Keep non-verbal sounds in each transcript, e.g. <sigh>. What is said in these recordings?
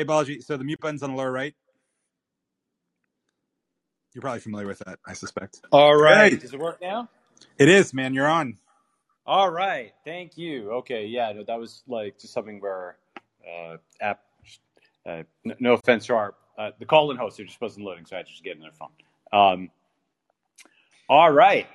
Hey, Balaji. So the mute button's on the lower right. You're probably familiar with that, I suspect. All right. Hey, Does it work now? it is, man. You're on. All right. Thank you. Okay. Yeah. No, that was like just something where uh, app. Uh, n- no offense to our uh, the call-in host who just wasn't loading, so I had to just get in their phone. Um, all right.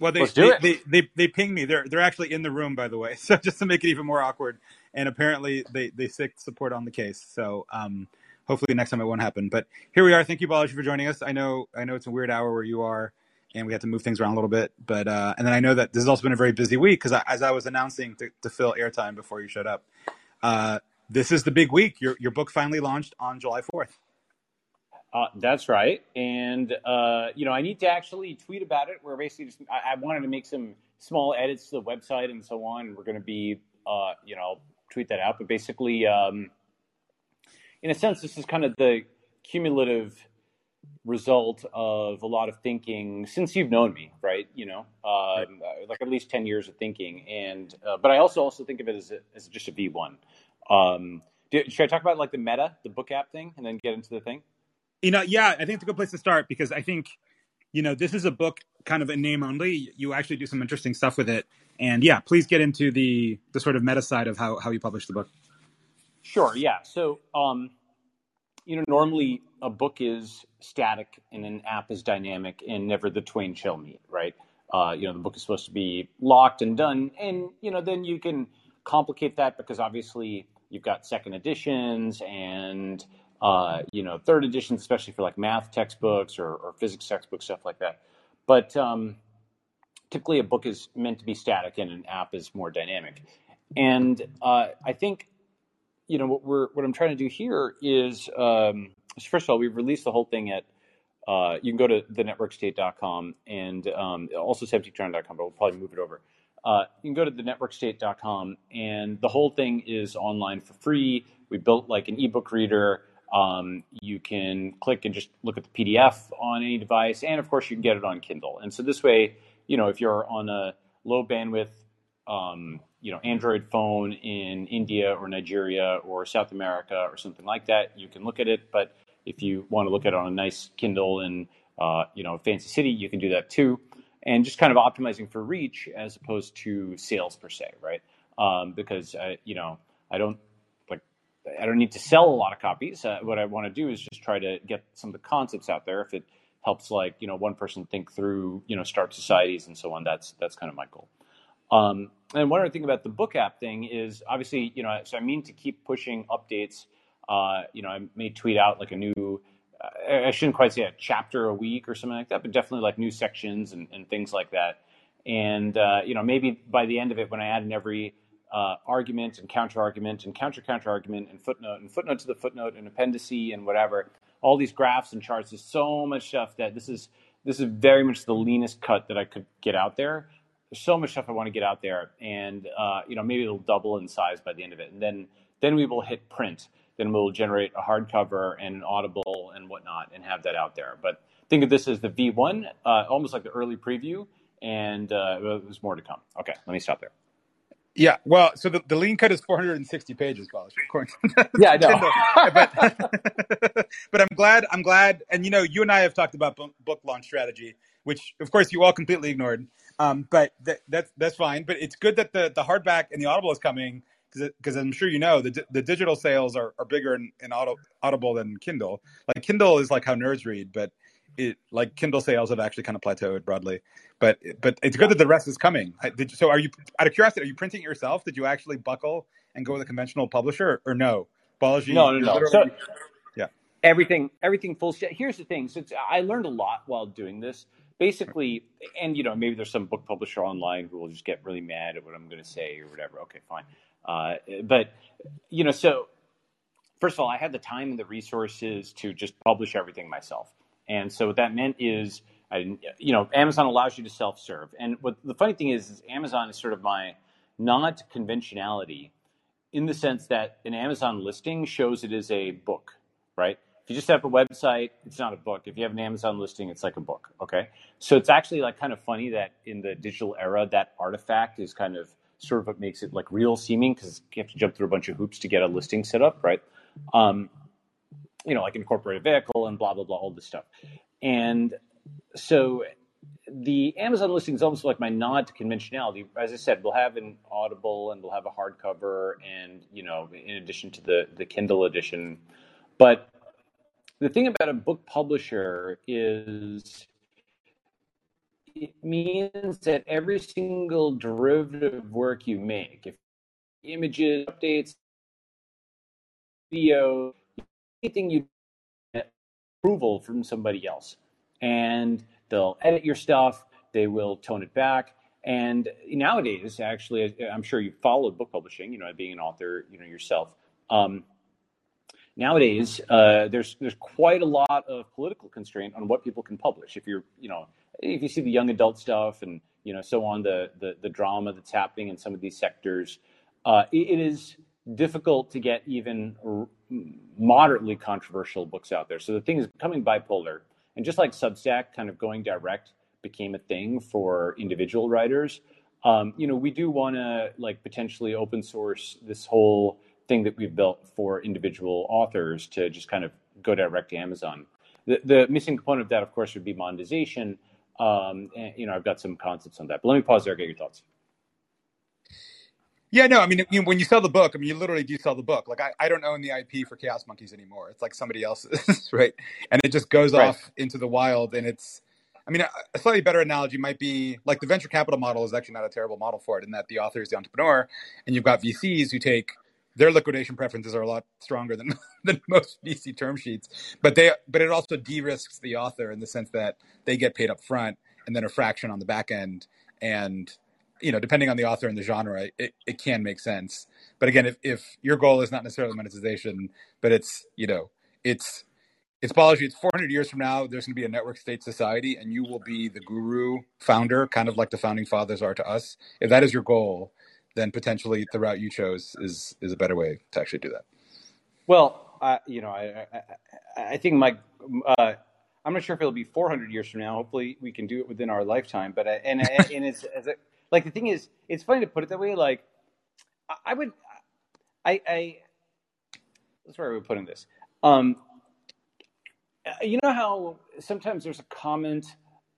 Well, they Let's do they, it. they they they pinged me. They're they're actually in the room, by the way. <laughs> So just to make it even more awkward, and apparently they they seek support on the case. So um, hopefully next time it won't happen. But here we are. Thank you, Balaji, for joining us. I know I know it's a weird hour where you are, and we had to move things around a little bit. But uh, and then I know that this has also been a very busy week because as I was announcing to, to fill airtime before you showed up, uh, this is the big week. Your your book finally launched on July fourth. Uh, that's right. And, uh, you know, I need to actually tweet about it. We're basically just, I, I wanted to make some small edits to the website and so on. We're going to be, uh, you know, tweet that out. But basically, um, in a sense, this is kind of the cumulative result of a lot of thinking since you've known me, right? You know, um, uh, like at least 10 years of thinking. And, uh, but I also also think of it as, a, as just a V1. Um, should I talk about like the meta, the book app thing, and then get into the thing? You know, yeah, I think it's a good place to start because I think, you know, this is a book kind of a name only. You actually do some interesting stuff with it. And yeah, please get into the the sort of meta side of how, how you publish the book. Sure. Yeah. So, um, you know, normally a book is static and an app is dynamic, and never the twain shall meet, right? Uh, you know, the book is supposed to be locked and done, and you know, then you can complicate that because obviously you've got second editions and uh, you know third editions, especially for like math textbooks or, or physics textbooks, stuff like that. But um, typically, a book is meant to be static, and an app is more dynamic. And uh, I think you know what we're what I'm trying to do here is um, first of all we've released the whole thing at uh, you can go to thenetworkstate.com and um, also septictron.com, but we'll probably move it over. Uh, you can go to thenetworkstate.com and the whole thing is online for free. We built like an ebook reader. Um, you can click and just look at the PDF on any device, and of course you can get it on Kindle. And so this way, you know, if you're on a low bandwidth um, you know, Android phone in India or Nigeria or South America or something like that, you can look at it. But if you want to look at it on a nice Kindle in, uh, you know, fancy city, you can do that too. And just kind of optimizing for reach as opposed to sales per se, right? Um, because you know, I don't I don't need to sell a lot of copies. Uh, what I want to do is just try to get some of the concepts out there. If it helps, like you know, one person think through, you know, start societies and so on, that's that's kind of my goal. Um, and one other thing about the book app thing is obviously, you know, so I mean to keep pushing updates. Uh, you know, I may tweet out like a new, uh, I shouldn't quite say a chapter a week or something like that, but definitely like new sections and, and things like that. And, uh, you know, maybe by the end of it, when I add in every uh, argument and counter argument and counter counter argument and footnote and footnote to the footnote and appendice and whatever, all these graphs and charts, there's so much stuff that this is, this is very much the leanest cut that I could get out there there's so much stuff I want to get out there, and uh, you know maybe it'll double in size by the end of it, and then then we will hit print. Then we'll generate a hardcover and an Audible and whatnot, and have that out there. But think of this as the V1, uh, almost like the early preview, and uh, there's more to come. Okay, let me stop there. Yeah, well, so the, the lean cut is 460 pages, according to <laughs> Yeah, I know. But <laughs> but I'm glad I'm glad, and you know, you and I have talked about book book launch strategy, which of course you all completely ignored. Um, but that, that's that's fine. But it's good that the the hardback and the Audible is coming because I'm sure you know the the digital sales are, are bigger in, in Auto, Audible than Kindle. Like Kindle is like how nerds read, but it like Kindle sales have actually kind of plateaued broadly. But but it's good that the rest is coming. Did, so are you out of curiosity? Are you printing it yourself? Did you actually buckle and go with a conventional publisher, or, or no? Balaji, No, no, no. So yeah. everything everything full sta- here's the thing so i learned a lot while doing this basically and you know maybe there's some book publisher online who will just get really mad at what i'm going to say or whatever okay fine uh, but you know so first of all i had the time and the resources to just publish everything myself and so what that meant is i you know amazon allows you to self-serve and what the funny thing is is amazon is sort of my nod to conventionality in the sense that an Amazon listing shows it is a book, right? If you just have a website, it's not a book. If you have an Amazon listing, it's like a book, okay? So it's actually like kind of funny that in the digital era, that artifact is kind of sort of what makes it like real seeming because you have to jump through a bunch of hoops to get a listing set up, right? Um, you know, like incorporated vehicle and blah blah blah, all this stuff. And so the Amazon listing is almost like my nod to conventionality. As I said, we'll have an Audible and we'll have a hardcover, and you know, in addition to the the Kindle edition. But the thing about a book publisher is it means that every single derivative work you make, if images, updates, video, anything you get approval from somebody else. And they'll edit your stuff, they will tone it back. And nowadays, actually, I'm sure you've followed book publishing, you know, being an author, you know, yourself. Um, nowadays, uh, there's there's quite a lot of political constraint on what people can publish. If you're, you know, if you see the young adult stuff and you know so on, the the, the drama that's happening in some of these sectors, uh, it, it is difficult to get even moderately controversial books out there. So the thing is becoming bipolar. And just like Substack kind of going direct became a thing for individual writers, um, you know, we do want to like potentially open source this whole thing that we've built for individual authors to just kind of go direct to Amazon. The, the missing component of that, of course, would be monetization. Um, and, you know, I've got some concepts on that, but let me pause there, get your thoughts. Yeah, no, I mean, you when you sell the book, I mean, you literally do sell the book. Like, I, I don't own the IP for Chaos Monkeys anymore. It's like somebody else's, <laughs> right? And it just goes right. off into the wild. And it's, I mean, a, a, slightly better analogy might be like the venture capital model is actually not a terrible model for it in that the author is the entrepreneur, and you've got VCs who take their liquidation preferences are a lot stronger than <laughs> than most VC term sheets. But they, but it also de-risks the author in the sense that they get paid up front and then a fraction on the back end. And you know, depending on the author and the genre, it, it can make sense. But again, if, if your goal is not necessarily monetization, but it's, you know, it's, it's biology. It's 400 years from now. There's going to be a network state society, and you will be the guru founder, kind of like the founding fathers are to us. If that is your goal, then potentially the route you chose is is a better way to actually do that. Well, uh, you know, I, I, I think my uh, I'm not sure if it'll be 400 years from now. Hopefully, we can do it within our lifetime. But and and it's as a, like the thing is, it's funny to put it that way. Like, I would, I, I that's where we're putting this. Um, you know how sometimes there's a comment,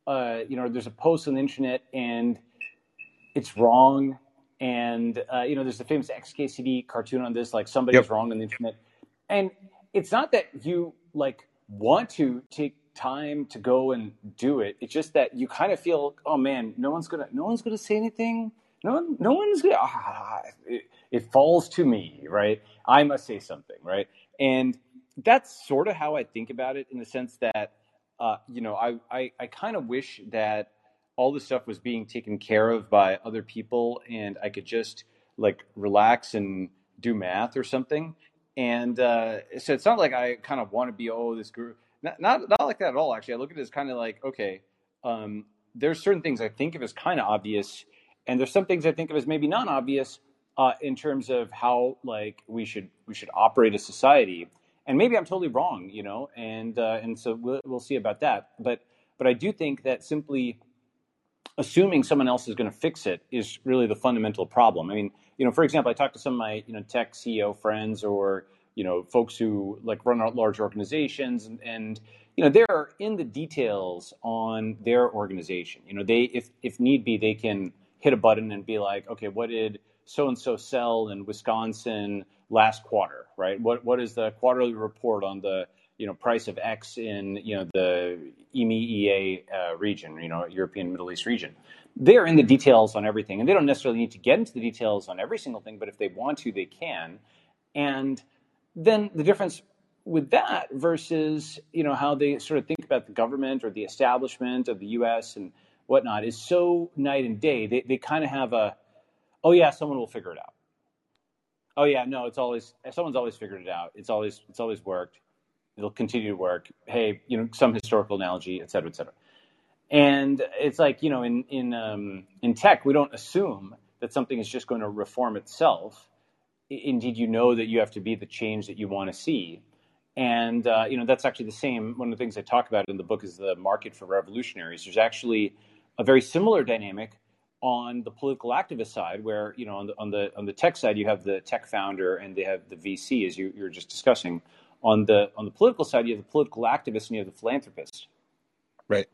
uh, you know, there's a post on the internet and it's wrong, and uh, you know, there's the famous XKCD cartoon on this, like somebody's yep. wrong on the internet, and it's not that you like want to take time to go and do it. It's just that you kind of feel, oh man, no one's gonna, no one's gonna say anything. No no one's gonna. Ah, it, it falls to me, right? I must say something, right? And that's sort of how I think about it, in the sense that, uh, you know, I, I, I kind of wish that all this stuff was being taken care of by other people, and I could just like relax and do math or something. And uh, so it's not like I kind of want to be oh this group not, not, like that at all. Actually, I look at it as kind of like, okay, um, there's certain things I think of as kind of obvious, and there's some things I think of as maybe not obvious uh, in terms of how like we should we should operate a society. And maybe I'm totally wrong, you know, and uh, and so we'll, we'll see about that. But but I do think that simply assuming someone else is going to fix it is really the fundamental problem. I mean, you know, for example, I talked to some of my you know tech CEO friends or you know folks who like run large organizations and, and you know they're in the details on their organization. You know they if if need be they can hit a button and be like okay what did so and so sell in wisconsin last quarter? Right? What what is the quarterly report on the you know price of x in you know the emea uh, region you know european middle east region? They're in the details on everything and they don't necessarily need to get into the details on every single thing but if they want to they can. And then the difference with that versus you know how they sort of think about the government or the establishment of the U.S. and whatnot is so night and day. They they kind of have a, oh yeah, someone will figure it out. Oh yeah, no, it's always someone's always figured it out. It's always it's always worked. It'll continue to work. Hey, you know, some historical analogy, et cetera, et cetera. And it's like you know, in in um, in tech, we don't assume that something is just going to reform itself indeed you know that you have to be the change that you want to see and uh, you know that's actually the same one of the things i talk about in the book is the market for revolutionaries there's actually a very similar dynamic on the political activist side where you know on the on the on the tech side you have the tech founder and they have the vc as you, you were just discussing On the on the political side, you have the political activist and you have the philanthropist. Right.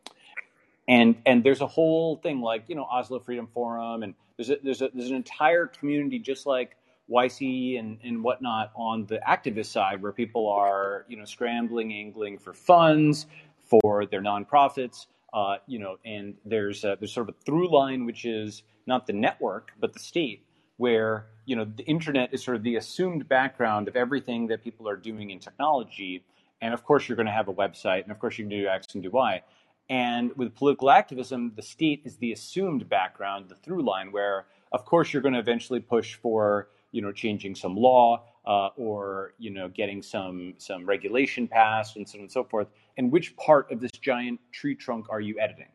And and there's a whole thing like you know Oslo Freedom Forum, and there's a, there's a, there's an entire community just like YC and, and whatnot on the activist side where people are, you know, scrambling, angling for funds for their nonprofits, uh, you know, and there's a, there's sort of a through line which is not the network but the state, where you know the internet is sort of the assumed background of everything that people are doing in technology, and of course you're going to have a website, and of course you can do X and do Y, and with political activism, the state is the assumed background, the through line, where of course you're going to eventually push for you know, changing some law uh, or you know, getting some some regulation passed and so on and so forth. And which part of this giant tree trunk are you editing?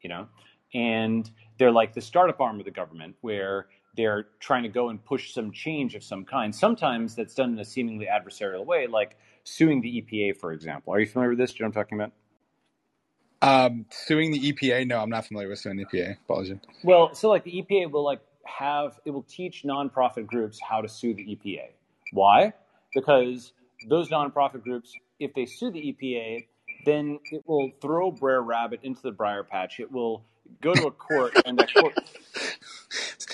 You know, and they're like the startup arm of the government where they're trying to go and push some change of some kind. Sometimes that's done in a seemingly adversarial way, like suing the EPA, for example. Are you familiar with this? Do you know what I'm talking about? Um, suing the EPA? No, I'm not familiar with suing the EPA. Apologies. Well, so like the EPA will like have it will teach nonprofit groups how to sue the EPA. Why? Because those nonprofit groups, if they sue the EPA, then it will throw Brer Rabbit into the briar patch. It will go to a court, and that court. <laughs>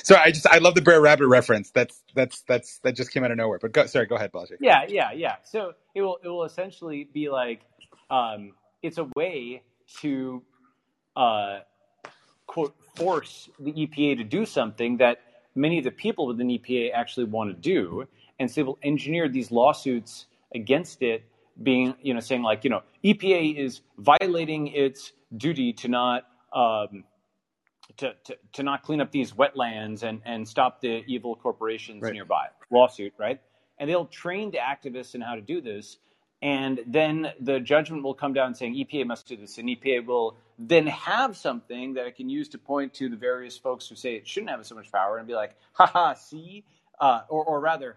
So I just I love the Brer Rabbit reference. That's that's that's that just came out of nowhere. But go, sorry, go ahead, Balaji. Yeah, yeah, yeah. So it will it will essentially be like um, it's a way to uh, quote force the EPA to do something that many of the people within EPA actually want to do, and so they will engineer these lawsuits against it, being you know saying like you know EPA is violating its duty to not um, to, to, to not clean up these wetlands and, and stop the evil corporations right. nearby. Lawsuit, right? And they'll train the activists in how to do this. And then the judgment will come down saying EPA must do this, and EPA will then have something that it can use to point to the various folks who say it shouldn't have so much power and be like, haha, see? Uh, or, or rather,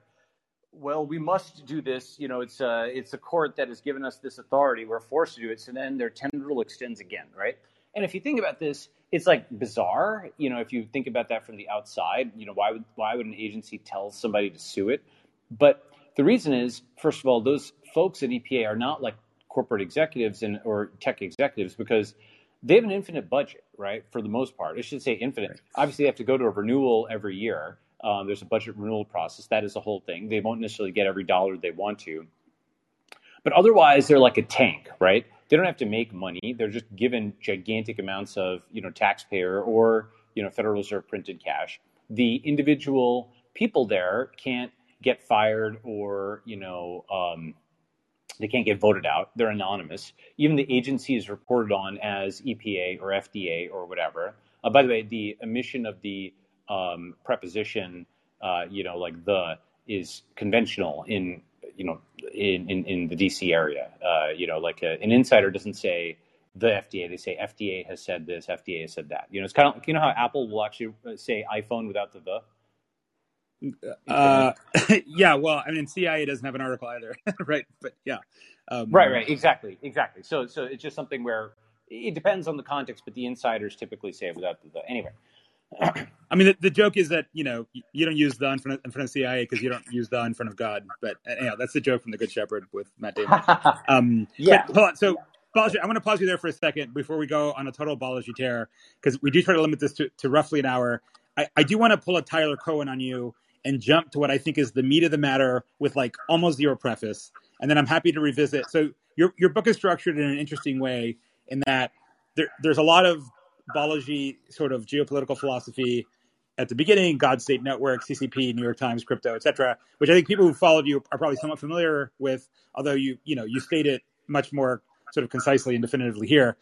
well, we must do this. You know, it's a, it's a court that has given us this authority. We're forced to do it. So then their tendril extends again, right? And if you think about this, it's like bizarre. You know, if you think about that from the outside, you know, why would why would an agency tell somebody to sue it? But the reason is, first of all, those folks at EPA are not like corporate executives and or tech executives because they have an infinite budget, right? For the most part, I should say infinite. Right. Obviously, they have to go to a renewal every year. Um, there's a budget renewal process. That is the whole thing. They won't necessarily get every dollar they want to, but otherwise, they're like a tank, right? They don't have to make money. They're just given gigantic amounts of you know taxpayer or you know Federal Reserve printed cash. The individual people there can't get fired or you know um, they can't get voted out. They're anonymous. Even the agency is reported on as EPA or FDA or whatever. Uh, by the way, the omission of the um, preposition, uh, you know, like the, is conventional in, you know, in, in, in the DC area. Uh, you know, like a, an insider doesn't say the FDA. They say FDA has said this, FDA has said that. You know, it's kind of, you know how Apple will actually say iPhone without the the? Uh, <laughs> yeah, well, I mean, CIA doesn't have an article either, <laughs> right? But yeah, um, right, right, exactly, exactly. So, so it's just something where it depends on the context, but the insiders typically say it without the, the anyway. I mean, the, the, joke is that you know you don't use the in front of, in front of CIA because you don't use the in front of God. But anyhow, that's the joke from the Good Shepherd with Matt Damon. <laughs> Um, yeah. hold on. So, Balaji, I want to pause you there for a second before we go on a total Balaji tear because we do try to limit this to, to roughly an hour. I, I do want to pull a Tyler Cowen on you and jump to what I think is the meat of the matter with like almost zero preface. And then I'm happy to revisit. So your your book is structured in an interesting way in that there, there's a lot of Balaji sort of geopolitical philosophy at the beginning, God State Network, CCP, New York Times, crypto, etc., which I think people who followed you are probably somewhat familiar with, although you you know you state it much more sort of concisely and definitively here.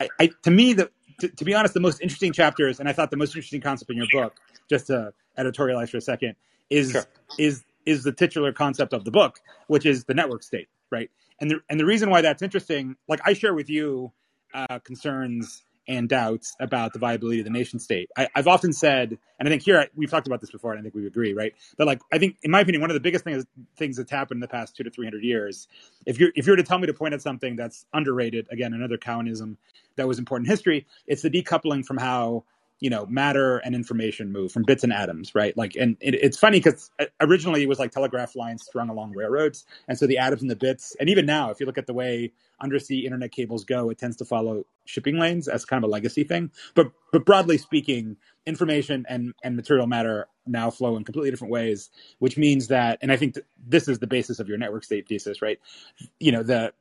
I, I to me, the to, to, be honest, the most interesting chapters, and I thought the most interesting concept in your book, just to editorialize for a second, is sure. is is the titular concept of the book, which is the network state, right? And the and the reason why that's interesting, like I share with you uh, concerns and doubts about the viability of the nation state. I, have often said, and I think here we've talked about this before, and I think we agree, right? But like, I think, in my opinion, one of the biggest things things that's happened in the past two to three hundred years, if you're if you were to tell me to point at something that's underrated, again, another Cowenism that was important in history, it's the decoupling from how you know matter and information move from bits and atoms right? Like and it, it's funny because uh, originally it was like telegraph lines strung along railroads and so the atoms and the bits and even now if you look at the way undersea internet cables go it tends to follow shipping lanes as kind of a legacy thing. But but broadly speaking information and and material matter now flow in completely different ways which means that and i think this is the basis of your network state thesis right? You know the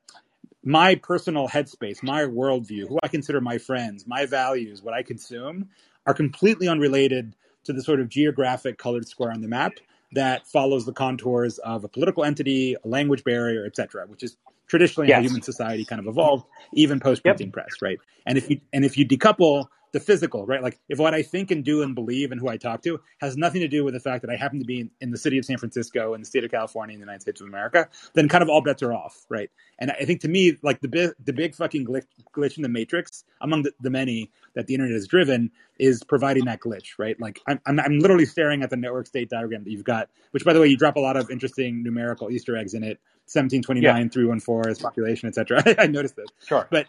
my personal headspace, my worldview, who I consider my friends, my values, what I consume are completely unrelated to the sort of geographic colored square on the map that follows the contours of a political entity, a language barrier, etc., which is traditionally yes. how human society kind of evolved, even post printing yep. press, right? And if you and if you decouple the physical, right? Like if what I think and do and believe and who I talk to has nothing to do with the fact that I happen to be in, in, the city of San Francisco in the state of California in the United States of America, then kind of all bets are off, right? And I think to me, like the big, the big fucking glitch, glitch in the matrix among the, the, many that the internet has driven is providing that glitch, right? Like I'm, I'm, I'm literally staring at the network state diagram that you've got, which by the way, you drop a lot of interesting numerical Easter eggs in it. 1729, yeah. 314 is population, et cetera. <laughs> I noticed this. Sure. But,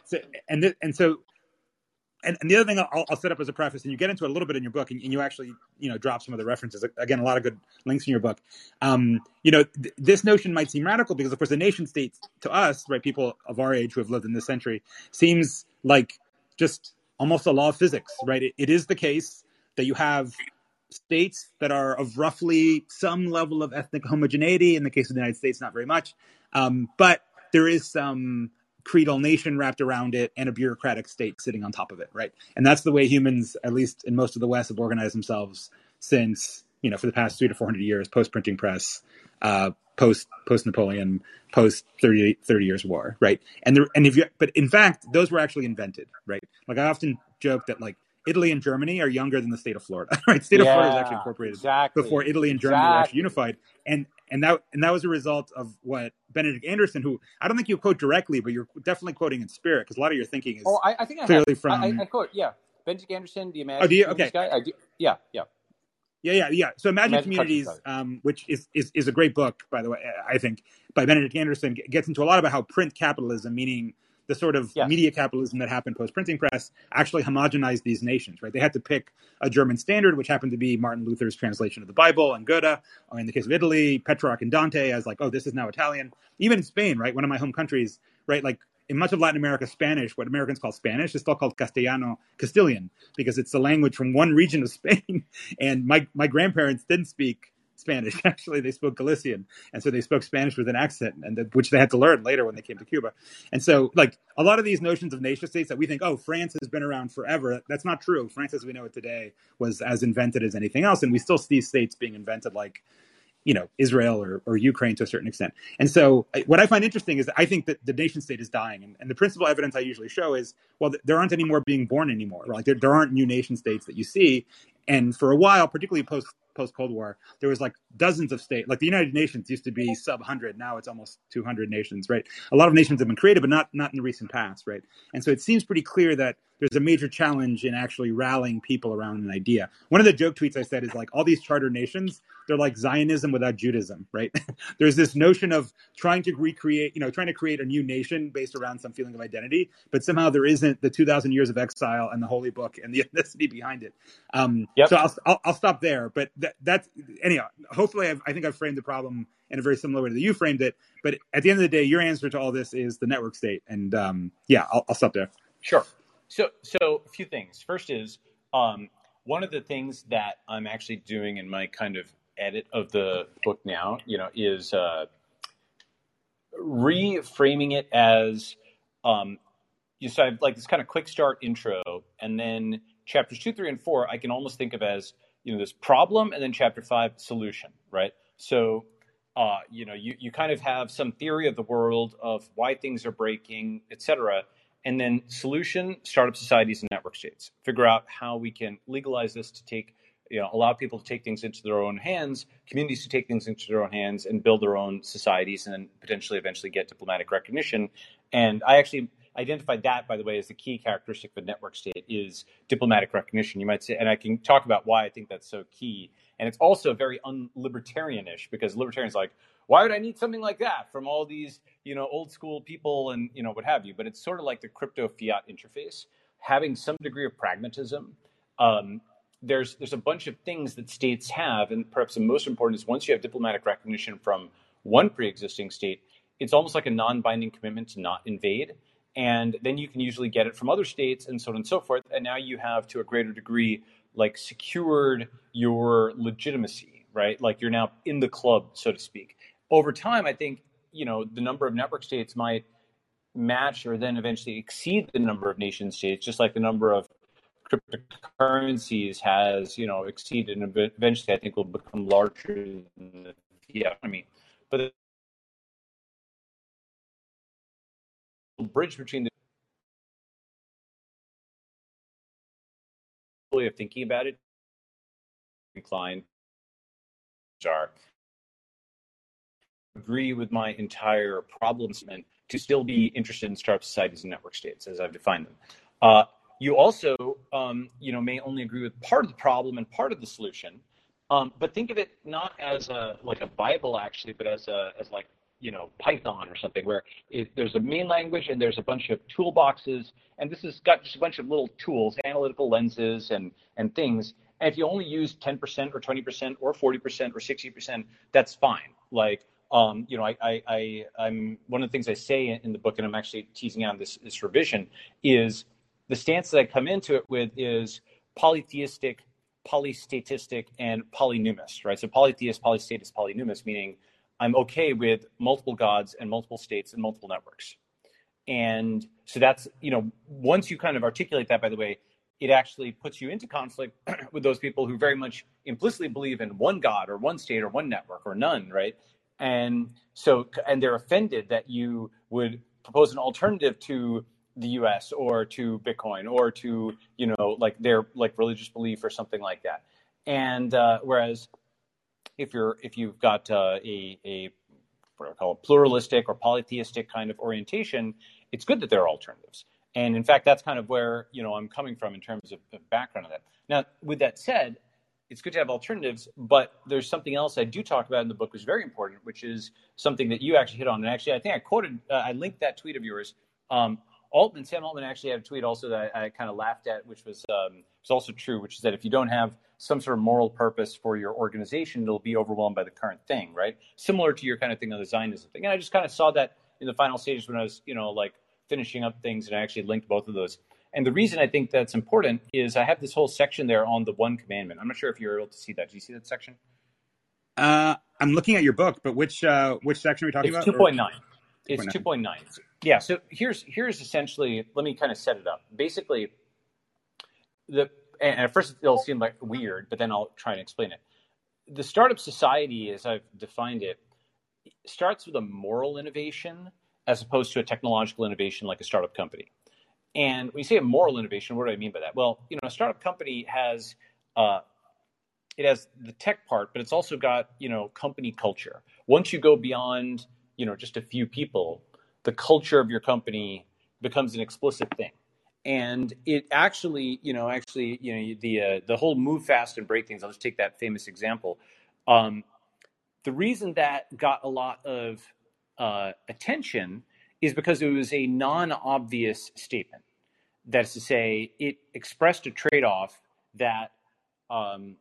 and, th- and so and, and the other thing I'll, I'll, set up as a preface, and you get into it a little bit in your book, and, and, you actually, you know, drop some of the references. Again, a lot of good links in your book. Um, you know, th- this notion might seem radical because, of course, the nation state to us, right, people of our age who have lived in this century, seems like just almost a law of physics, right? it, it is the case that you have states that are of roughly some level of ethnic homogeneity. In the case of the United States, not very much, um, but there is some creedal nation wrapped around it and a bureaucratic state sitting on top of it, right? And that's the way humans, at least in most of the West, have organized themselves since, you know, for the past three to 400 years, post printing press, uh, post post Napoleon, post 30, 30 years war, right? And there, and if you, but in fact, those were actually invented, right? Like I often joke that like Italy and Germany are younger than the state of Florida, <laughs> right? State yeah, of Florida is actually incorporated exactly. before Italy and Germany exactly. were actually unified, and and that and that was a result of what Benedict Anderson, who I don't think you quote directly, but you're definitely quoting in spirit because a lot of your thinking is oh, I, I think I clearly have, from I, I, quote yeah, Benedict Anderson. Do you imagine? Oh, do you? Okay, guy? I do, yeah, yeah. Yeah, yeah, yeah. So Imagine, Imagine Communities, um, which is, is is a great book, by the way, I think, by Benedict Anderson, gets into a lot about how print capitalism, meaning the sort of yes. media capitalism that happened post printing press actually homogenized these nations, right? They had to pick a German standard, which happened to be Martin Luther's translation of the Bible and Goethe, or in the case of Italy, Petrarch and Dante as like, oh, this is now Italian. Even in Spain, right? One of my home countries, right? Like in much of Latin America, Spanish, what Americans call Spanish, is still called Castellano Castilian because it's the language from one region of <laughs> Spain. And my, my grandparents didn't speak Spanish. <laughs> Actually, they spoke Galician, and so they spoke Spanish with an accent, and the, which they had to learn later when they came to Cuba. And so, like a lot of these notions of nation states that we think, oh, France has been around forever. That's not true. France, as we know it today, was as invented as anything else, and we still see states being invented like you know Israel or, or Ukraine to a certain extent. And so what I find interesting is I think that the nation state is dying, and, and the principal evidence I usually show is well, th- there aren't any more being born anymore. Like there, there aren't new nation states that you see, and for a while, particularly post post Cold War, there was like dozens of states. Like the United Nations used to be sub hundred, now it's almost two hundred nations, right? A lot of nations have been created, but not not in the recent past, right? And so it seems pretty clear that there's a major challenge in actually rallying people around an idea. One of the joke tweets I said is like all these charter nations, they're like Zionism without Judaism, right? <laughs> there's this notion of trying to recreate, you know, trying to create a new nation based around some feeling of identity, but somehow there isn't the 2,000 years of exile and the holy book and the <laughs> ethnicity behind it. Um, yep. So I'll, I'll, I'll, stop there. But that, that's anyhow. Hopefully, I've, I think I've framed the problem in a very similar way that you framed it. But at the end of the day, your answer to all this is the network state. And um, yeah, I'll, I'll stop there. Sure. So, so a few things. First is um, one of the things that I'm actually doing in my kind of edit of the book now, you know, is uh, reframing it as um, you so I have like this kind of quick start intro, and then chapters two, three, and four I can almost think of as you know this problem, and then chapter five solution, right? So uh, you know you you kind of have some theory of the world of why things are breaking, et cetera and then solution, startup societies and network states. Figure out how we can legalize this to take, you know, allow people to take things into their own hands, communities to take things into their own hands and build their own societies and then potentially eventually get diplomatic recognition. And I actually identified that, by the way, as the key characteristic of a network state is diplomatic recognition. You might say, and I can talk about why I think that's so key. And it's also very unlibertarianish because libertarians like, why would I need something like that from all these, you know, old school people and, you know, what have you? But it's sort of like the crypto fiat interface, having some degree of pragmatism um, there's there's a bunch of things that states have, and perhaps the most important is once you have diplomatic recognition from one pre-existing state, it's almost like a non-binding commitment to not invade, and then you can usually get it from other states and so on and so forth. And now you have, to a greater degree, like secured your legitimacy, right? Like you're now in the club, so to speak. Over time, I think you know the number of network states might match or then eventually exceed the number of nation states, just like the number of cryptocurrencies has, you know, exceeded and eventually I think will become larger than the economy. But bridge between the way of thinking about it inclined are agree with my entire problem statement to still be interested in startup societies and network states as I've defined them. Uh, you also, um, you know, may only agree with part of the problem and part of the solution, um, but think of it not as a like a Bible actually, but as a as like you know Python or something where it, there's a main language and there's a bunch of toolboxes, and this has got just a bunch of little tools, analytical lenses, and and things. And if you only use 10% or 20% or 40% or 60%, that's fine. Like um, you know, I, I, I, am one of the things I say in the book, and I'm actually teasing out this, this revision, is the stance that I come into it with is polytheistic, polystatistic, and polynumist, right? So polytheist, polystatist, polynumist, meaning I'm okay with multiple gods and multiple states and multiple networks. And so that's, you know, once you kind of articulate that, by the way, it actually puts you into conflict <clears throat> with those people who very much implicitly believe in one God or one state or one network or none, right? And so, and they're offended that you would propose an alternative to the US or to Bitcoin or to, you know, like their like religious belief or something like that. And uh, whereas if you're if you've got uh, a a what I call a pluralistic or polytheistic kind of orientation, it's good that there are alternatives. And in fact, that's kind of where you know I'm coming from in terms of, of background of that. Now, with that said, it's good to have alternatives, but there's something else I do talk about in the book, which is very important, which is something that you actually hit on. And actually, I think I quoted, uh, I linked that tweet of yours. Um, Altman, Sam Altman actually had a tweet also that I, I kind of laughed at, which was um, was also true, which is that if you don't have some sort of moral purpose for your organization, it'll be overwhelmed by the current thing, right? Similar to your kind of thing on the Zionism thing. And I just kind of saw that in the final stages when I was, you know, like finishing up things, and I actually linked both of those. And the reason I think that's important is I have this whole section there on the one commandment. I'm not sure if you're able to see that. Do you see that section? Uh, I'm looking at your book, but which uh, which section are we talking it's about? 2.9. It's 2.9. Yeah. So here's here's essentially. Let me kind of set it up. Basically, the and at first it'll seem like weird, but then I'll try and explain it. The startup society, as I've defined it, starts with a moral innovation as opposed to a technological innovation like a startup company. And when you say a moral innovation, what do I mean by that? Well, you know, a startup company has uh, it has the tech part, but it's also got you know company culture. Once you go beyond you know just a few people, the culture of your company becomes an explicit thing and it actually you know actually you know the uh, the whole move fast and break things i'll just take that famous example. Um, the reason that got a lot of uh, attention is because it was a non-obvious statement. That is to say it expressed a trade-off that um,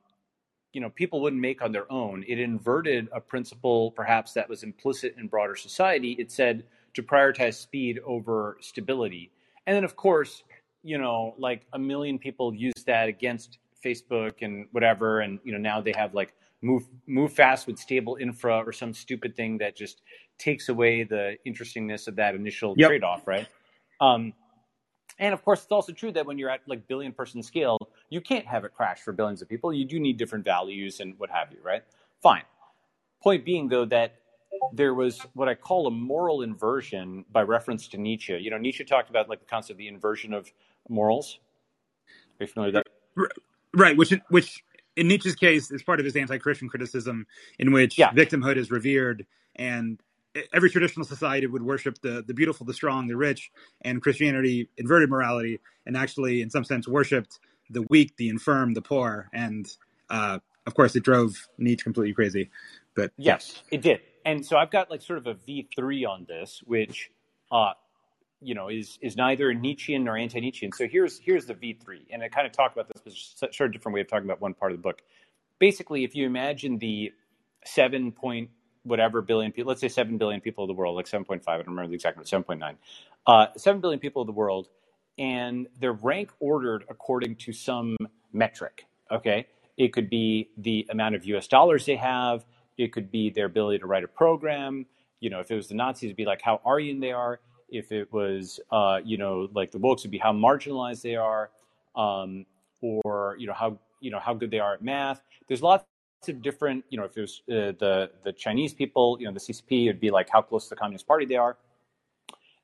you know people wouldn't make on their own. It inverted a principle perhaps that was implicit in broader society. It said to prioritize speed over stability. And then of course you know like a million people use that against facebook and whatever and you know now they have like move move fast with stable infra or some stupid thing that just takes away the interestingness of that initial yep. trade-off right um, and of course, it's also true that when you're at like billion person scale, you can't have it crash for billions of people. You do need different values and what have you, right? Fine. Point being, though, that there was what I call a moral inversion by reference to Nietzsche. You know, Nietzsche talked about like the concept of the inversion of morals. Are you familiar with that? Right, which which in Nietzsche's case is part of his anti-Christian criticism, in which yeah. victimhood is revered and every traditional society would worship the the beautiful, the strong, the rich, and Christianity inverted morality and actually, in some sense, worshipped the weak, the infirm, the poor, and uh, of course, it drove Nietzsche completely crazy. But yes, it did. And so I've got like sort of a V three on this, which uh, you know, is is neither Nietzschean nor anti-Nietzschean. So here's here's the V3, and I kind of talk about this, but it's a sort of different way of talking about one part of the book. Basically, if you imagine the seven point whatever billion people, let's say seven billion people of the world, like seven point five, I don't remember the exact number, seven point nine, uh, seven billion people of the world, and they're rank ordered according to some metric. Okay, it could be the amount of U.S. dollars they have. It could be their ability to write a program. You know, if it was the Nazis, it'd be like how Aryan they are if it was, uh, you know, like the Wokes would be how marginalized they are, um, or you know how you know how good they are at math. There's lots of different, you know, if it was uh, the the Chinese people, you know, the CCP, it'd be like how close to the Communist Party they are,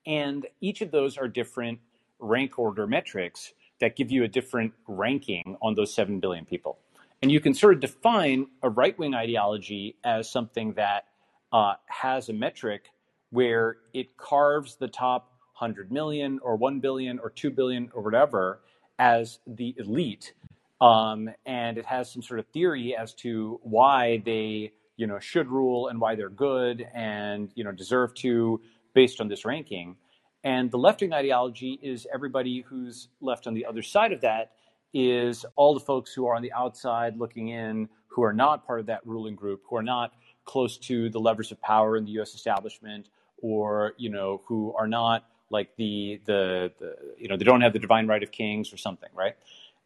and each of those are different rank order metrics that give you a different ranking on those seven billion people. And you can sort of define a right wing ideology as something that uh, has a metric where it carves the top 100 million or 1 billion or 2 billion or whatever as the elite. Um, and it has some sort of theory as to why they you know should rule and why they're good and you know deserve to based on this ranking. And the left wing ideology is everybody who's left on the other side of that is all the folks who are on the outside looking in who are not part of that ruling group who are not close to the levers of power in the US establishment or you know who are not like the, the the you know they don't have the divine right of kings or something right?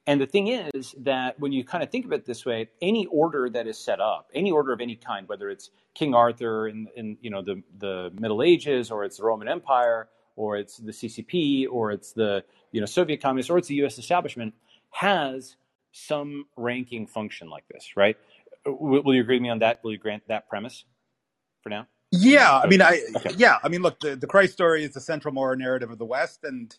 And the thing is that when you kind of think of it this way any order that is set up any order of any kind whether it's king arthur in, in you know the the middle ages or it's the roman empire or it's the ccp or it's the you know soviet communists or it's the us establishment has some ranking function like this right? Will, will you agree with me on that? Will you grant that premise for now yeah, I mean, I okay. yeah, I mean, look, the, the Christ story is the central moral narrative of the West, and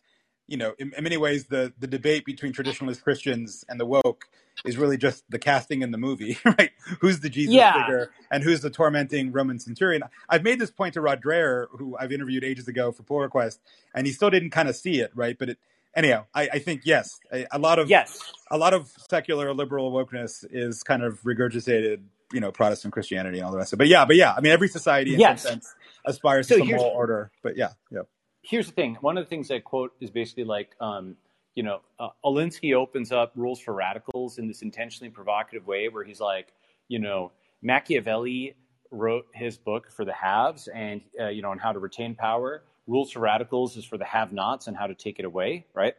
you know, in, in, many ways, the the debate between traditionalist Christians and the woke is really just the casting in the movie, <laughs> right? Who's the Jesus yeah. figure and who's the tormenting Roman centurion? I've made this point to Rod Dreher, who I've interviewed ages ago for Pull Request, and he still didn't kind of see it, right? But it, anyhow, I, I think yes, a, a lot of yes, a lot of secular liberal wokeness is kind of regurgitated you know Protestant Christianity and all the rest of it. But yeah, but yeah, I mean every society in yes. some sense aspires so to some moral order. But yeah, yeah. Here's the thing. One of the things I quote is basically like, um, you know, uh, Alinsky opens up rules for radicals in this intentionally provocative way, where he's like, you know, Machiavelli wrote his book for the haves and uh, you know on how to retain power. Rules for radicals is for the have-nots and how to take it away, right?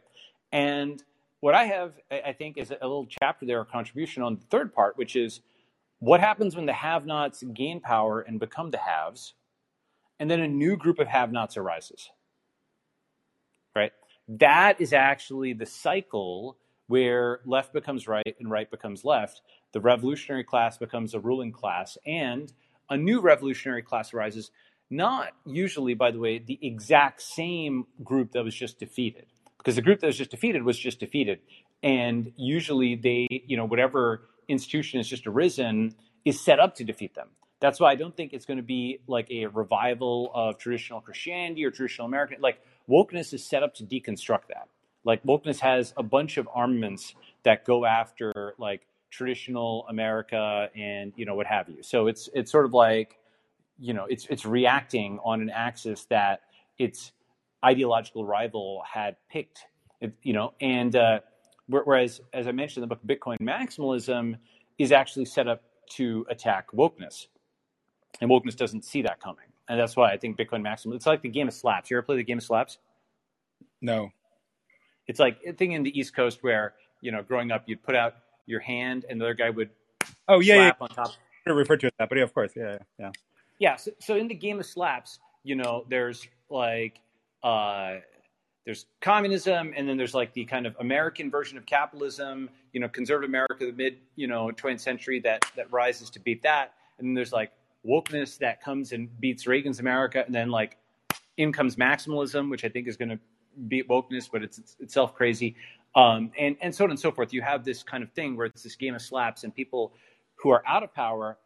And what I have, I think, is a little chapter there, a contribution on the third part, which is what happens when the have nots gain power and become the haves, and then a new group of have nots arises? Right? That is actually the cycle where left becomes right and right becomes left. The revolutionary class becomes a ruling class, and a new revolutionary class arises, not usually, by the way, the exact same group that was just defeated. Because the group that was just defeated was just defeated. And usually they, you know, whatever institution has just arisen is set up to defeat them. That's why I don't think it's going to be like a revival of traditional Christianity or traditional American. Like wokeness is set up to deconstruct that. Like wokeness has a bunch of armaments that go after like traditional America and you know what have you. So it's it's sort of like you know it's it's reacting on an axis that its ideological rival had picked. It, you know, and uh, Whereas, as I mentioned in the book, Bitcoin maximalism is actually set up to attack wokeness, and wokeness doesn't see that coming, and that's why I think Bitcoin maximalism. It's like the game of slaps. You ever play the game of slaps? No. It's like a thing in the East Coast where you know, growing up, you'd put out your hand, and the other guy would. Oh yeah, yeah. On top. I refer to it that, but yeah, of course, yeah, yeah. Yeah. So, so in the game of slaps, you know, there's like. Uh, there's communism and then there's like the kind of American version of capitalism, you know, conservative America, the mid, you know, 20th century that that rises to beat that. And then there's like wokeness that comes and beats Reagan's America, and then like in comes maximalism, which I think is going to beat wokeness, but it's, it's itself crazy, um, and and so on and so forth. You have this kind of thing where it's this game of slaps, and people who are out of power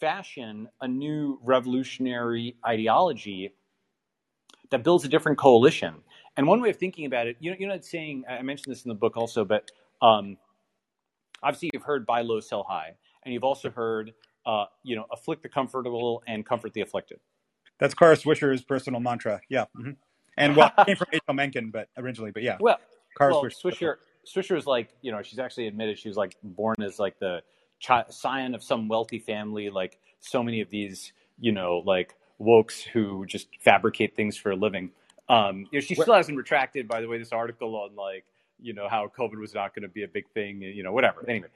fashion a new revolutionary ideology that builds a different coalition and one way of thinking about it, you know, you're not saying, I mentioned this in the book also, but um, obviously you've heard buy low, sell high. And you've also heard, uh, you know, afflict the comfortable and comfort the afflicted. That's Kara Swisher's personal mantra. Yeah. Mm-hmm. And well, it <laughs> came from H.L. Mencken, but originally, but yeah. Well, Kara well, Swisher. Swisher, Swisher is like, you know, she's actually admitted she was like born as like the chi- scion of some wealthy family, like so many of these, you know, like wokes who just fabricate things for a living. Um, you know, she still hasn't retracted, by the way, this article on like, you know, how COVID was not going to be a big thing, you know, whatever. Anyway,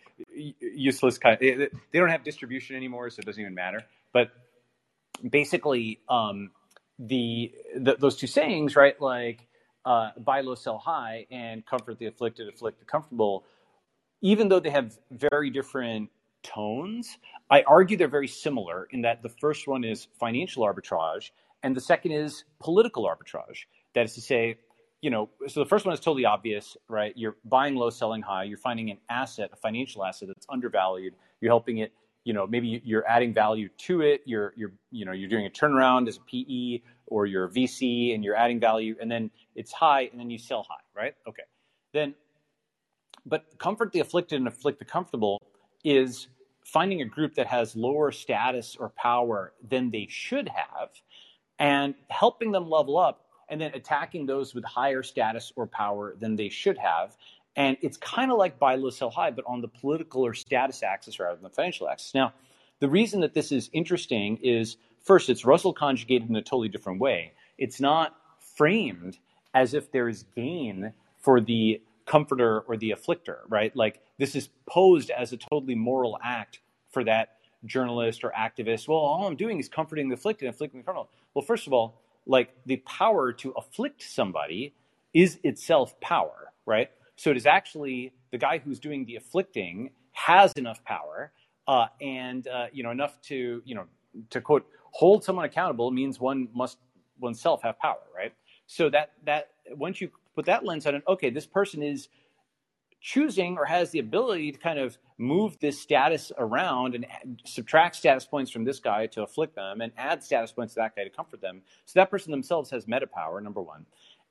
useless kind. Of, they don't have distribution anymore, so it doesn't even matter. But basically, um, the, the those two sayings, right? Like, uh, buy low, sell high, and comfort the afflicted, afflict the comfortable. Even though they have very different tones, I argue they're very similar in that the first one is financial arbitrage, and the second is political arbitrage. That is to say, you know, so the first one is totally obvious, right? You're buying low, selling high. You're finding an asset, a financial asset that's undervalued. You're helping it. You know, maybe you're adding value to it. You're, you're, you know, you're doing a turnaround as a PE or you're a VC, and you're adding value, and then it's high, and then you sell high, right? Okay. Then, but comfort the afflicted and afflict the comfortable is finding a group that has lower status or power than they should have, and helping them level up and then attacking those with higher status or power than they should have. And it's kind of like buy low, sell high, but on the political or status axis rather than the financial axis. Now, the reason that this is interesting is first, it's Russell conjugated in a totally different way. It's not framed as if there is gain for the comforter or the afflictor, right? Like this is posed as a totally moral act for that journalist or activist. Well, all I'm doing is comforting the afflicted, and afflicting the criminal. Well, first of all, like the power to afflict somebody is itself power, right? So it is actually the guy who's doing the afflicting has enough power uh, and uh, you know enough to you know to quote hold someone accountable means one must oneself have power, right? So that that once you put that lens on it, okay, this person is choosing or has the ability to kind of move this status around and subtract status points from this guy to afflict them and add status points to that guy to comfort them. So that person themselves has meta power, number one.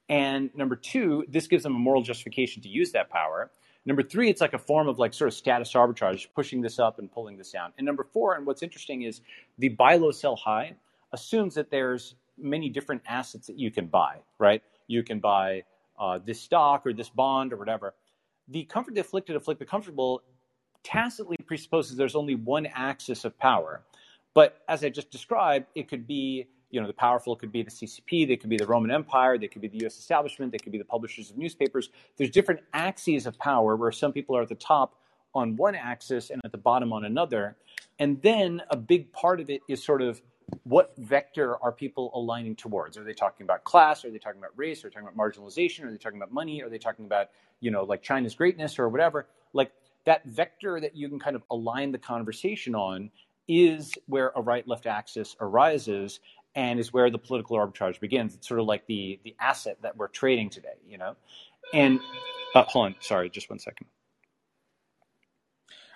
And number two, this gives them a moral justification to use that power. Number three, it's like a form of like sort of status arbitrage, pushing this up and pulling this down. And number four, and what's interesting is the buy low, sell high assumes that there's many different assets that you can buy, right? You can buy uh, this stock or this bond or whatever the comfort the afflicted afflict the comfortable tacitly presupposes there's only one axis of power. But as I just described, it could be, you know, the powerful could be the CCP, they could be the Roman Empire, they could be the US establishment, they could be the publishers of newspapers. There's different axes of power where some people are at the top on one axis and at the bottom on another. And then a big part of it is sort of what vector are people aligning towards? Are they talking about class? Are they talking about race? Are they talking about marginalization? Are they talking about money? Are they talking about, you know, like China's greatness or whatever? Like that vector that you can kind of align the conversation on is where a right left axis arises and is where the political arbitrage begins. It's sort of like the the asset that we're trading today, you know? And uh, hold on, sorry, just one second.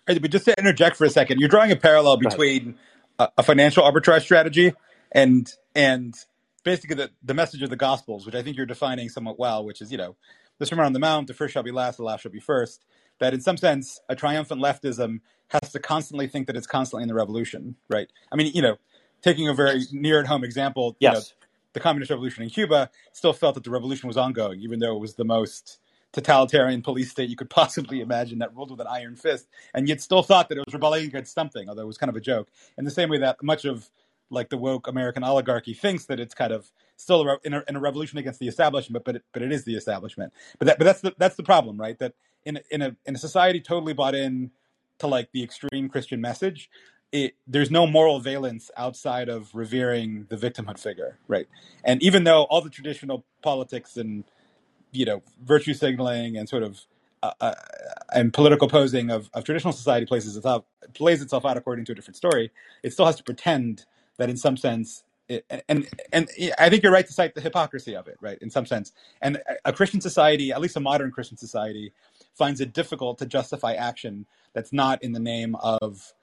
Right, but just to interject for a second, you're drawing a parallel between a, a financial arbitrage strategy and and basically the, the message of the gospels, which I think you're defining somewhat well, which is, you know, the Sermon on the Mount, the first shall be last, the last shall be first, that in some sense, a triumphant leftism has to constantly think that it's constantly in the revolution, right? I mean, you know, taking a very near at home example, yes. you know, the communist revolution in Cuba still felt that the revolution was ongoing, even though it was the most totalitarian police state you could possibly imagine that ruled with an iron fist, and yet still thought that it was rebelling against something, although it was kind of a joke. In the same way that much of like the woke American oligarchy thinks that it's kind of still a, in, a, in a revolution against the establishment, but it, but it is the establishment. But that, but that's the that's the problem, right? That in in a in a society totally bought in to like the extreme Christian message, it, there's no moral valence outside of revering the victimhood figure, right? And even though all the traditional politics and you know virtue signaling and sort of uh, uh, and political posing of, of traditional society plays itself plays itself out according to a different story. It still has to pretend that in some sense. It, and and I think you're right to cite the hypocrisy of it, right? In some sense, and a Christian society, at least a modern Christian society, finds it difficult to justify action that's not in the name of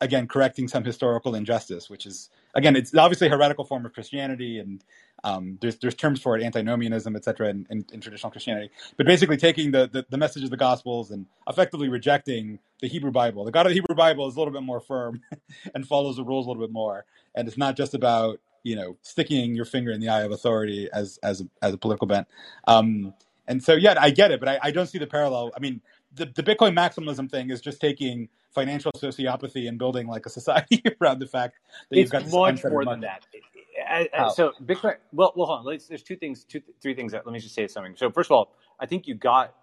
again correcting some historical injustice, which is again it's obviously a heretical form of Christianity, and um, there's there's terms for it, antinomianism, et cetera, in, in, in, traditional Christianity. But basically, taking the, the, the message of the Gospels and effectively rejecting the Hebrew Bible. The God of the Hebrew Bible is a little bit more firm <laughs> and follows the rules a little bit more, and it's not just about you know sticking your finger in the eye of authority as as a, as a political bent. Um, and so yeah, I get it, but I, I don't see the parallel. I mean, the, the Bitcoin maximalism thing is just taking financial sociopathy and building like a society <laughs> around the fact that it's you've got much more than that. I, I, so Bitcoin. Well, well, hold on. Let's, there's two things, two, three things. That, let me just say something. So first of all, I think you got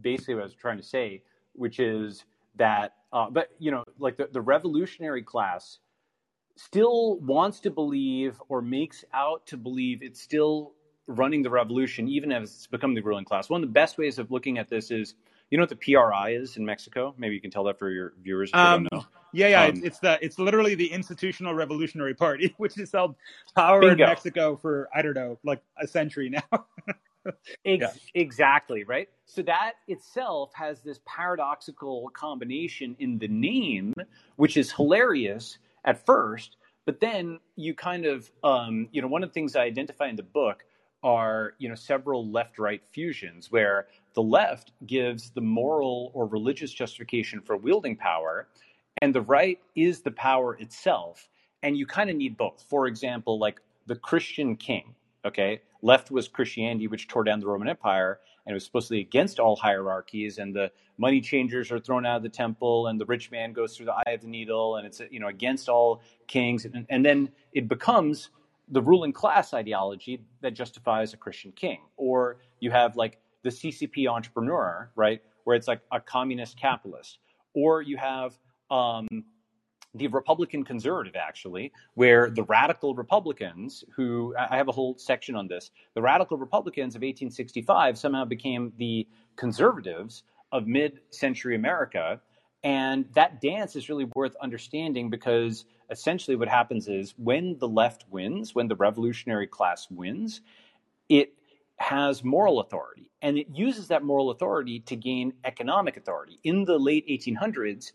basically what I was trying to say, which is that, uh, but you know, like the, the revolutionary class still wants to believe or makes out to believe it's still running the revolution, even as it's become the ruling class. One of the best ways of looking at this is, you know what the PRI is in Mexico? Maybe you can tell that for your viewers if um, don't know. Yeah, yeah, um, it's, it's, the it's literally the Institutional Revolutionary Party, <laughs> which has held power bingo. in Mexico for I don't know, like a century now. <laughs> Ex- yeah. Exactly, right? So that itself has this paradoxical combination in the name, which is hilarious at first, but then you kind of, um, you know, one of the things I identify in the book are, you know, several left-right fusions where the left gives the moral or religious justification for wielding power, and the right is the power itself, and you kind of need both. For example, like the Christian king, okay? Left was Christianity, which tore down the Roman Empire, and it was supposedly against all hierarchies. And the money changers are thrown out of the temple, and the rich man goes through the eye of the needle, and it's you know against all kings. And, and then it becomes the ruling class ideology that justifies a Christian king. Or you have like the CCP entrepreneur, right, where it's like a communist capitalist. Or you have um, the Republican conservative, actually, where the radical Republicans, who I have a whole section on this, the radical Republicans of 1865 somehow became the conservatives of mid century America. And that dance is really worth understanding because essentially what happens is when the left wins, when the revolutionary class wins, it has moral authority and it uses that moral authority to gain economic authority. In the late 1800s,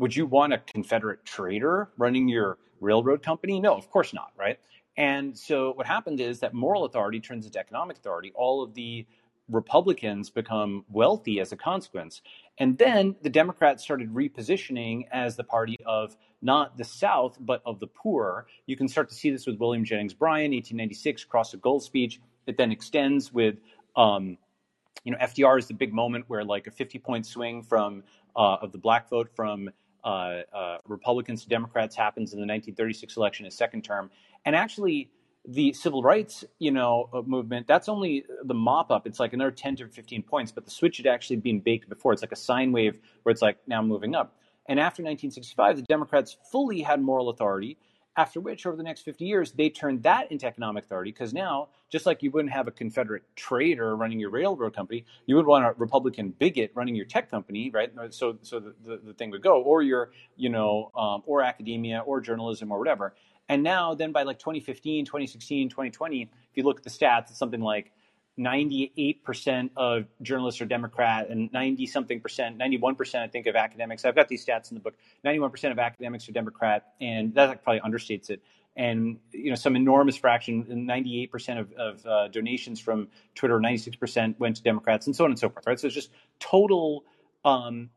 would you want a Confederate traitor running your railroad company? No, of course not, right? And so what happened is that moral authority turns into economic authority. All of the Republicans become wealthy as a consequence. And then the Democrats started repositioning as the party of not the South, but of the poor. You can start to see this with William Jennings Bryan, 1896, Cross of Gold speech. It then extends with, um, you know, FDR is the big moment where like a 50 point swing from uh, of the black vote from Republicans to Democrats happens in the 1936 election, his second term, and actually the civil rights, you know, uh, movement. That's only the mop up. It's like another 10 to 15 points, but the switch had actually been baked before. It's like a sine wave where it's like now moving up. And after 1965, the Democrats fully had moral authority after which, over the next 50 years, they turned that into economic authority because now, just like you wouldn't have a Confederate traitor running your railroad company, you would want a Republican bigot running your tech company, right? So, so the, the, the thing would go, or your, you know, um, or academia, or journalism, or whatever. And now, then by like 2015, 2016, 2020, if you look at the stats, it's something like 98% of journalists are Democrat and 90 something percent, 91% I think of academics. I've got these stats in the book. 91% of academics are Democrat, and that probably understates it. And you know, some enormous fraction, 98% of, of uh, donations from Twitter, 96% went to Democrats, and so on and so forth. Right. So it's just total um,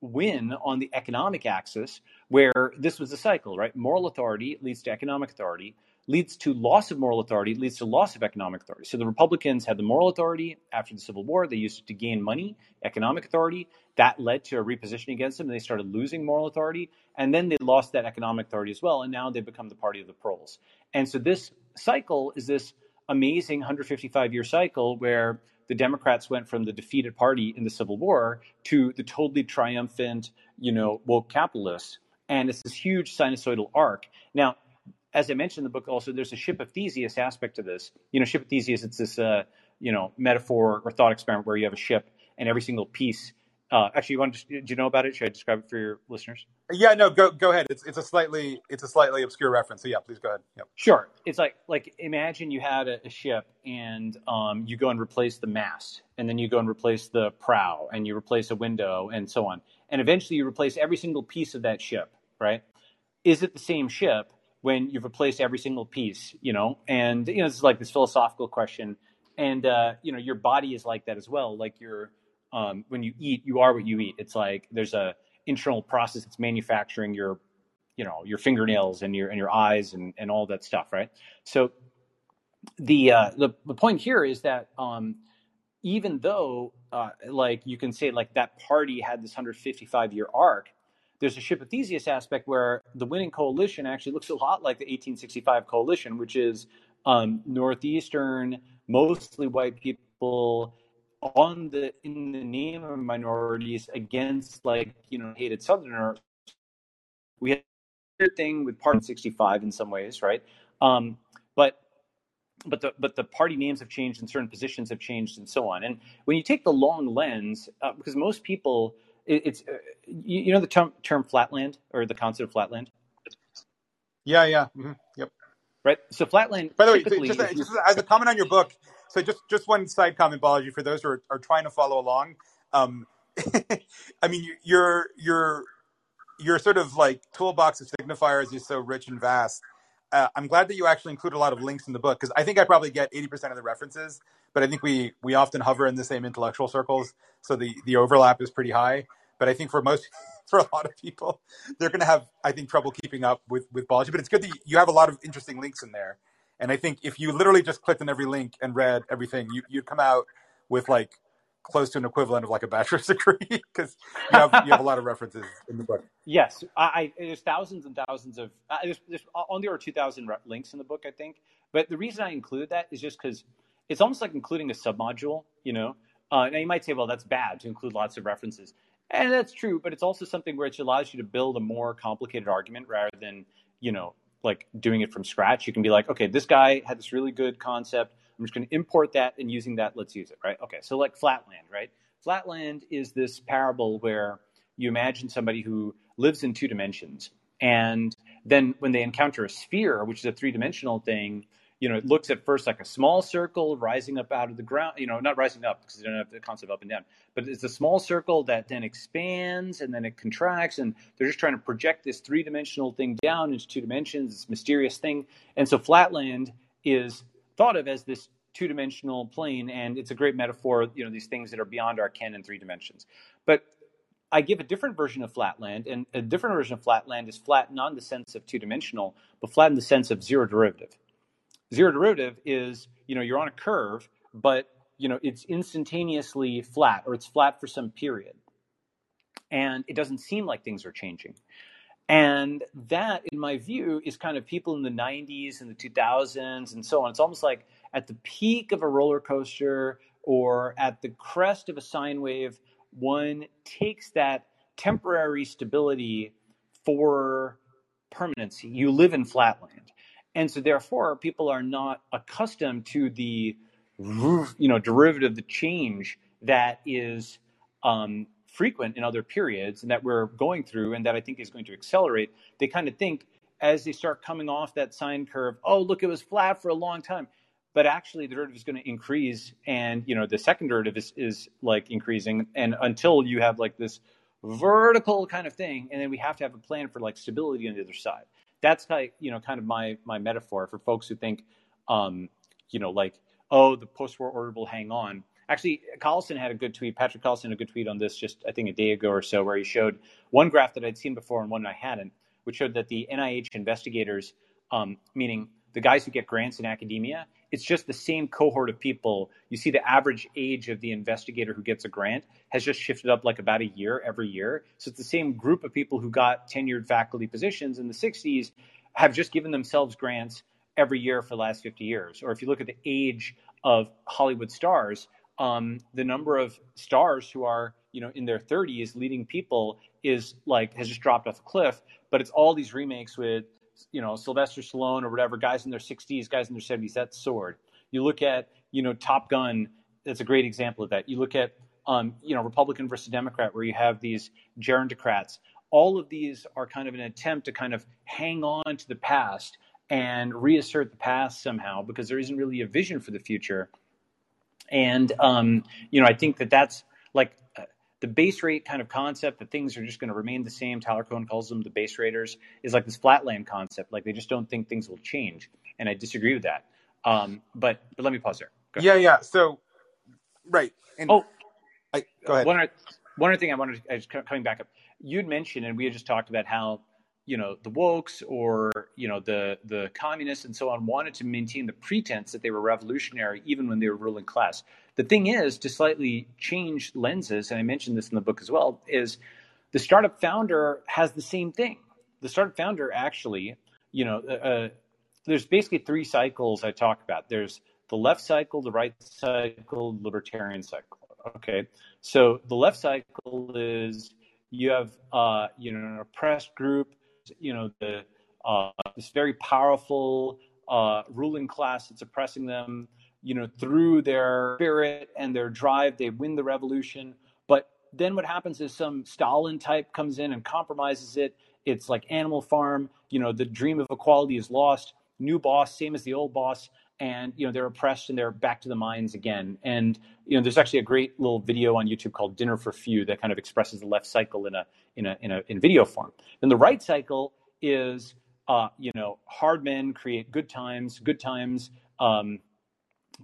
win on the economic axis, where this was the cycle. Right. Moral authority leads to economic authority leads to loss of moral authority, leads to loss of economic authority. So the Republicans had the moral authority after the Civil War. They used it to gain money, economic authority. That led to a repositioning against them. And they started losing moral authority. And then they lost that economic authority as well. And now they've become the party of the proles. And so this cycle is this amazing 155 year cycle where the Democrats went from the defeated party in the Civil War to the totally triumphant, you know, woke capitalists. And it's this huge sinusoidal arc. Now, as I mentioned in the book, also there's a ship of Theseus aspect to this. You know, ship of Theseus, it's this uh, you know metaphor or thought experiment where you have a ship and every single piece. Uh, actually, you want to, do you know about it? Should I describe it for your listeners? Yeah, no, go go ahead. It's it's a slightly it's a slightly obscure reference. So yeah, please go ahead. Yep. Sure. It's like like imagine you had a, a ship and um, you go and replace the mast, and then you go and replace the prow, and you replace a window, and so on, and eventually you replace every single piece of that ship. Right? Is it the same ship? When you've replaced every single piece, you know, and you know, is like this philosophical question, and uh, you know, your body is like that as well. Like you're, um, when you eat, you are what you eat. It's like there's a internal process that's manufacturing your, you know your fingernails and your and your eyes and and all that stuff, right? So the uh, the the point here is that um, even though uh, like you can say like that party had this 155 year arc, there's a ship of Theseus aspect where the winning coalition actually looks a lot like the 1865 coalition, which is um, northeastern, mostly white people on the in the name of minorities against like you know hated Southerners. We had a thing with Part 65 in some ways, right? Um, but but the but the party names have changed and certain positions have changed and so on. And when you take the long lens, uh, because most people, it, it's uh, you, you, know the term term flatland or the concept of flatland. Yeah, yeah, mm-hmm. yep. Right. So flatland. By the way, just, just, as a comment on your book, so just just one side comment, Balaji, for those who are, are trying to follow along. Um, <laughs> I mean, your your your sort of like toolbox of signifiers is so rich and vast uh, I'm glad that you actually include a lot of links in the book because I think I probably get 80% of the references, but I think we we often hover in the same intellectual circles, so the the overlap is pretty high. But I think for most <laughs> for a lot of people, they're going to have I think trouble keeping up with with Balaji. But it's good that you have a lot of interesting links in there, and I think if you literally just clicked on every link and read everything, you you'd come out with like close to an equivalent of like a bachelor's <laughs> degree because you have you have a lot of references in the book. Yes, I, I there's thousands and thousands of uh, there's, there's on the order two thousand links in the book, I think. But the reason I include that is just because it's almost like including a submodule. You know, uh, now you might say, well, that's bad to include lots of references, and that's true. But it's also something where it allows you to build a more complicated argument rather than you know like doing it from scratch. You can be like, okay, this guy had this really good concept I'm just going to import that and using that, let's use it, right? Okay, so like flatland, right? Flatland is this parable where you imagine somebody who lives in two dimensions. And then when they encounter a sphere, which is a three dimensional thing, you know, it looks at first like a small circle rising up out of the ground, you know, not rising up because they don't have the concept of up and down, but it's a small circle that then expands and then it contracts. And they're just trying to project this three dimensional thing down into two dimensions, this mysterious thing. And so flatland is thought of as this two-dimensional plane and it's a great metaphor you know these things that are beyond our ken in three dimensions but i give a different version of flatland and a different version of flatland is flat not in the sense of two-dimensional but flat in the sense of zero derivative zero derivative is you know you're on a curve but you know it's instantaneously flat or it's flat for some period and it doesn't seem like things are changing and that, in my view, is kind of people in the 90s and the 2000s and so on. It's almost like at the peak of a roller coaster or at the crest of a sine wave, one takes that temporary stability for permanency. You live in flatland. And so therefore people are not accustomed to the you know derivative, the change that is um, frequent in other periods and that we're going through and that I think is going to accelerate, they kind of think as they start coming off that sine curve, oh, look, it was flat for a long time. But actually, the derivative is going to increase, and you know the second derivative is, is like increasing, and until you have like this vertical kind of thing, and then we have to have a plan for like stability on the other side. That's like you know kind of my my metaphor for folks who think, um, you know, like oh, the post-war order will hang on Actually, Collison had a good tweet. Patrick Collison had a good tweet on this just, I think, a day ago or so, where he showed one graph that I'd seen before and one I hadn't, which showed that the NIH investigators, um, meaning the guys who get grants in academia, it's just the same cohort of people. You see, the average age of the investigator who gets a grant has just shifted up like about a year every year. So it's the same group of people who got tenured faculty positions in the 60s have just given themselves grants every year for the last 50 years. Or if you look at the age of Hollywood stars, um, the number of stars who are you know in their 30s leading people is like has just dropped off a cliff but it's all these remakes with you know sylvester stallone or whatever guys in their 60s guys in their 70s that's sword. You look at you know top gun that's a great example of that. You look at um, you know republican versus democrat where you have these gerontocrats. All of these are kind of an attempt to kind of hang on to the past and reassert the past somehow because there isn't really a vision for the future. And um, you know, I think that that's like the base rate kind of concept that things are just going to remain the same. Tyler Cowen calls them the base raters is like this flatland concept. Like they just don't think things will change, and I disagree with that. Um, but but let me pause there. Yeah, yeah. So right. And oh, I, go ahead. One other, one other thing I wanted to, I just coming back up. You'd mentioned, and we had just talked about how you you know the wokes or you know the the communists and so on wanted to maintain the pretense that they were revolutionary even when they were ruling class. The thing is to slightly change lenses, and I mentioned this in the book as well, is the startup founder has the same thing. The startup founder actually, you know, uh, uh there's basically three cycles I talk about. There's the left cycle, the right cycle, libertarian cycle. Okay, so the left cycle is you have uh, you know an oppressed group, you know the uh, this very powerful uh, ruling class that's oppressing them. You know through their spirit and their drive, they win the revolution. But then what happens is some Stalin type comes in and compromises it. It's like Animal Farm. You know the dream of equality is lost. New boss, same as the old boss and you know they're oppressed and they're back to the mines again and you know there's actually a great little video on youtube called dinner for few that kind of expresses the left cycle in a in a in a in video form then the right cycle is uh, you know hard men create good times good times um,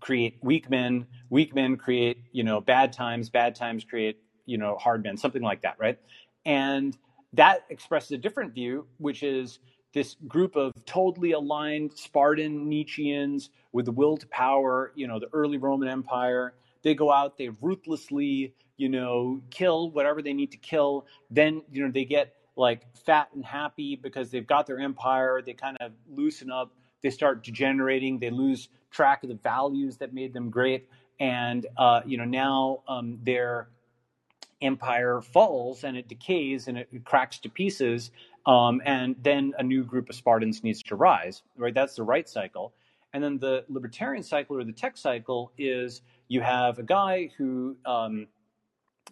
create weak men weak men create you know bad times bad times create you know hard men something like that right and that expresses a different view which is this group of totally aligned Spartan Nietzscheans with the will to power, you know, the early Roman Empire. They go out, they ruthlessly, you know, kill whatever they need to kill. Then, you know, they get like fat and happy because they've got their empire. They kind of loosen up. They start degenerating. They lose track of the values that made them great. And, uh, you know, now um, their empire falls and it decays and it cracks to pieces um, and then a new group of Spartans needs to rise, right? That's the right cycle. And then the libertarian cycle or the tech cycle is you have a guy who um,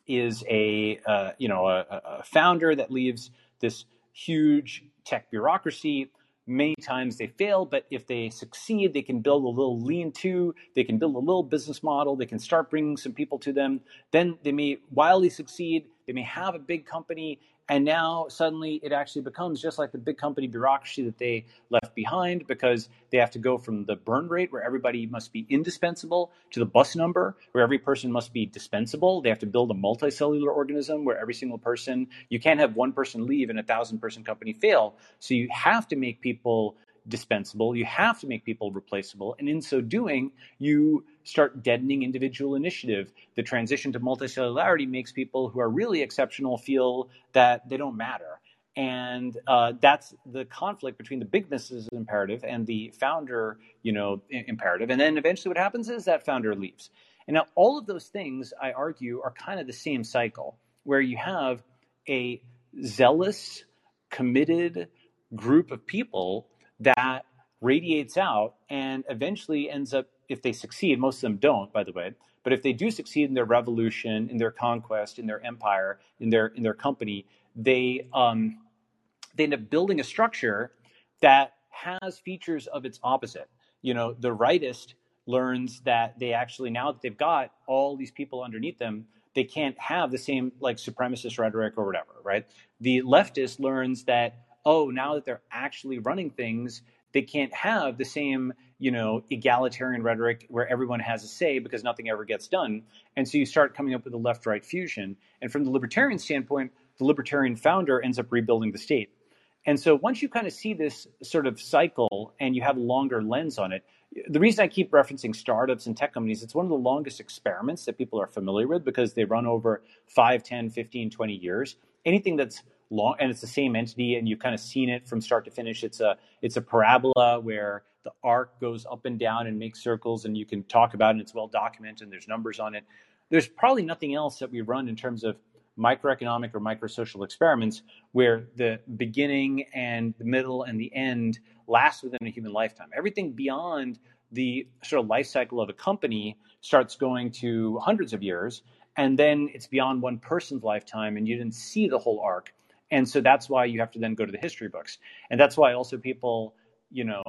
is a uh, you know a, a, founder that leaves this huge tech bureaucracy. Many times they fail, but if they succeed, they can build a little lean-to. They can build a little business model. They can start bringing some people to them. Then they may wildly succeed. They may have a big company, and now suddenly it actually becomes just like the big company bureaucracy that they left behind because they have to go from the burn rate where everybody must be indispensable to the bus number where every person must be dispensable. They have to build a multicellular organism where every single person, you can't have one person leave and a thousand person company fail. So you have to make people dispensable. You have to make people replaceable. And in so doing, you start deadening individual initiative. The transition to multicellularity makes people who are really exceptional feel that they don't matter. And uh, that's the conflict between the big business imperative and the founder, you know, imperative. And then eventually, what happens is that founder leaves. And now, all of those things, I argue, are kind of the same cycle, where you have a zealous, committed group of people that radiates out and eventually ends up, if they succeed, most of them don't, by the way, but if they do succeed in their revolution, in their conquest, in their empire, in their in their company, they um, they end up building a structure that has features of its opposite. You know, the rightist learns that they actually now that they've got all these people underneath them, they can't have the same like supremacist rhetoric or whatever, right? The leftist learns that oh, now that they're actually running things, they can't have the same, you know, egalitarian rhetoric where everyone has a say because nothing ever gets done. And so you start coming up with a left right fusion. And from the libertarian standpoint, the libertarian founder ends up rebuilding the state. And so once you kind of see this sort of cycle and you have a longer lens on it, the reason I keep referencing startups and tech companies, it's one of the longest experiments that people are familiar with because they run over 5, 10, 15, 20 years. Anything that's long and it's the same entity and you've kind of seen it from start to finish. It's a it's a parabola where the arc goes up and down and makes circles and you can talk about it and it's well documented and there's numbers on it. There's probably nothing else that we run in terms of microeconomic or microsocial experiments where the beginning and the middle and the end last within a human lifetime. Everything beyond the sort of life cycle of a company starts going to hundreds of years and then it's beyond one person's lifetime and you didn't see the whole arc and so that's why you have to then go to the history books. And that's why also people, you know,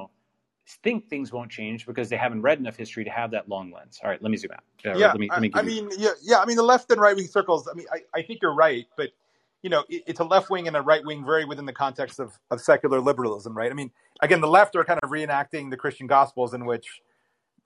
think things won't change because they haven't read enough history to have that long lens. All right, let me zoom out. Uh, yeah, me, I, I mean, yeah, yeah. I mean, the left and right wing circles. I mean, I, I think you're right, but you know, it, it's a left wing and a right wing, very within the context of of secular liberalism, right? I mean, again, the left are kind of reenacting the Christian Gospels, in which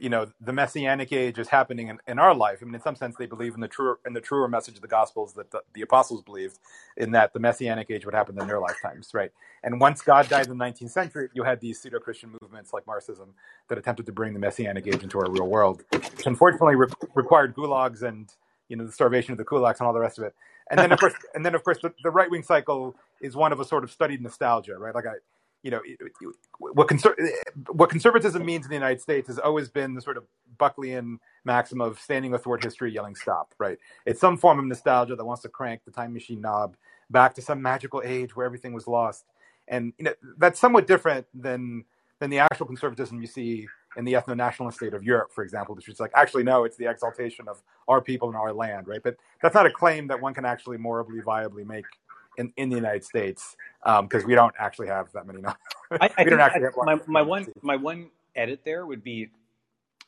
you know the messianic age is happening in, in our life. I mean, in some sense, they believe in the truer in the truer message of the Gospels that the, the apostles believed in that the messianic age would happen in their lifetimes, right? And once God died in the 19th century, you had these pseudo-Christian movements like Marxism that attempted to bring the messianic age into our real world, which unfortunately re- required gulags and you know the starvation of the kulaks and all the rest of it. And then of course, and then of course, the, the right wing cycle is one of a sort of studied nostalgia, right? Like I, you know, what, conser- what conservatism means in the United States has always been the sort of Buckleyan maxim of standing athwart history, yelling "stop." Right? It's some form of nostalgia that wants to crank the time machine knob back to some magical age where everything was lost, and you know that's somewhat different than than the actual conservatism you see in the ethno-nationalist state of Europe, for example, which is like actually no, it's the exaltation of our people and our land, right? But that's not a claim that one can actually morally viably make in, in the United States because um, we don't actually have that many. <laughs> I, I we don't actually I, have my, my one my one edit there would be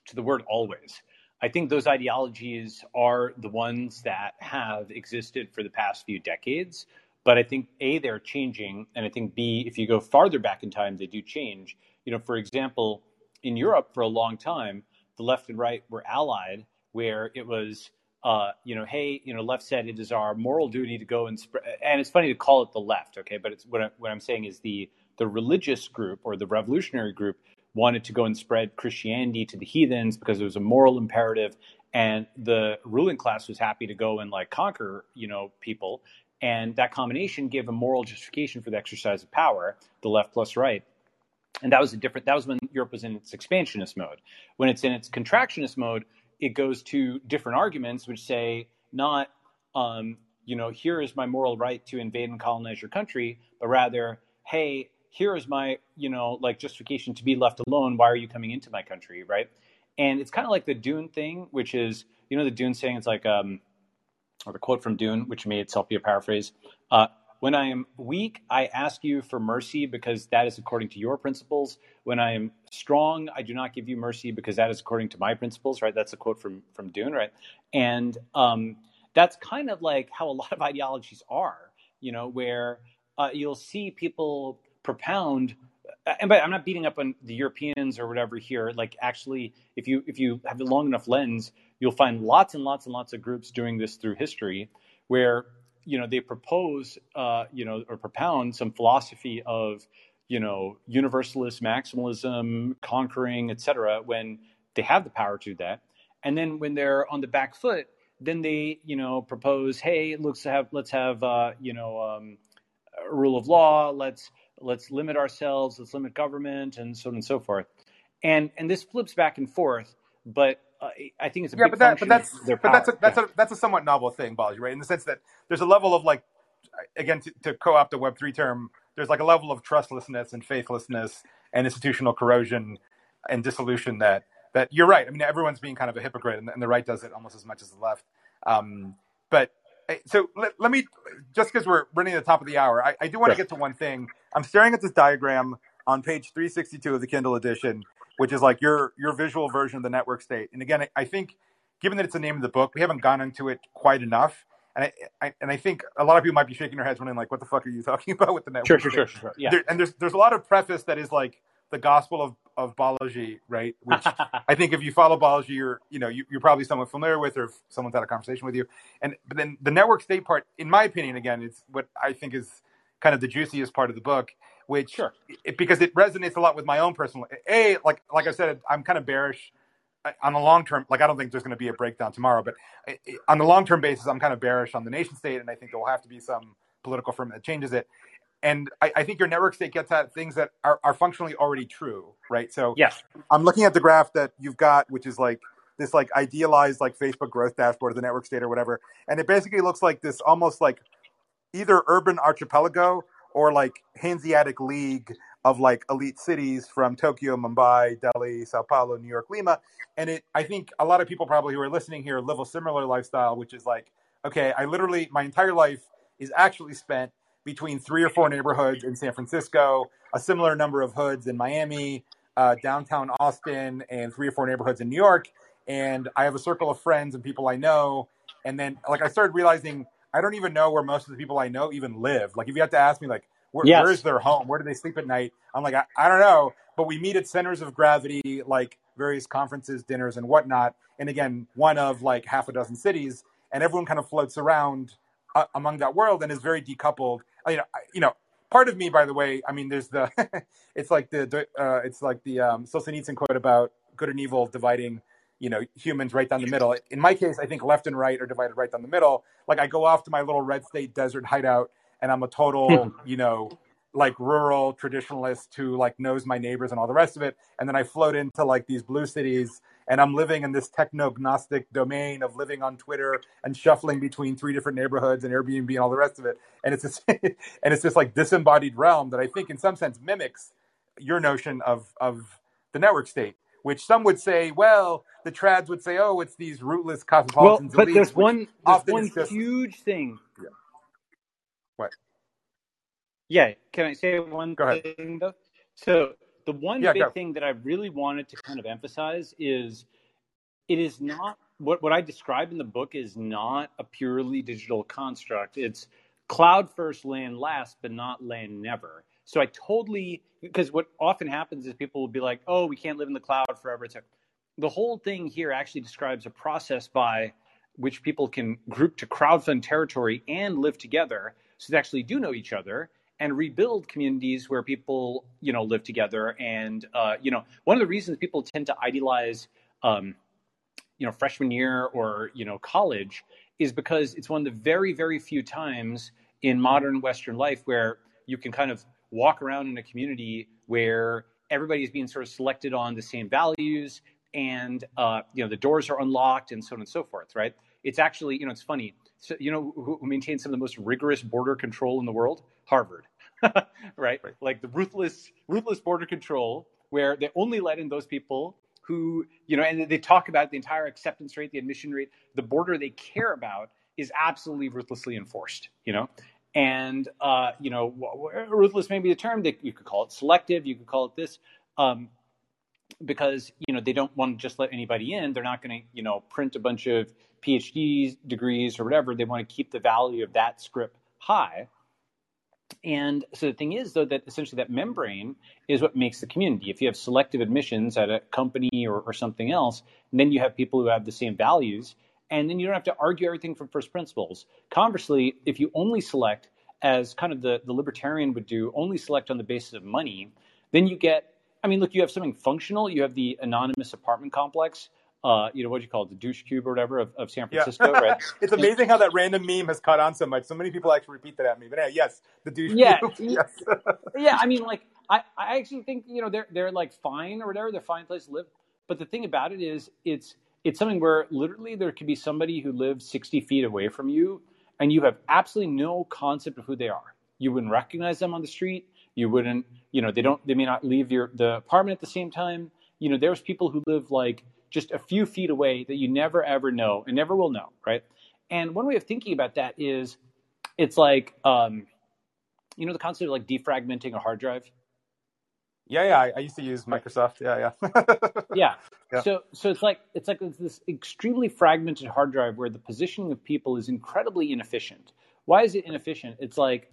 to the word always. I think those ideologies are the ones that have existed for the past few decades. But I think A, they're changing. And I think B, if you go farther back in time, they do change. You know, for example, in Europe for a long time, the left and right were allied, where it was uh, you know, hey, you know, left said it is our moral duty to go and spread. And it's funny to call it the left, okay? But it's what, I, what I'm saying is the the religious group or the revolutionary group wanted to go and spread Christianity to the heathens because it was a moral imperative, and the ruling class was happy to go and like conquer, you know, people. And that combination gave a moral justification for the exercise of power, the left plus right. And that was a different. That was when Europe was in its expansionist mode. When it's in its contractionist mode, it goes to different arguments which say not um, you know here is my moral right to invade and colonize your country but rather hey here is my you know like justification to be left alone. Why are you coming into my country? Right? And it's kind of like the dune thing which is you know the dune saying it's like um or the quote from dune which may itself be a paraphrase uh, when I am weak, I ask you for mercy because that is according to your principles. When I am strong, I do not give you mercy because that is according to my principles, right? That's a quote from from Dune, right? And um, that's kind of like how a lot of ideologies are, you know, where uh, you'll see people propound and but I'm not beating up on the Europeans or whatever here. Like actually, if you if you have a long enough lens, you'll find lots and lots and lots of groups doing this through history, where you know, they propose, uh, you know, or propound some philosophy of, you know, universalist maximalism, conquering, et cetera, when they have the power to do that. And then when they're on the back foot, then they, you know, propose, hey, let's have, let's have, uh, you know, um, rule of law. Let's let's limit ourselves. Let's limit government, and so on and so forth. And and this flips back and forth. But uh, I think it's a yeah, but, that, but that's but that's a, that's yeah. a that's a somewhat novel thing, Balaji, right? In the sense that there's a level of like, again, to, to co-opt the Web three term, there's like a level of trustlessness and faithlessness and institutional corrosion and dissolution that that you're right. I mean, everyone's being kind of a hypocrite, and, and the right does it almost as much as the left. Um, but eh, so let, let me just because we're running at the top of the hour, I, I do want to get to one thing. I'm staring at this diagram on page 362 of the Kindle edition, which is like your your visual version of the network state. And again, I think given that it's the name of the book, we haven't gone into it quite enough. And I, I, and I think a lot of people might be shaking their heads, wondering like, "What the fuck are you <laughs> talking about with the network?" Sure, sure, sure, sure, Yeah. There, and there's there's a lot of preface that is like the gospel of of Balaji, right? <laughs> Which I think if you follow Balaji, you're you know you, are probably somewhat familiar with, or if someone's had a conversation with you. And but then the network state part, in my opinion, again, is what I think is kind of the juiciest part of the book which sure. it, because it resonates a lot with my own personal. A like like I said, I'm kind of bearish uh, on the long term. Like I don't think there's going to be a breakdown tomorrow, but uh, on the long term basis, I'm kind of bearish on the nation state, and I think there will have to be some political firm that changes it. And I, I, think your network state gets at things that are, are functionally already true, right? So yes, I'm looking at the graph that you've got, which is like this like idealized like Facebook growth dashboard of the network state or whatever, and it basically looks like this almost like either urban archipelago or like Hanseatic League of like elite cities from Tokyo, Mumbai, Delhi, Sao Paulo, New York, Lima. And it, I think a lot of people probably who are listening here live a similar lifestyle, which is like, okay, I literally, my entire life is actually spent between three or four neighborhoods in San Francisco, a similar number of hoods in Miami, uh, downtown Austin, and three or four neighborhoods in New York. And I have a circle of friends and people I know. And then, like, I started realizing I don't even know where most of the people I know even live. Like, if you had to ask me, like, Where, Yes. Where's their home? Where do they sleep at night? I'm like, I, I don't know. But we meet at centers of gravity, like various conferences, dinners, and whatnot. And again, one of like half a dozen cities, and everyone kind of floats around uh, among that world and is very decoupled. You know, I- you know. Part of me, by the way, I mean, there's the, <laughs> it's like the, the uh, it's like the um, Solzhenitsyn quote about good and evil dividing, you know, humans right down the middle. In my case, I think left and right are divided right down the middle. Like I go off to my little red state desert hideout, and I'm a total, hmm. you know, like rural traditionalist who like knows my neighbors and all the rest of it. And then I float into like these blue cities and I'm living in this techno-gnostic domain of living on Twitter and shuffling between three different neighborhoods and Airbnb and all the rest of it. And it's this, <laughs> and it's this like disembodied realm that I think in some sense mimics your notion of of the network state, which some would say, well, the trads would say, oh, it's these rootless Well, cosmopolitan but elites, there's one there's one just huge thing. what? Yeah, can I say one Go ahead. thing though? So the one Yeah, big go. thing that I really wanted to kind of emphasize is it is not what what I describe in the book is not a purely digital construct. It's cloud first, land last, but not land never. So I totally because what often happens is people will be like, "Oh, we can't live in the cloud forever." It's like, the whole thing here actually describes a process by which people can group to crowdfund territory and live together, so they actually do know each other and rebuild communities where people, you know, live together. And uh, you know, one of the reasons people tend to idealize, um, you know, freshman year or you know, college is because it's one of the very, very few times in modern Western life where you can kind of walk around in a community where everybody is being sort of selected on the same values and uh, you know the doors are unlocked and so on and so forth right? It's actually you know it's funny. So you know who, who maintains some of the most rigorous border control in the world? Harvard <laughs> right? Right. like the ruthless ruthless border control where they only let in those people who you know and they talk about the entire acceptance rate the admission rate. The border they care about is absolutely ruthlessly enforced you know and uh, you know ruthless may be the term that you could call it selective you could call it this um, because you know they don't want to just let anybody in. They're not going to you know print a bunch of phd degrees or whatever. They want to keep the value of that script high. And so the thing is though that essentially that membrane is what makes the community. If you have selective admissions at a company or, or something else and then you have people who have the same values and then you don't have to argue everything from first principles conversely if you only select as kind of the, the libertarian would do only select on the basis of money then you get I mean, look, you have something functional. You have the anonymous apartment complex. Uh, you know what do you call it, the douche cube or whatever of, of San Yeah. Francisco, right? <laughs> it's amazing how that random meme has caught on so much. So many people actually repeat that at me. But yeah, yes, the douche Yeah. cube. <laughs> yes. <laughs> yeah, I mean, like, I, I actually think you know they're they're like fine or whatever. They're fine place to live. But the thing about it is, it's it's something where literally there could be somebody who lives sixty feet away from you, and you have absolutely no concept of who they are. You wouldn't recognize them on the street. You wouldn't, you know, they don't. They may not leave your the apartment at the same time. You know, there's people who live like just a few feet away that you never ever know and never will know, right? And one way of thinking about that is, it's like, um, you know, the concept of like defragmenting a hard drive. Yeah, yeah. I, I used to use Microsoft. Yeah, yeah. <laughs> Yeah. Yeah. So so it's like it's like this extremely fragmented hard drive where the positioning of people is incredibly inefficient. Why is it inefficient? It's like,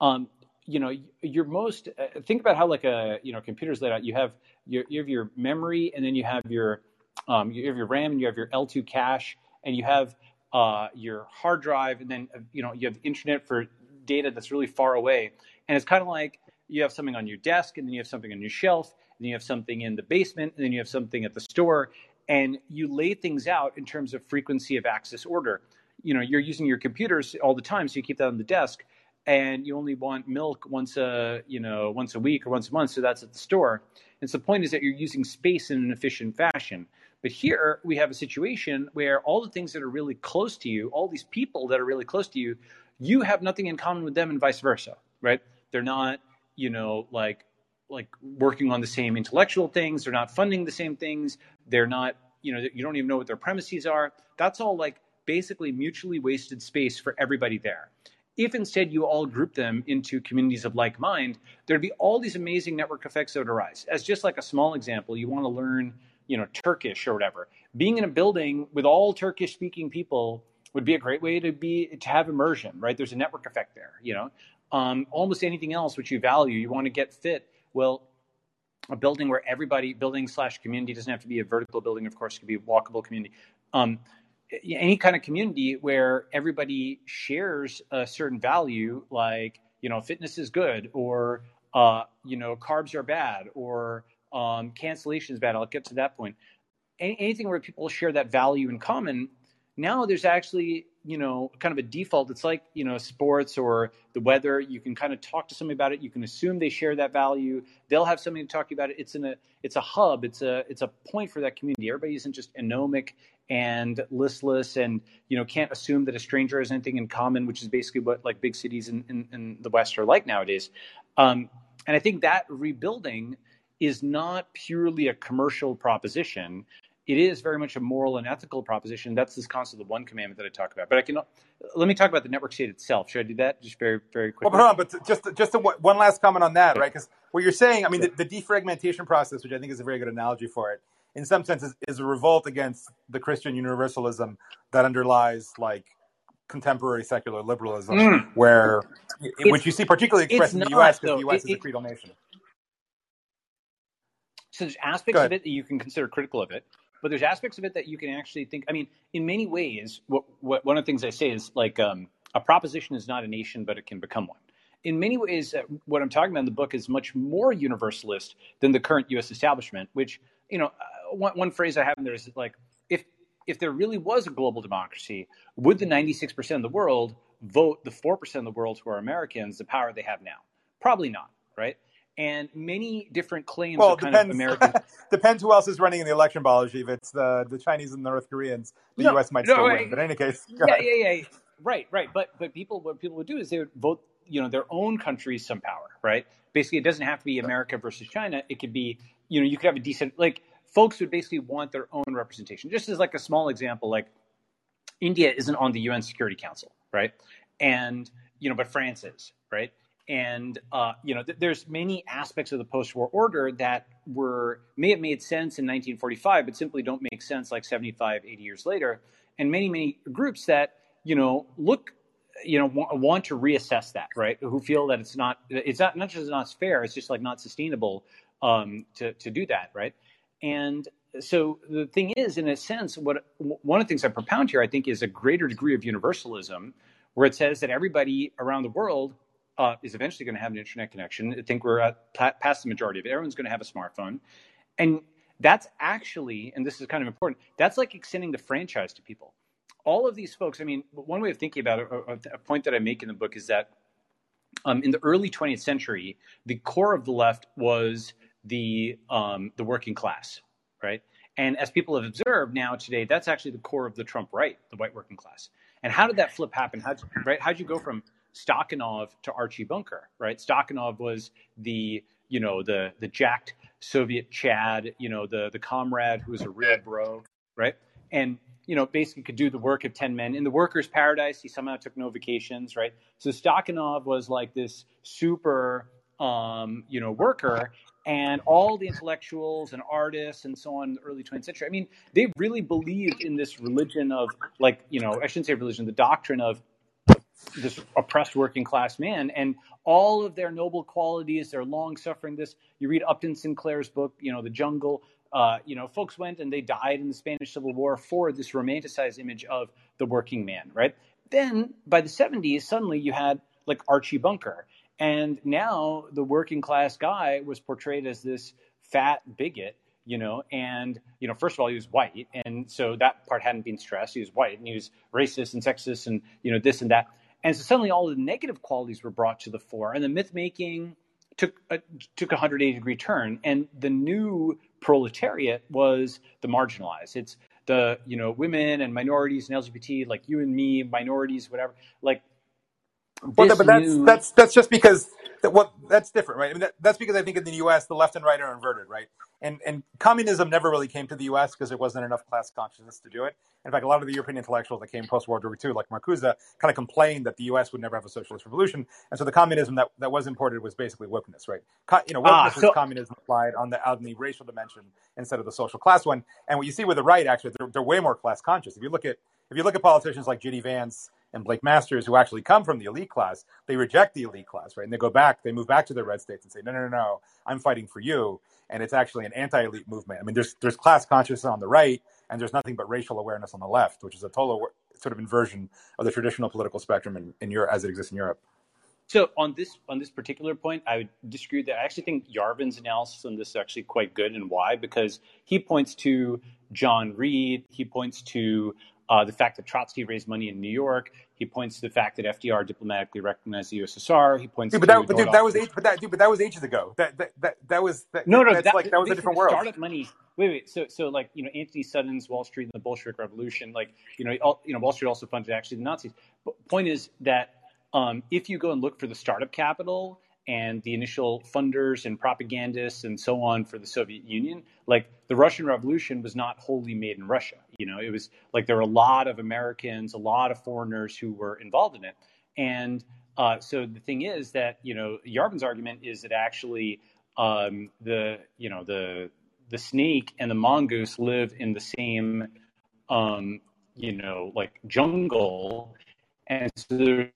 um, you know, your most uh, think about how like a you know computer's laid out. You have your you have your memory, and then you have your um, you have your RAM, and you have your L2 cache, and you have uh, your hard drive, and then uh, you know you have the internet for data that's really far away. And it's kind of like you have something on your desk, and then you have something on your shelf, and you have something in the basement, and then you have something at the store, and you lay things out in terms of frequency of access order. You know, you're using your computers all the time, so you keep that on the desk, and you only want milk once a you know once a week or once a month, so that's at the store. And so the point is that you're using space in an efficient fashion. But here we have a situation where all the things that are really close to you, all these people that are really close to you, you have nothing in common with them, and vice versa, right? They're not, you know, like like working on the same intellectual things. They're not funding the same things. They're not, you know, you don't even know what their premises are. That's all like basically mutually wasted space for everybody there. If instead you all group them into communities of like mind, there'd be all these amazing network effects that would arise. As just like a small example, you want to learn, you know, Turkish or whatever. Being in a building with all Turkish speaking people would be a great way to be to have immersion, right? There's a network effect there, you know. Um, almost anything else which you value. You want to get fit. Well, a building where everybody, building slash community, doesn't have to be a vertical building, of course, it could be a walkable community. Um, any kind of community where everybody shares a certain value, like you know, fitness is good, or uh, you know, carbs are bad, or um, cancellation is bad. I'll get to that point. Any, anything where people share that value in common. Now there's actually you know kind of a default. It's like you know sports or the weather. You can kind of talk to somebody about it. You can assume they share that value. They'll have something to talk about it. It's in a it's a hub. It's a it's a point for that community. Everybody isn't just anomic and listless and you know can't assume that a stranger has anything in common, which is basically what like big cities in, in, in the West are like nowadays. Um, and I think that rebuilding is not purely a commercial proposition. It is very much a moral and ethical proposition. That's this concept of the one commandment that I talk about. But I can let me talk about the network state itself. Should I do that just very very quickly? Well, but, but just just a, one last comment on that, right? Because what you're saying, I mean, the, the defragmentation process, which I think is a very good analogy for it, in some sense, is, is a revolt against the Christian universalism that underlies like contemporary secular liberalism, mm. where it's, which you see particularly expressed in the U.S. because the U.S. It, is a creedal nation. So there's aspects of it that you can consider critical of it, but there's aspects of it that you can actually think. I mean, in many ways, what, what one of the things I say is like um, a proposition is not a nation, but it can become one. In many ways, uh, what I'm talking about in the book is much more universalist than the current U.S. establishment. Which you know, uh, one, one phrase I have in there is like, if if there really was a global democracy, would the 96% of the world vote the 4% of the world who are Americans the power they have now? Probably not, right? And many different claims well, of kind depends, of American. <laughs> depends who else is running in the election, Balaji. If it's the, the Chinese and the North Koreans, the no, U.S. might no, still right. win. But in any case, yeah, ahead. yeah, yeah, right, right. But but people, what people would do is they would vote, you know, their own country's some power, right? Basically, it doesn't have to be America versus China. It could be, you know, you could have a decent like folks would basically want their own representation. Just as like a small example, like India isn't on the UN Security Council, right? And you know, but France is, right? And uh, you know th- there's many aspects of the post-war order that were may have made sense in 1945 but simply don't make sense like 75 80 years later. And many many groups that you know look you know w- want to reassess that right? Who feel that it's not it's not not just not fair it's just like not sustainable um, to to do that right? And so the thing is in a sense what one of the things i propound here i think is a greater degree of universalism where it says that everybody around the world uh, is eventually going to have an internet connection. I think we're at past the majority of it. Everyone's going to have a smartphone. And that's actually, and this is kind of important, that's like extending the franchise to people. All of these folks, I mean, one way of thinking about it, a, a point that I make in the book is that um, in the early 20th century, the core of the left was the um, the working class, right? And as people have observed now today, that's actually the core of the Trump right, the white working class. And how did that flip happen? How right? How'd you go from Stakhanov to Archie Bunker, right? Stakhanov was the you know the the jacked Soviet Chad, you know the the comrade who was a real bro, right? And you know basically could do the work of ten men in the workers' paradise. He somehow took no vacations, right? So Stakhanov was like this super um, you know worker, and all the intellectuals and artists and so on in the early 20th century. I mean, they really believed in this religion of like you know I shouldn't say religion, the doctrine of this oppressed working class man and all of their noble qualities their long suffering this you read upton sinclair's book you know the jungle uh, you know folks went and they died in the spanish civil war for this romanticized image of the working man right then by the 70s suddenly you had like archie bunker and now the working class guy was portrayed as this fat bigot you know, and you know, first of all, he was white, and so that part hadn't been stressed. He was white, and he was racist and sexist, and you know, this and that. And so suddenly all the negative qualities were brought to the fore, and the myth making took a, took a 180 degree turn. And the new proletariat was the marginalized. It's the you know women and minorities and LGBT, like you and me, minorities, whatever. Like, well, but that's new... that's that's just because that what that's different, right? I mean, that, that's because I think in the U.S. the left and right are inverted, right? And and communism never really came to the U.S. because there wasn't enough class consciousness to do it. In fact, a lot of the European intellectuals that came post World War II, like Marcuse, kind of complained that the U.S. would never have a socialist revolution, and so the communism that, that was imported was basically wokeness, right? Co- you know, ah, wokeness ah, so- was communism applied on the on the racial dimension instead of the social class one. And what you see with the right, actually, they're, they're way more class conscious. If you look at if you look at politicians like J.D. Vance and Blake Masters, who actually come from the elite class, they reject the elite class, right? And they go back, they move back to their red states and say, no, no, no, no, I'm fighting for you. And it's actually an anti-elite movement. I mean, there's there's class consciousness on the right, and there's nothing but racial awareness on the left, which is a total sort of inversion of the traditional political spectrum in, in Europe as it exists in Europe. So on this on this particular point, I would disagree that. I actually think Yarvin's analysis on this is actually quite good, and why? Because he points to John Reed, he points to uh, the fact that Trotsky raised money in New York. He points to the fact that FDR diplomatically recognized the USSR. He points dude, but that, but dude, that was age, but that dude, but that was ages ago. That that that, that was that, no, no, that's that, like that was a different world. Startup money. Wait, wait. So, so like you know, Antony Sutton's Wall Street and the Bolshevik Revolution. Like you know, all, you know, Wall Street also funded actually the Nazis. But point is that um, if you go and look for the startup capital and the initial funders and propagandists and so on for the Soviet Union, like the Russian Revolution was not wholly made in Russia. You know, it was like there were a lot of Americans, a lot of foreigners who were involved in it. And uh, so the thing is that you know Yarvin's argument is that actually um, the you know the the snake and the mongoose live in the same um, you know like jungle, and so there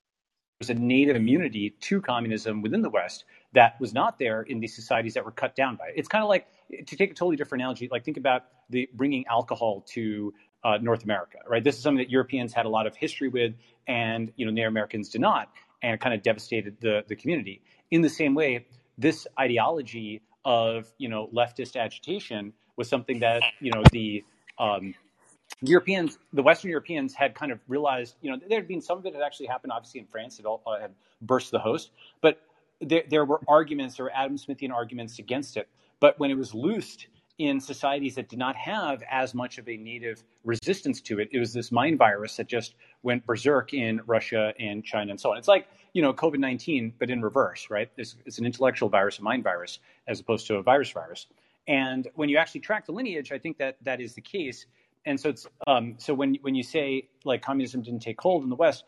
was a native immunity to communism within the West that was not there in these societies that were cut down by it. It's kind of like to take a totally different analogy, like think about the bringing alcohol to uh, North America, right? This is something that Europeans had a lot of history with, and you know Native Americans did not, and it kind of devastated the the community. In the same way, this ideology of you know leftist agitation was something that you know the um, Europeans, the Western Europeans had kind of realized, you know, there had been some of it had actually happened, obviously in France, it all uh, had burst the host, but there, there were arguments, there were Adam Smithian arguments against it. But when it was loosed in societies that did not have as much of a native resistance to it, it was this mind virus that just went berserk in Russia and China and so on. It's like, you know, COVID 19, but in reverse, right? It's, it's an intellectual virus, a mind virus, as opposed to a virus virus. And when you actually track the lineage, I think that that is the case and so it's um, so when when you say like communism didn't take hold in the West,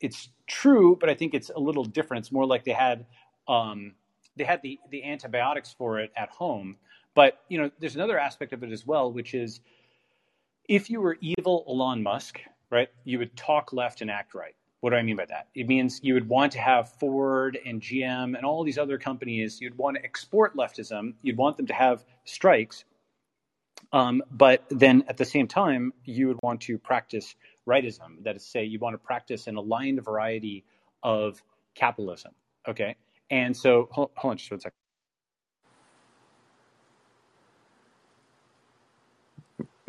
it's true, but I think it's a little different. It's more like they had um, they had the the antibiotics for it at home. But you know, there's another aspect of it as well, which is if you were evil Elon Musk, right, you would talk left and act right. What do I mean by that? It means you would want to have Ford and GM and all these other companies. You'd want to export leftism. You'd want them to have strikes um, but then at the same time, you would want to practice rightism. That is, say, you want to practice an aligned variety of capitalism. Okay. And so, hold, hold on just one second.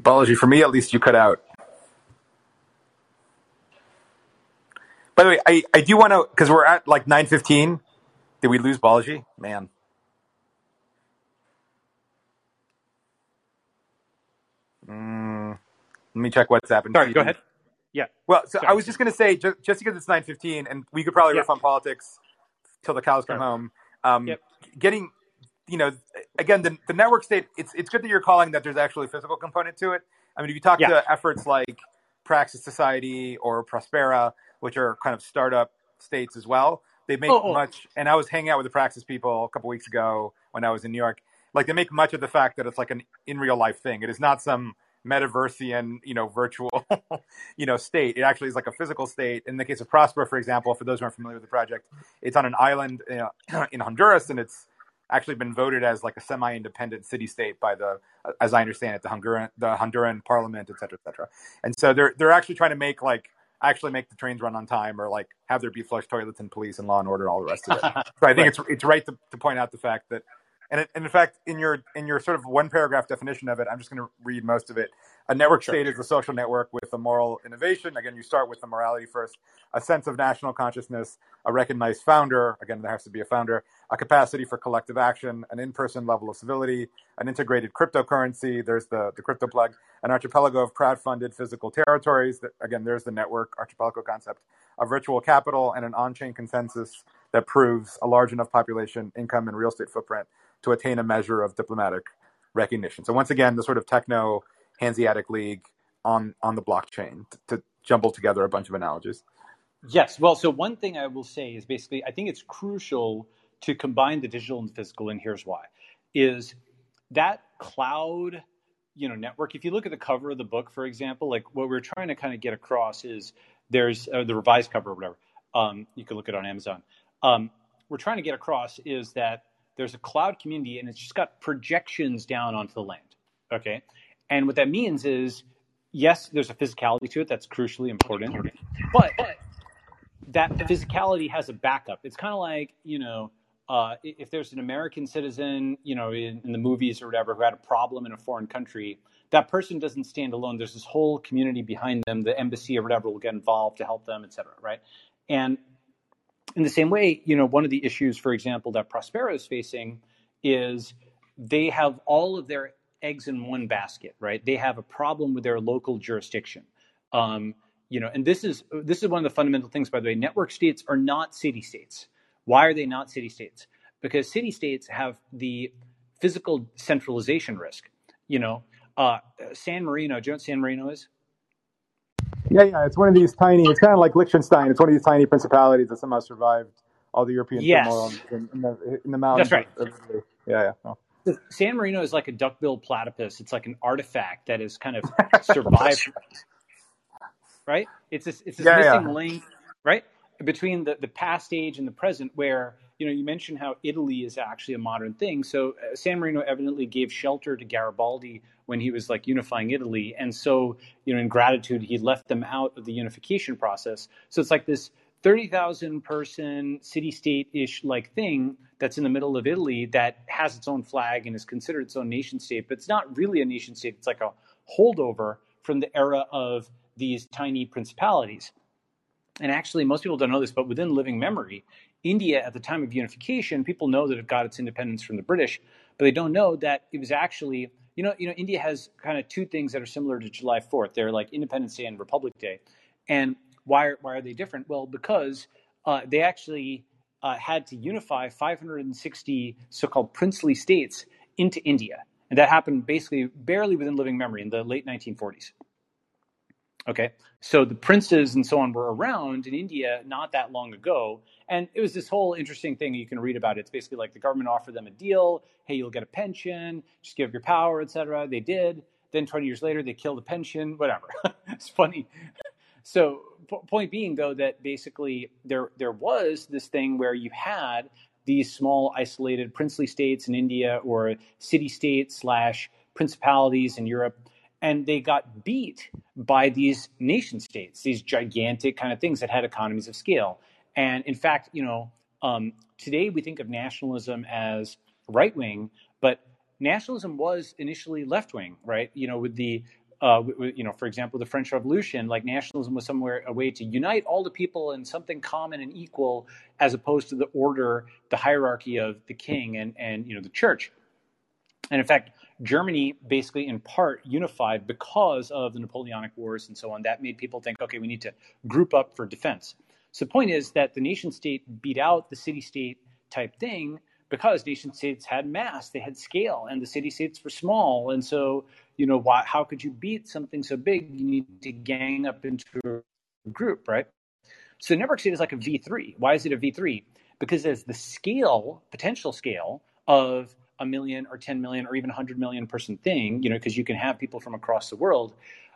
Balaji, for me at least, you cut out. By the way, I, I do want to, because we're at like 9.15. Did we lose Balaji? Man. Mm, let me check WhatsApp. And Sorry, go ahead. Yeah. Well, so Sorry. I was just going to say, just, just because it's nine fifteen, and we could probably Yeah. riff on politics till the cows come Sure. home. Um, Yep. Getting, you know, again, the, the network state. It's it's good that you're calling that there's actually a physical component to it. I mean, if you talk Yeah. to efforts like Praxis Society or Prospera, which are kind of startup states as well, they make Oh, oh. much. And I was hanging out with the Praxis people a couple weeks ago when I was in New York. Like they make much of the fact that it's like an in real life thing. It is not some metaversian, you know, virtual, <laughs> you know, state. It actually is like a physical state. In the case of Prospera, for example, for those who aren't familiar with the project, it's on an island uh, <clears throat> in Honduras, and it's actually been voted as like a semi-independent city-state by the, as I understand it, the Honduran, the Honduran Parliament, et cetera, et cetera. And so they're they're actually trying to make like actually make the trains run on time, or like have there be flush toilets and police and law and order and all the rest of it. <laughs> So I think Right. it's it's right to, to point out the fact that, and, it, and in fact, in your in your sort of one paragraph definition of it, I'm just going to read most of it. A network Sure. state is a social network with a moral innovation. Again, you start with the morality first, a sense of national consciousness, a recognized founder. Again, there has to be a founder, a capacity for collective action, an in-person level of civility, an integrated cryptocurrency. There's the the crypto plug, an archipelago of crowd-funded physical territories. Again, there's the network archipelago concept, a virtual capital, and an on-chain consensus that proves a large enough population, income, and real estate footprint to attain a measure of diplomatic recognition. So once again, the sort of techno Hanseatic League on on the blockchain to, to jumble together a bunch of analogies. Yes. Well, so one thing I will say is basically, I think it's crucial to combine the digital and the physical, and here's why: is that cloud, you know, network. If you look at the cover of the book, for example, like what we're trying to kind of get across is there's uh, the revised cover or whatever. Um, you can look it on Amazon. Um, we're trying to get across is that there's a cloud community and it's just got projections down onto the land. Okay. And what that means is, yes, there's a physicality to it that's crucially important, but that physicality has a backup. It's kind of like, you know, uh, if there's an American citizen, you know, in, in, the movies or whatever, who had a problem in a foreign country, that person doesn't stand alone. There's this whole community behind them. The embassy or whatever will get involved to help them, et cetera, right? And in the same way, you know, one of the issues, for example, that Prospera is facing is they have all of their eggs in one basket, right? They have a problem with their local jurisdiction. Um, you know, and this is this is one of the fundamental things, by the way. Network states are not city states. Why are they not city states? Because city states have the physical centralization risk. You know, uh, San Marino. Do you know what San Marino is? Yeah, yeah. It's one of these tiny. It's kind of like Liechtenstein. It's one of these tiny principalities that somehow survived all the European yes. turmoil in, in, the, in the mountains. That's right. Of, of, yeah, yeah. Oh. San Marino is like a duck-billed platypus. It's like an artifact that has kind of <laughs> survived. right? It's this, it's this Yeah, missing yeah. link, right, between the, the past age and the present. Where you know you mentioned how Italy is actually a modern thing. So uh, San Marino evidently gave shelter to Garibaldi when he was like unifying Italy, and so you know in gratitude he left them out of the unification process. So it's like this. 30,000 person city state ish like thing that's in the middle of Italy that has its own flag and is considered its own nation state, but it's not really a nation state. It's like a holdover from the era of these tiny principalities. And actually, most people don't know this, but within living memory, India at the time of unification, people know that it got its independence from the British, but they don't know that it was actually, you know, you know, India has kind of two things that are similar to July 4th. They're like Independence Day and Republic Day. And why are, why are they different? Well, because uh, they actually uh, had to unify 560 so-called princely states into India, and that happened basically barely within living memory in the late 1940s. Okay, so the princes and so on were around in India not that long ago, and it was this whole interesting thing you can read about. It's basically like the government offered them a deal: hey, you'll get a pension, just give up your power, etc. They did. Then 20 years later, they kill the pension, whatever. <laughs> it's funny. So, po- point being though that basically there there was this thing where you had these small isolated princely states in India or city states slash principalities in Europe, and they got beat by these nation states, these gigantic kind of things that had economies of scale. And in fact, you know, um, today we think of nationalism as right wing, but nationalism was initially left wing, right? You know, with the uh, you know, for example, the French Revolution, like nationalism was somewhere a way to unite all the people in something common and equal, as opposed to the order, the hierarchy of the king and and you know the church. And in fact, Germany basically, in part, unified because of the Napoleonic Wars and so on. That made people think, okay, we need to group up for defense. So the point is that the nation state beat out the city state type thing because nation states had mass, they had scale, and the city states were small. And so, you know, why, how could you beat something so big? You need to gang up into a group, right? So the network state is like a V3. Why is it a V3? Because as the scale, potential scale of a million or 10 million or even 100 million person thing, you know, because you can have people from across the world,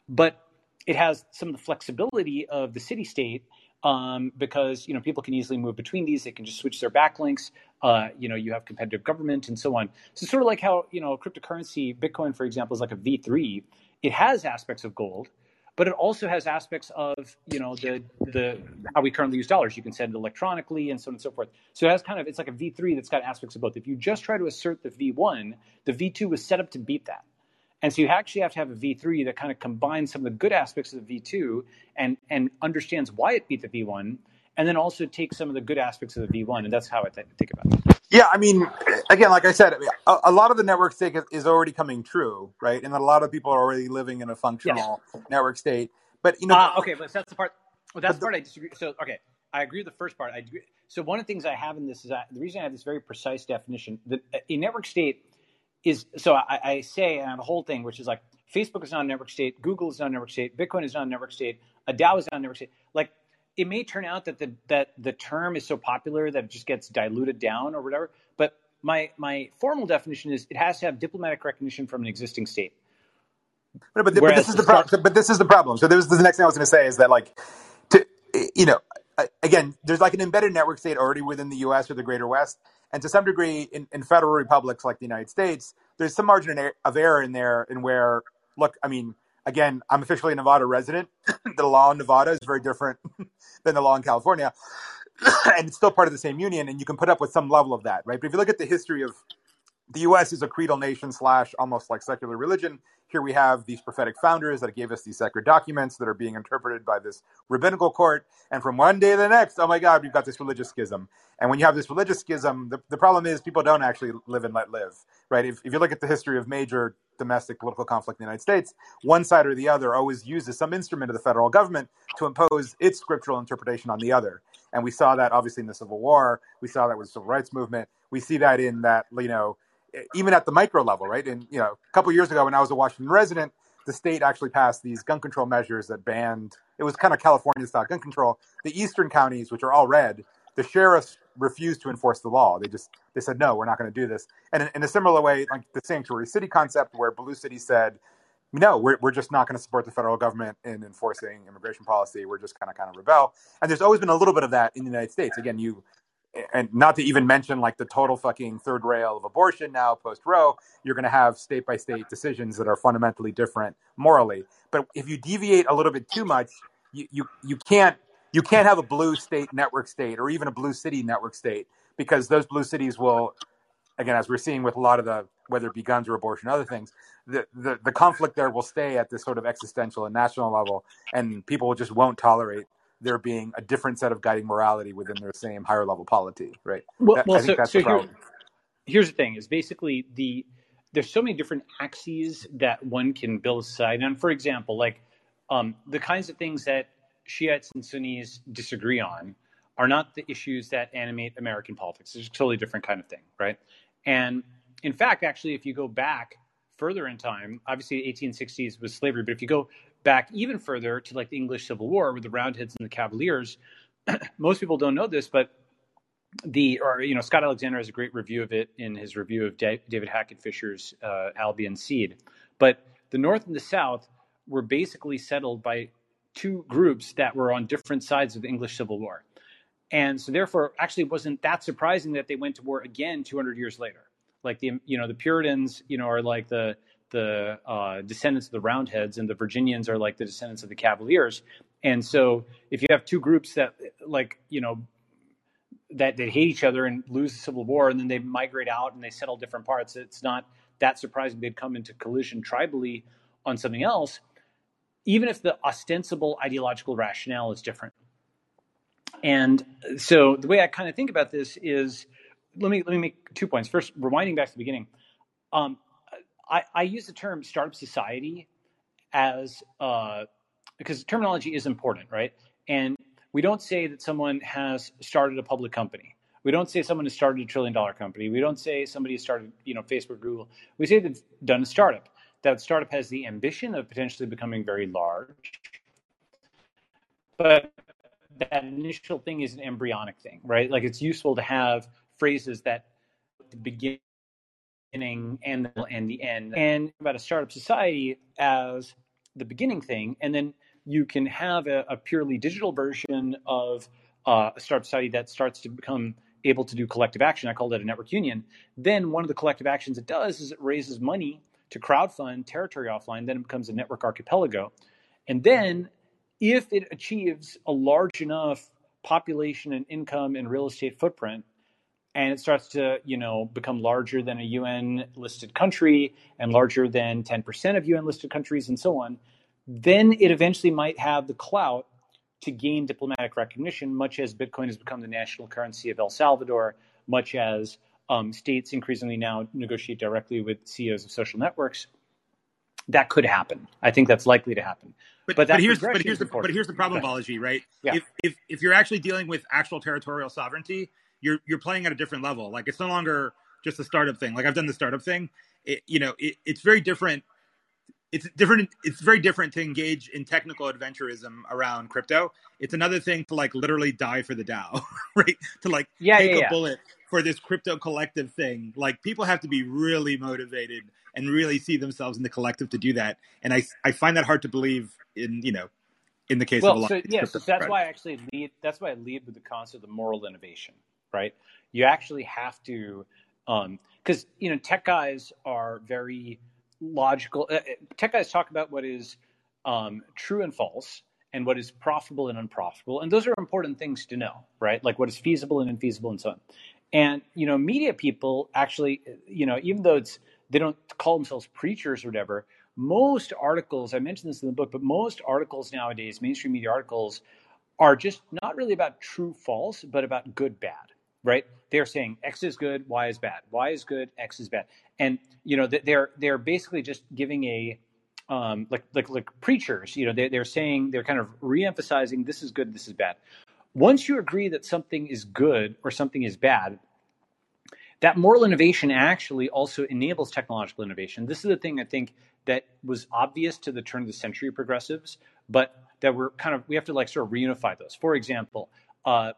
but it has some of the flexibility of the city state um, because you know people can easily move between these. They can just switch their backlinks. Uh, you know, you have competitive government and so on. So sort of like how you know cryptocurrency, Bitcoin, for example, is like a V three. It has aspects of gold, but it also has aspects of you know the the how we currently use dollars. You can send it electronically and so on and so forth. So it has kind of it's like a V three that's got aspects of both. If you just try to assert the V one, the V two was set up to beat that. And so you actually have to have a V3 that kind of combines some of the good aspects of the V2 and, and understands why it beat the V1, and then also take some of the good aspects of the V1. And that's how I th- think about it. Yeah, I mean, again, like I said, I mean, a, a lot of the network state is, is already coming true, right? And a lot of people are already living in a Yes. functional network state. But you know, Uh, okay, but that's the part. Well, that's but the part I disagree. So, okay, I agree with the first part. I agree. So, one of the things I have in this is that the reason I have this very precise definition that a network state is. So, I, I say, and I have a whole thing which is like Facebook is not a network state, Google is not a network state, Bitcoin is not a network state, a DAO is not a network state. Like, it may turn out that the that the term is so popular that it just gets diluted down or whatever. But my my formal definition is it has to have diplomatic recognition from an existing state. But, but, but this is the problem. start, But this is the problem. So this is the next thing I was going to say is that like, to, you know, again, there's like an embedded network state already within the U.S. or the Greater West, and to some degree, in, in federal republics like the United States, there's some margin of er-, error in there, in where, look, I mean, again, I'm officially a Nevada resident. the law in Nevada is very different <laughs> than the law in California, <coughs> and it's still part of the same union, and you can put up with some level of that, right? But if you look at the history of the U.S. is a creedal nation slash almost like secular religion. Here we have these prophetic founders that gave us these sacred documents that are being interpreted by this rabbinical court. And from one day to the next, oh my God, we've got this religious schism. And when you have this religious schism, the, the problem is people don't actually live and let live, right? If, if you look at the history of major domestic political conflict in the United States, one side or the other always uses some instrument of the federal government to impose its scriptural interpretation on the other. And we saw that obviously in the Civil War. We saw that with the Civil Rights Movement. We see that in that, you know, even at the micro level, right? And you know, a couple years ago when I was a Washington resident, the state actually passed these gun control measures that banned. It was kind of California style gun control. The eastern counties, which are all red, the sheriffs refused to enforce the law. They just they said no, we're not going to do this. And in, in, a similar way, like the sanctuary city concept, where Blue City said, no, we're we're just not going to support the federal government in enforcing immigration policy. We're just kind of kind of rebel. And there's always been a little bit of that in the United States. Again, you and not to even mention like the total fucking third rail of abortion now post Roe, you're going to have state by state decisions that are fundamentally different morally. But if you deviate a little bit too much, you, you, you can't you can't have a blue state network state or even a blue city network state because those blue cities will again as we're seeing with a lot of the whether it be guns or abortion other things the, the, the conflict there will stay at this sort of existential and national level and people just won't tolerate there being a different set of guiding morality within their same higher level polity, right? Well, that, well so, so here, here's the thing: is basically the there's so many different axes that one can build a society on. For example, like um, the kinds of things that Shiites and Sunnis disagree on are not the issues that animate American politics. It's a totally different kind of thing, right? And in fact, actually, if you go back further in time, obviously 1860s was slavery, but if you go back even further to like the English Civil War with the Roundheads and the Cavaliers. <clears throat> Most people don't know this, but the or you know Scott Alexander has a great review of it in his review of David Hackett Fischer's uh, Albion Seed. But the North and the South were basically settled by two groups that were on different sides of the English Civil War. And so therefore actually it wasn't that surprising that they went to war again 200 years later. Like the you know the Puritans, you know, are like the the uh, descendants of the Roundheads, and the Virginians are like the descendants of the Cavaliers. And so, if you have two groups that, like, you know, that they hate each other and lose the Civil War, and then they migrate out and they settle different parts, it's not that surprising they'd come into collision tribally on something else, even if the ostensible ideological rationale is different. And so, the way I kind of think about this is, let me let me make two points. First, rewinding back to the beginning. Um, I, I use the term startup society as uh, because terminology is important, right? And we don't say that someone has started a public company. We don't say someone has started a trillion dollar company. We don't say somebody has started, you know, Facebook, Google. We say they've done a startup. That startup has the ambition of potentially becoming very large. But that initial thing is an embryonic thing, right? Like it's useful to have phrases that begin and the, and the end, and about a startup society as the beginning thing, and then you can have a, a purely digital version of uh, a startup society that starts to become able to do collective action. I call that a network union. Then one of the collective actions it does is it raises money to crowdfund territory offline. Then it becomes a network archipelago, and then if it achieves a large enough population and income and real estate footprint and it starts to you know become larger than a UN listed country and larger than 10% of UN listed countries and so on, then it eventually might have the clout to gain diplomatic recognition, much as Bitcoin has become the national currency of El Salvador, much as um, states increasingly now negotiate directly with CEOs of social networks. That could happen. I think that's likely to happen. But, but, but here's but here's the but here's the <laughs> problem, Balaji, right? Yeah. If, if if you're actually dealing with actual territorial sovereignty, you're you're playing at a different level. Like it's no longer just a startup thing. Like I've done the startup thing. It, you know, it, it's very different. It's different. It's very different to engage in technical adventurism around crypto. It's another thing to like literally die for the DAO, <laughs> right? To like yeah, take yeah, a yeah. bullet for this crypto collective thing. Like people have to be really motivated and really see themselves in the collective to do that. And I I find that hard to believe in you know in the case of well, of so yes, so that's why I actually lead. That's why I lead with the concept of moral innovation, right? You actually have to, because um, you know, tech guys are very logical. Uh, uh, tech guys talk about what is um, true and false, and what is profitable and unprofitable, and those are important things to know, right? Like what is feasible and infeasible, and so on. And you know, media people actually, you know, even though it's they don't call themselves preachers or whatever, most articles, I mentioned this in the book, but most articles nowadays, mainstream media articles, are just not really about true false, but about good bad, right? They're saying X is good, Y is bad, Y is good, X is bad, and you know they're they're basically just giving a um, like like like preachers, you know, they, they're saying they're kind of re-emphasizing this is good, this is bad. Once you agree that something is good or something is bad, that moral innovation actually also enables technological innovation. This is the thing I think that was obvious to the turn of the century progressives, but that we're kind of we have to like sort of reunify those. For example, uh,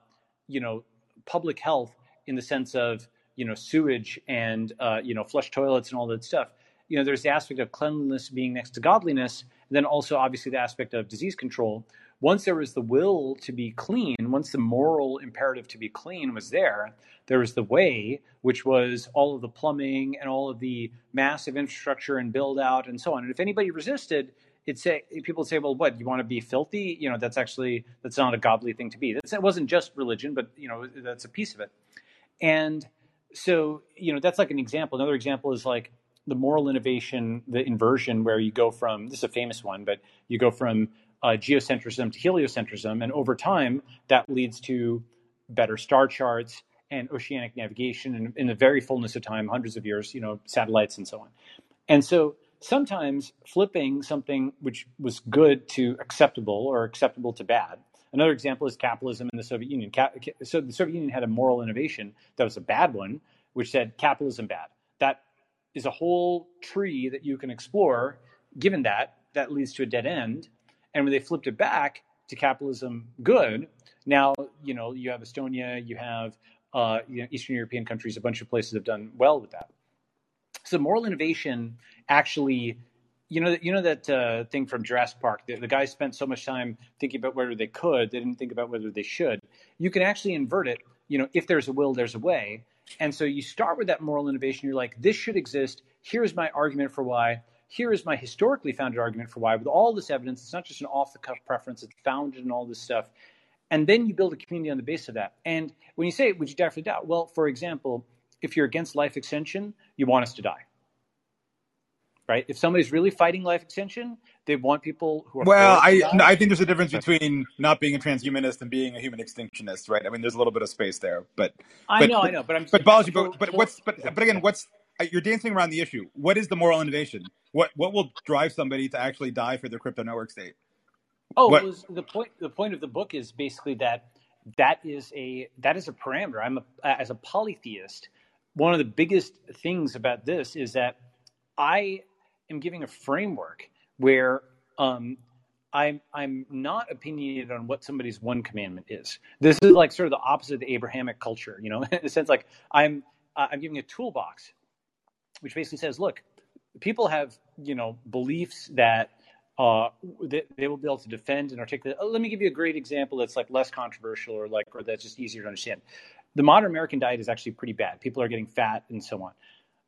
you know, public health in the sense of you know sewage and uh, you know flush toilets and all that stuff. You know, there's the aspect of cleanliness being next to godliness, and then also obviously the aspect of disease control. Once there was the will to be clean, once the moral imperative to be clean was there, there was the way, which was all of the plumbing and all of the massive infrastructure and build out and so on. And if anybody resisted, it'd say people say, "Well, what you want to be filthy? You know, that's actually that's not a godly thing to be." That's, it wasn't just religion, but you know, that's a piece of it. And so, you know, that's like an example. Another example is like the moral innovation, the inversion, where you go from this is a famous one, but you go from uh, geocentrism to heliocentrism, and over time that leads to better star charts, and oceanic navigation and in the very fullness of time, hundreds of years, you know, satellites and so on. And so sometimes flipping something which was good to acceptable or acceptable to bad. Another example is capitalism in the Soviet Union. So the Soviet Union had a moral innovation that was a bad one, which said capitalism bad. That is a whole tree that you can explore. Given that, that leads to a dead end. And when they flipped it back to capitalism good, now you know you have Estonia, you have uh, you know, Eastern European countries, a bunch of places have done well with that. So moral innovation actually, you know, you know that uh, thing from Jurassic Park. The, the guys spent so much time thinking about whether they could, they didn't think about whether they should. You can actually invert it. You know, if there's a will, there's a way. And so you start with that moral innovation. You're like, this should exist. Here's my argument for why. Here is my historically founded argument for why. With all this evidence, it's not just an off the cuff preference. It's founded in all this stuff. And then you build a community on the basis of that. And when you say, would you die for the DAO? Well, for example, if you're against life extension, you want us to die. Right? If somebody's really fighting life extension, they want people who are. Well, I no, I think there's a difference between not being a transhumanist and being a human extinctionist, right? I mean, there's a little bit of space there, but I but, know, I know, but I'm. But Balaji, but, but what's but but again, what's uh, you're dancing around the issue. What is the moral innovation? What what will drive somebody to actually die for their crypto network state? Oh, it was, the point. The point of the book is basically that that is a that is a parameter. I'm a, as a polytheist. One of the biggest things about this is that I am giving a framework where um, I'm I'm not opinionated on what somebody's one commandment is. This is like sort of the opposite of the Abrahamic culture, you know, <laughs> in the sense like I'm I'm giving a toolbox, which basically says, look, people have you know beliefs that uh, they, they, will be able to defend and articulate. Oh, let me give you a great example that's like less controversial or like or that's just easier to understand. The modern American diet is actually pretty bad. People are getting fat and so on.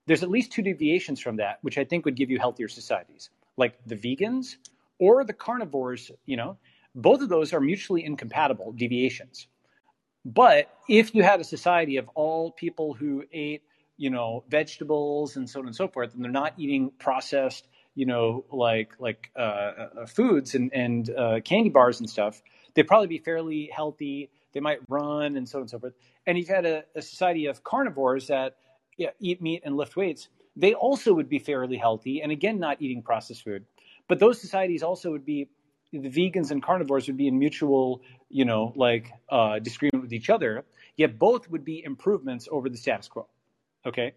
There's at least two deviations from that, which I think would give you healthier societies, like the vegans or the carnivores. You know, both of those are mutually incompatible deviations. But if you had a society of all people who ate, you know, vegetables and so on and so forth, and they're not eating processed you know, like like uh, uh, foods and and uh, candy bars and stuff, they'd probably be fairly healthy. They might run and so on and so forth. And you've had a, a society of carnivores that yeah, eat meat and lift weights, they also would be fairly healthy. And again, not eating processed food. But those societies also would be the vegans and carnivores would be in mutual, you know, like uh, disagreement with each other. Yet both would be improvements over the status quo. Okay,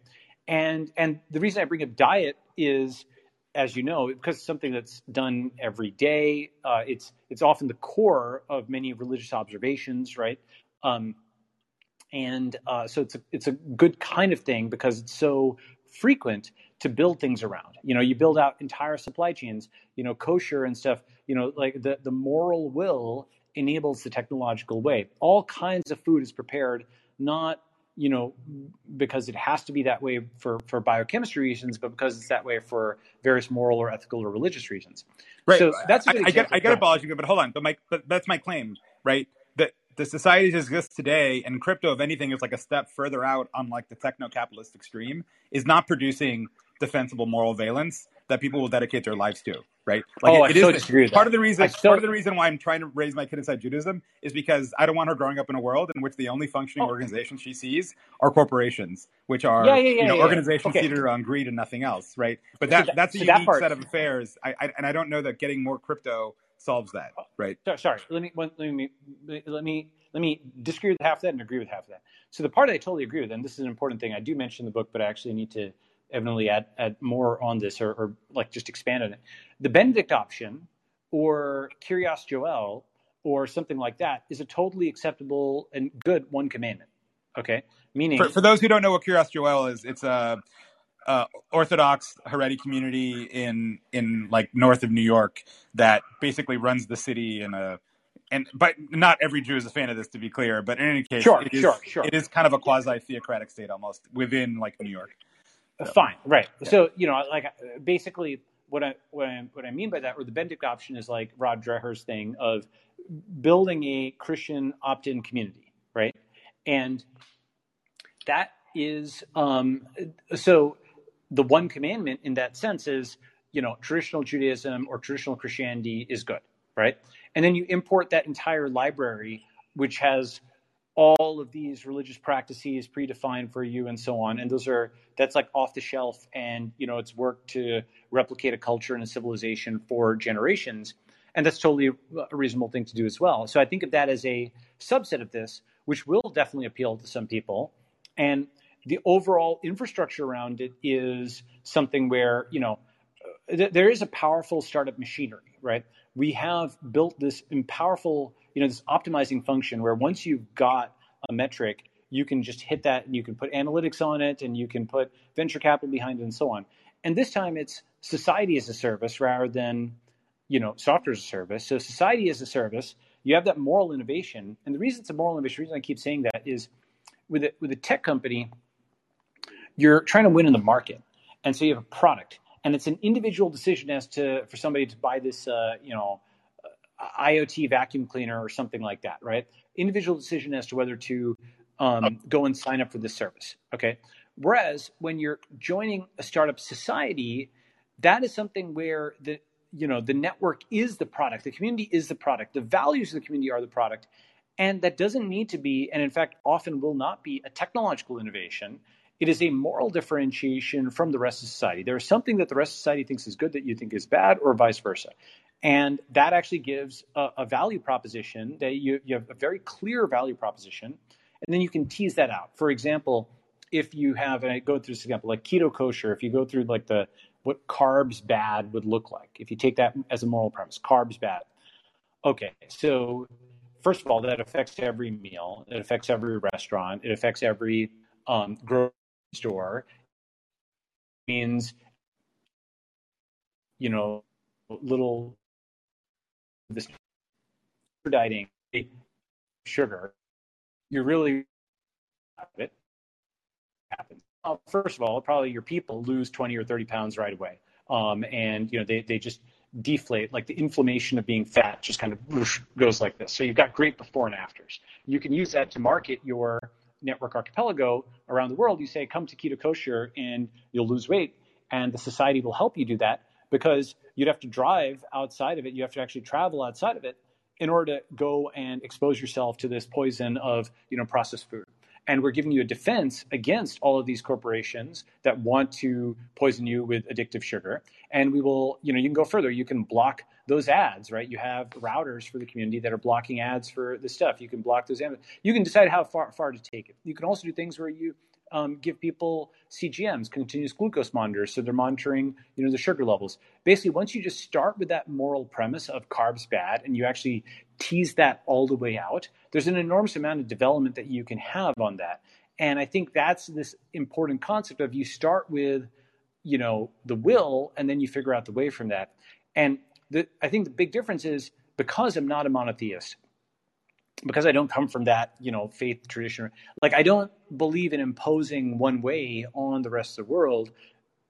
and and the reason I bring up diet is as you know, because it's something that's done every day, uh, it's it's often the core of many religious observations, right? Um, and uh, so it's a, it's a good kind of thing because it's so frequent to build things around. You know, you build out entire supply chains, you know, kosher and stuff, you know, like the, the moral will enables the technological way. All kinds of food is prepared not you know, because it has to be that way for, for biochemistry reasons, but because it's that way for various moral or ethical or religious reasons. Right. So that's I, I get I get abolishing, but hold on. But my but that's my claim, right? That the societies exist today, and crypto, if anything, is like a step further out on like the techno-capitalist extreme, is not producing defensible moral valence that people will dedicate their lives to right? Like oh, it, it I so is disagree part that. of the reason. Still, part of the reason why I'm trying to raise my kid inside Judaism is because I don't want her growing up in a world in which the only functioning oh. organizations she sees are corporations, which are yeah, yeah, yeah, you know organizations okay. centered on greed and nothing else, right? But that, so that that's a so unique that set of affairs, I, I, and I don't know that getting more crypto solves that, oh, right? Sorry, let me let me let me let me disagree with half of that and agree with half of that. So the part I totally agree with, and this is an important thing I do mention in the book, but I actually need to evidently add, add more on this or, or like just expand on it. The Benedict option or Kiryas Joel or something like that is a totally acceptable and good one commandment. Okay, meaning for, for those who don't know what Kiryas Joel is, it's a uh, Orthodox Haredi community in in like north of New York that basically runs the city in a and but not every Jew is a fan of this to be clear. But in any case, sure, it is, sure, sure. it is kind of a quasi theocratic state almost within like New York. So, Fine, right. Yeah. So you know, like basically, what I what I what I mean by that, or the Benedict option is like Rod Dreher's thing of building a Christian opt-in community, right? And that is um, so the one commandment in that sense is you know traditional Judaism or traditional Christianity is good, right? And then you import that entire library, which has all of these religious practices predefined for you and so on. And those are that's like off the shelf and you know it's work to replicate a culture and a civilization for generations. And that's totally a reasonable thing to do as well. So i think of that as a subset of this which will definitely appeal to some people. And the overall infrastructure around it is something where you know uh, th- there is a powerful startup machinery right? We have built this powerful you know this optimizing function where once you've got a metric you can just hit that and you can put analytics on it and you can put venture capital behind it and so on. And this time it's society as a service rather than you know software as a service. So society as a service you have that moral innovation. And the reason it's a moral innovation the reason i keep saying that is with a, with a tech company you're trying to win in the market and so you have a product and it's an individual decision as to for somebody to buy this uh, you know IoT vacuum cleaner or something like that, right? Individual decision as to whether to um, go and sign up for this service. Okay. Whereas when you're joining a startup society, that is something where the you know the network is the product, the community is the product, the values of the community are the product, and that doesn't need to be, and in fact, often will not be a technological innovation. It is a moral differentiation from the rest of society. There is something that the rest of society thinks is good that you think is bad, or vice versa. And that actually gives a, a value proposition that you, you have a very clear value proposition, and then you can tease that out. For example, if you have, and I go through this example, like keto kosher, if you go through like the what carbs bad would look like, if you take that as a moral premise, carbs bad. Okay, so first of all, that affects every meal, it affects every restaurant, it affects every um, grocery store. Means, you know, little this dieting sugar, you're really it happens. Well, first of all, probably your people lose 20 or 30 pounds right away. Um, and you know they, they just deflate like the inflammation of being fat just kind of goes like this so you've got great before and afters you can use that to market your network archipelago around the world you say come to keto kosher and you'll lose weight and the society will help you do that because you'd have to drive outside of it. You have to actually travel outside of it in order to go and expose yourself to this poison of you know processed food. And we're giving you a defense against all of these corporations that want to poison you with addictive sugar. And we will, you know, you can go further. You can block those ads, right? You have routers for the community that are blocking ads for the stuff. You can block those. Ads. You can decide how far far to take it. You can also do things where you um, give people CGMs, continuous glucose monitors, so they're monitoring, you know, the sugar levels. Basically, once you just start with that moral premise of carbs bad, and you actually tease that all the way out, there's an enormous amount of development that you can have on that. And I think that's this important concept of you start with you know, the will, and then you figure out the way from that. And the, I think the big difference is because I'm not a monotheist, because I don't come from that, you know, faith tradition. Like I don't believe in imposing one way on the rest of the world,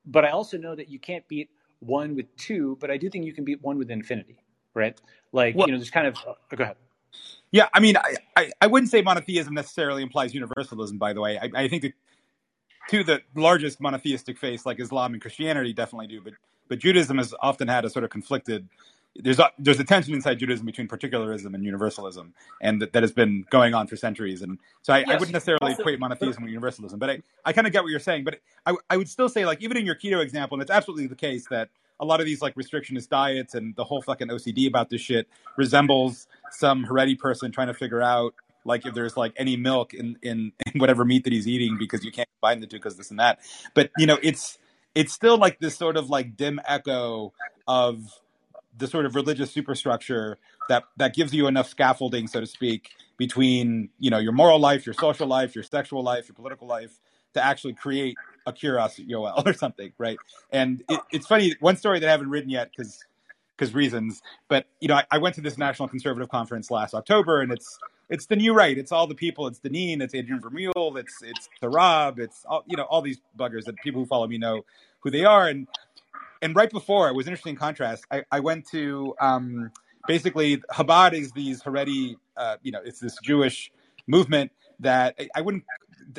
but I also know that you can't beat one with two, but I do think you can beat one with infinity, right? Like well, you know, there's kind of oh, go ahead. Yeah, I mean, I, I, I, wouldn't say monotheism necessarily implies universalism. By the way, I, I think the two the largest monotheistic faiths like Islam and Christianity definitely do, but but Judaism has often had a sort of conflicted there's a, there's a tension inside Judaism between particularism and universalism, and that, that has been going on for centuries. And so I, yes, I wouldn't necessarily also, equate monotheism with universalism, but I, I kind of get what you're saying. But I, I would still say, like, even in your keto example, and it's absolutely the case that a lot of these like restrictionist diets and the whole fucking OCD about this shit resembles some Haredi person trying to figure out like if there's like any milk in, in, <laughs> in whatever meat that he's eating because you can't combine the two because this and that. But you know, it's it's still like this sort of like dim echo of the sort of religious superstructure that that gives you enough scaffolding, so to speak, between you know your moral life, your social life, your sexual life, your political life, to actually create a Kiryas Joel <laughs> or something, right? And it, it's funny. One story that I haven't written yet because because reasons, but you know, I, I, went to this National Conservative Conference last October, and it's it's the new right. It's all the people. It's Deneen. It's Adrian Vermeule. It's it's the Rob. It's all you know all these buggers that people who follow me know who they are. And and right before it was interesting contrast. I, I went to um, basically Chabad is these Haredi, uh, you know, it's this Jewish movement that I, I wouldn't.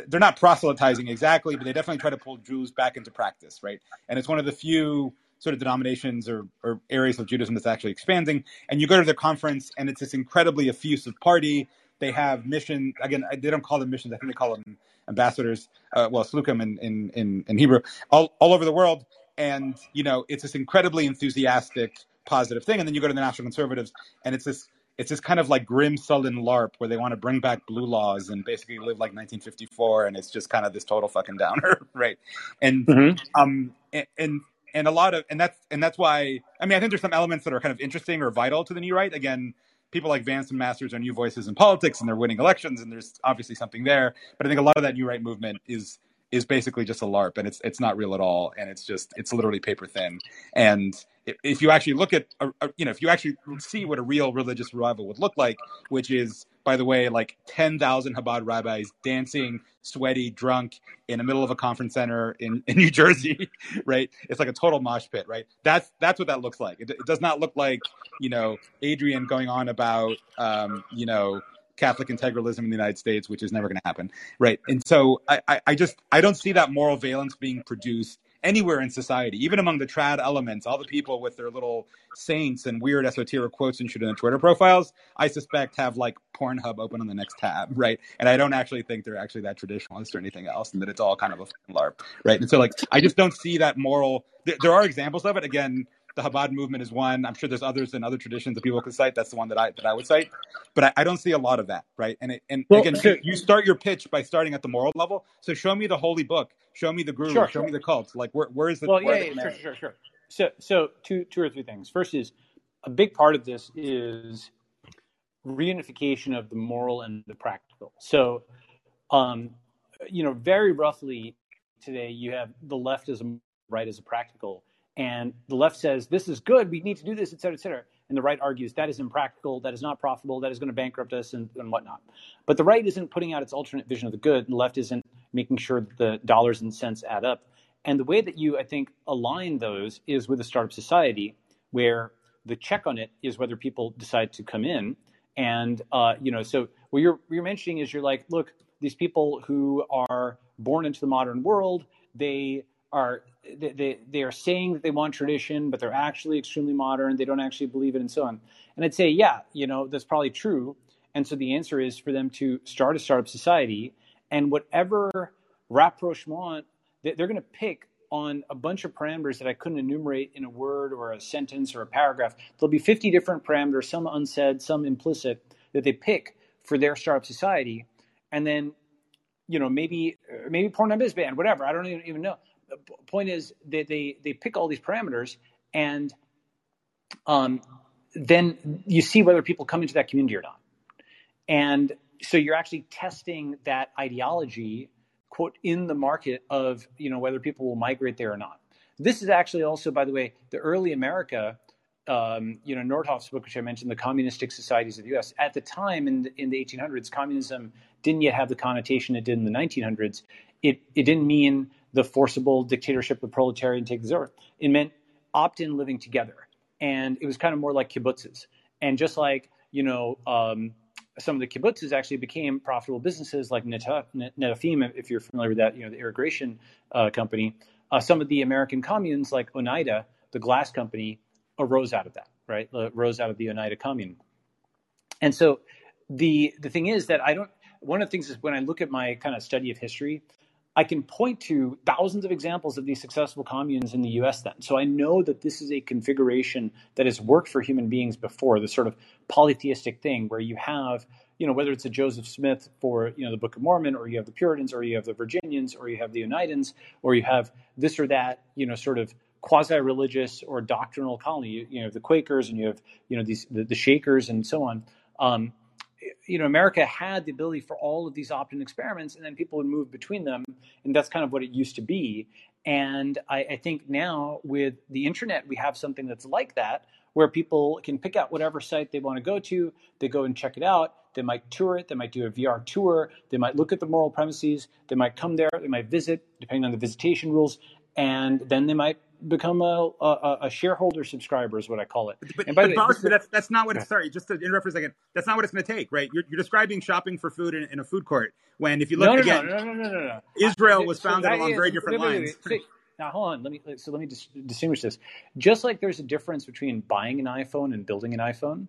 They're not proselytizing exactly, but they definitely try to pull Jews back into practice, right? And it's one of the few sort of denominations or, or areas of Judaism that's actually expanding. And you go to their conference, and it's this incredibly effusive party. They have mission again. They don't call them missions. I think they call them ambassadors. Uh, well, shluchim in, in in in Hebrew, all all over the world and you know it's this incredibly enthusiastic positive thing and then you go to the national conservatives and it's this it's this kind of like grim sullen larp where they want to bring back blue laws and basically live like 1954 and it's just kind of this total fucking downer <laughs> right and mm-hmm. um and, and and a lot of and that's and that's why i mean i think there's some elements that are kind of interesting or vital to the new right. Again people like Vance and Masters are new voices in politics and they're winning elections and there's obviously something there. But i think a lot of that new right movement is is basically just a LARP, and it's it's not real at all, and it's just it's literally paper thin. And if you actually look at, a, a, you know, if you actually see what a real religious revival would look like, which is, by the way, like ten thousand Chabad rabbis dancing, sweaty, drunk in the middle of a conference center in, <laughs> in New Jersey, right? It's like a total mosh pit, right? That's that's what that looks like. It, it does not look like you know Adrian going on about um, you know Catholic integralism in the United States, which is never going to happen, right? And so I, I, I just I don't see that moral valence being produced anywhere in society, even among the trad elements, all the people with their little saints and weird esoteric quotes and shit in their Twitter profiles, I suspect have like Pornhub open on the next tab, <laughs> right? And I don't actually think they're actually that traditionalist or anything else, and that it's all kind of a LARP, right? And so like I just don't see that moral. There, there are examples of it. Again, the Chabad movement is one. I'm sure there's others in other traditions that people could cite. That's the one that I that I would cite, but I, I don't see a lot of that, right? And it, and well, again, you start your pitch by starting at the moral level. So show me the holy book, show me the guru, sure, show sure. me the cult. Like where where is the well, yeah, yeah sure, sure, sure. So so two two or three things. First is a big part of this is reunification of the moral and the practical. So, um, you know, very roughly today you have the left as a right as a practical and the left says this is good we need to do this et cetera et cetera and the right argues that is impractical that is not profitable that is going to bankrupt us and, and whatnot but the right isn't putting out its alternate vision of the good and the left isn't making sure that the dollars and cents add up and the way that you i think align those is with a startup society where the check on it is whether people decide to come in and uh, you know so what you're, what you're mentioning is you're like look these people who are born into the modern world they are they, they, they are saying that they want tradition, but they're actually extremely modern. They don't actually believe it, and so on. And I'd say, yeah, you know, that's probably true. And so the answer is for them to start a startup society, and whatever rapprochement they're going to pick on a bunch of parameters that I couldn't enumerate in a word or a sentence or a paragraph. There'll be 50 different parameters, some unsaid, some implicit, that they pick for their startup society, and then, you know, maybe maybe Pornhub is banned, whatever. I don't even, even know the point is they, they, they pick all these parameters and um, then you see whether people come into that community or not. And so you're actually testing that ideology, quote, in the market of, you know, whether people will migrate there or not. This is actually also, by the way, the early America. Um, you know, nordhoff's book, which I mentioned, the communistic societies of the U.S. At the time, in the, in the 1800s, communism didn't yet have the connotation it did in the 1900s. It it didn't mean the forcible dictatorship of the proletariat takes over. It meant opt-in living together, and it was kind of more like kibbutzes. And just like you know, um, some of the kibbutzes actually became profitable businesses like Netafim, if you're familiar with that, you know, the irrigation uh, company. Uh, some of the American communes, like Oneida, the glass company, arose out of that, right? Arose out of the Oneida commune. And so the the thing is that I don't. One of the things is when I look at my kind of study of history, I can point to thousands of examples of these successful communes in the US then. So I know that this is a configuration that has worked for human beings before, the sort of polytheistic thing where you have, you know, whether it's a Joseph Smith for, you know, the Book of Mormon, or you have the Puritans, or you have the Virginians, or you have the Oneidas, or you have this or that, you know, sort of quasi-religious or doctrinal colony. You, you know, the Quakers and you have, you know, these the, the Shakers and so on. Um, you know, America had the ability for all of these opt-in experiments, and then people would move between them, and that's kind of what it used to be. And I, I, think now with the internet, we have something that's like that, where people can pick out whatever site they want to go to, they go and check it out. They might tour it, they might do a VR tour, they might look at the moral premises, they might come there, they might visit, depending on the visitation rules, and then they might become a, a, a, shareholder subscriber is what I call it. But, and by the way, that's that's not what it's. Sorry, just to interrupt for a second. That's not what it's going to take, right? You're, you're describing shopping for food in, in, a food court when, if you look no, no, again, no, no, no, no, no, Israel was founded so along very different wait, lines. Wait, wait, now hold on. Let me so let me dis- distinguish this. Just like there's a difference between buying an iPhone and building an iPhone,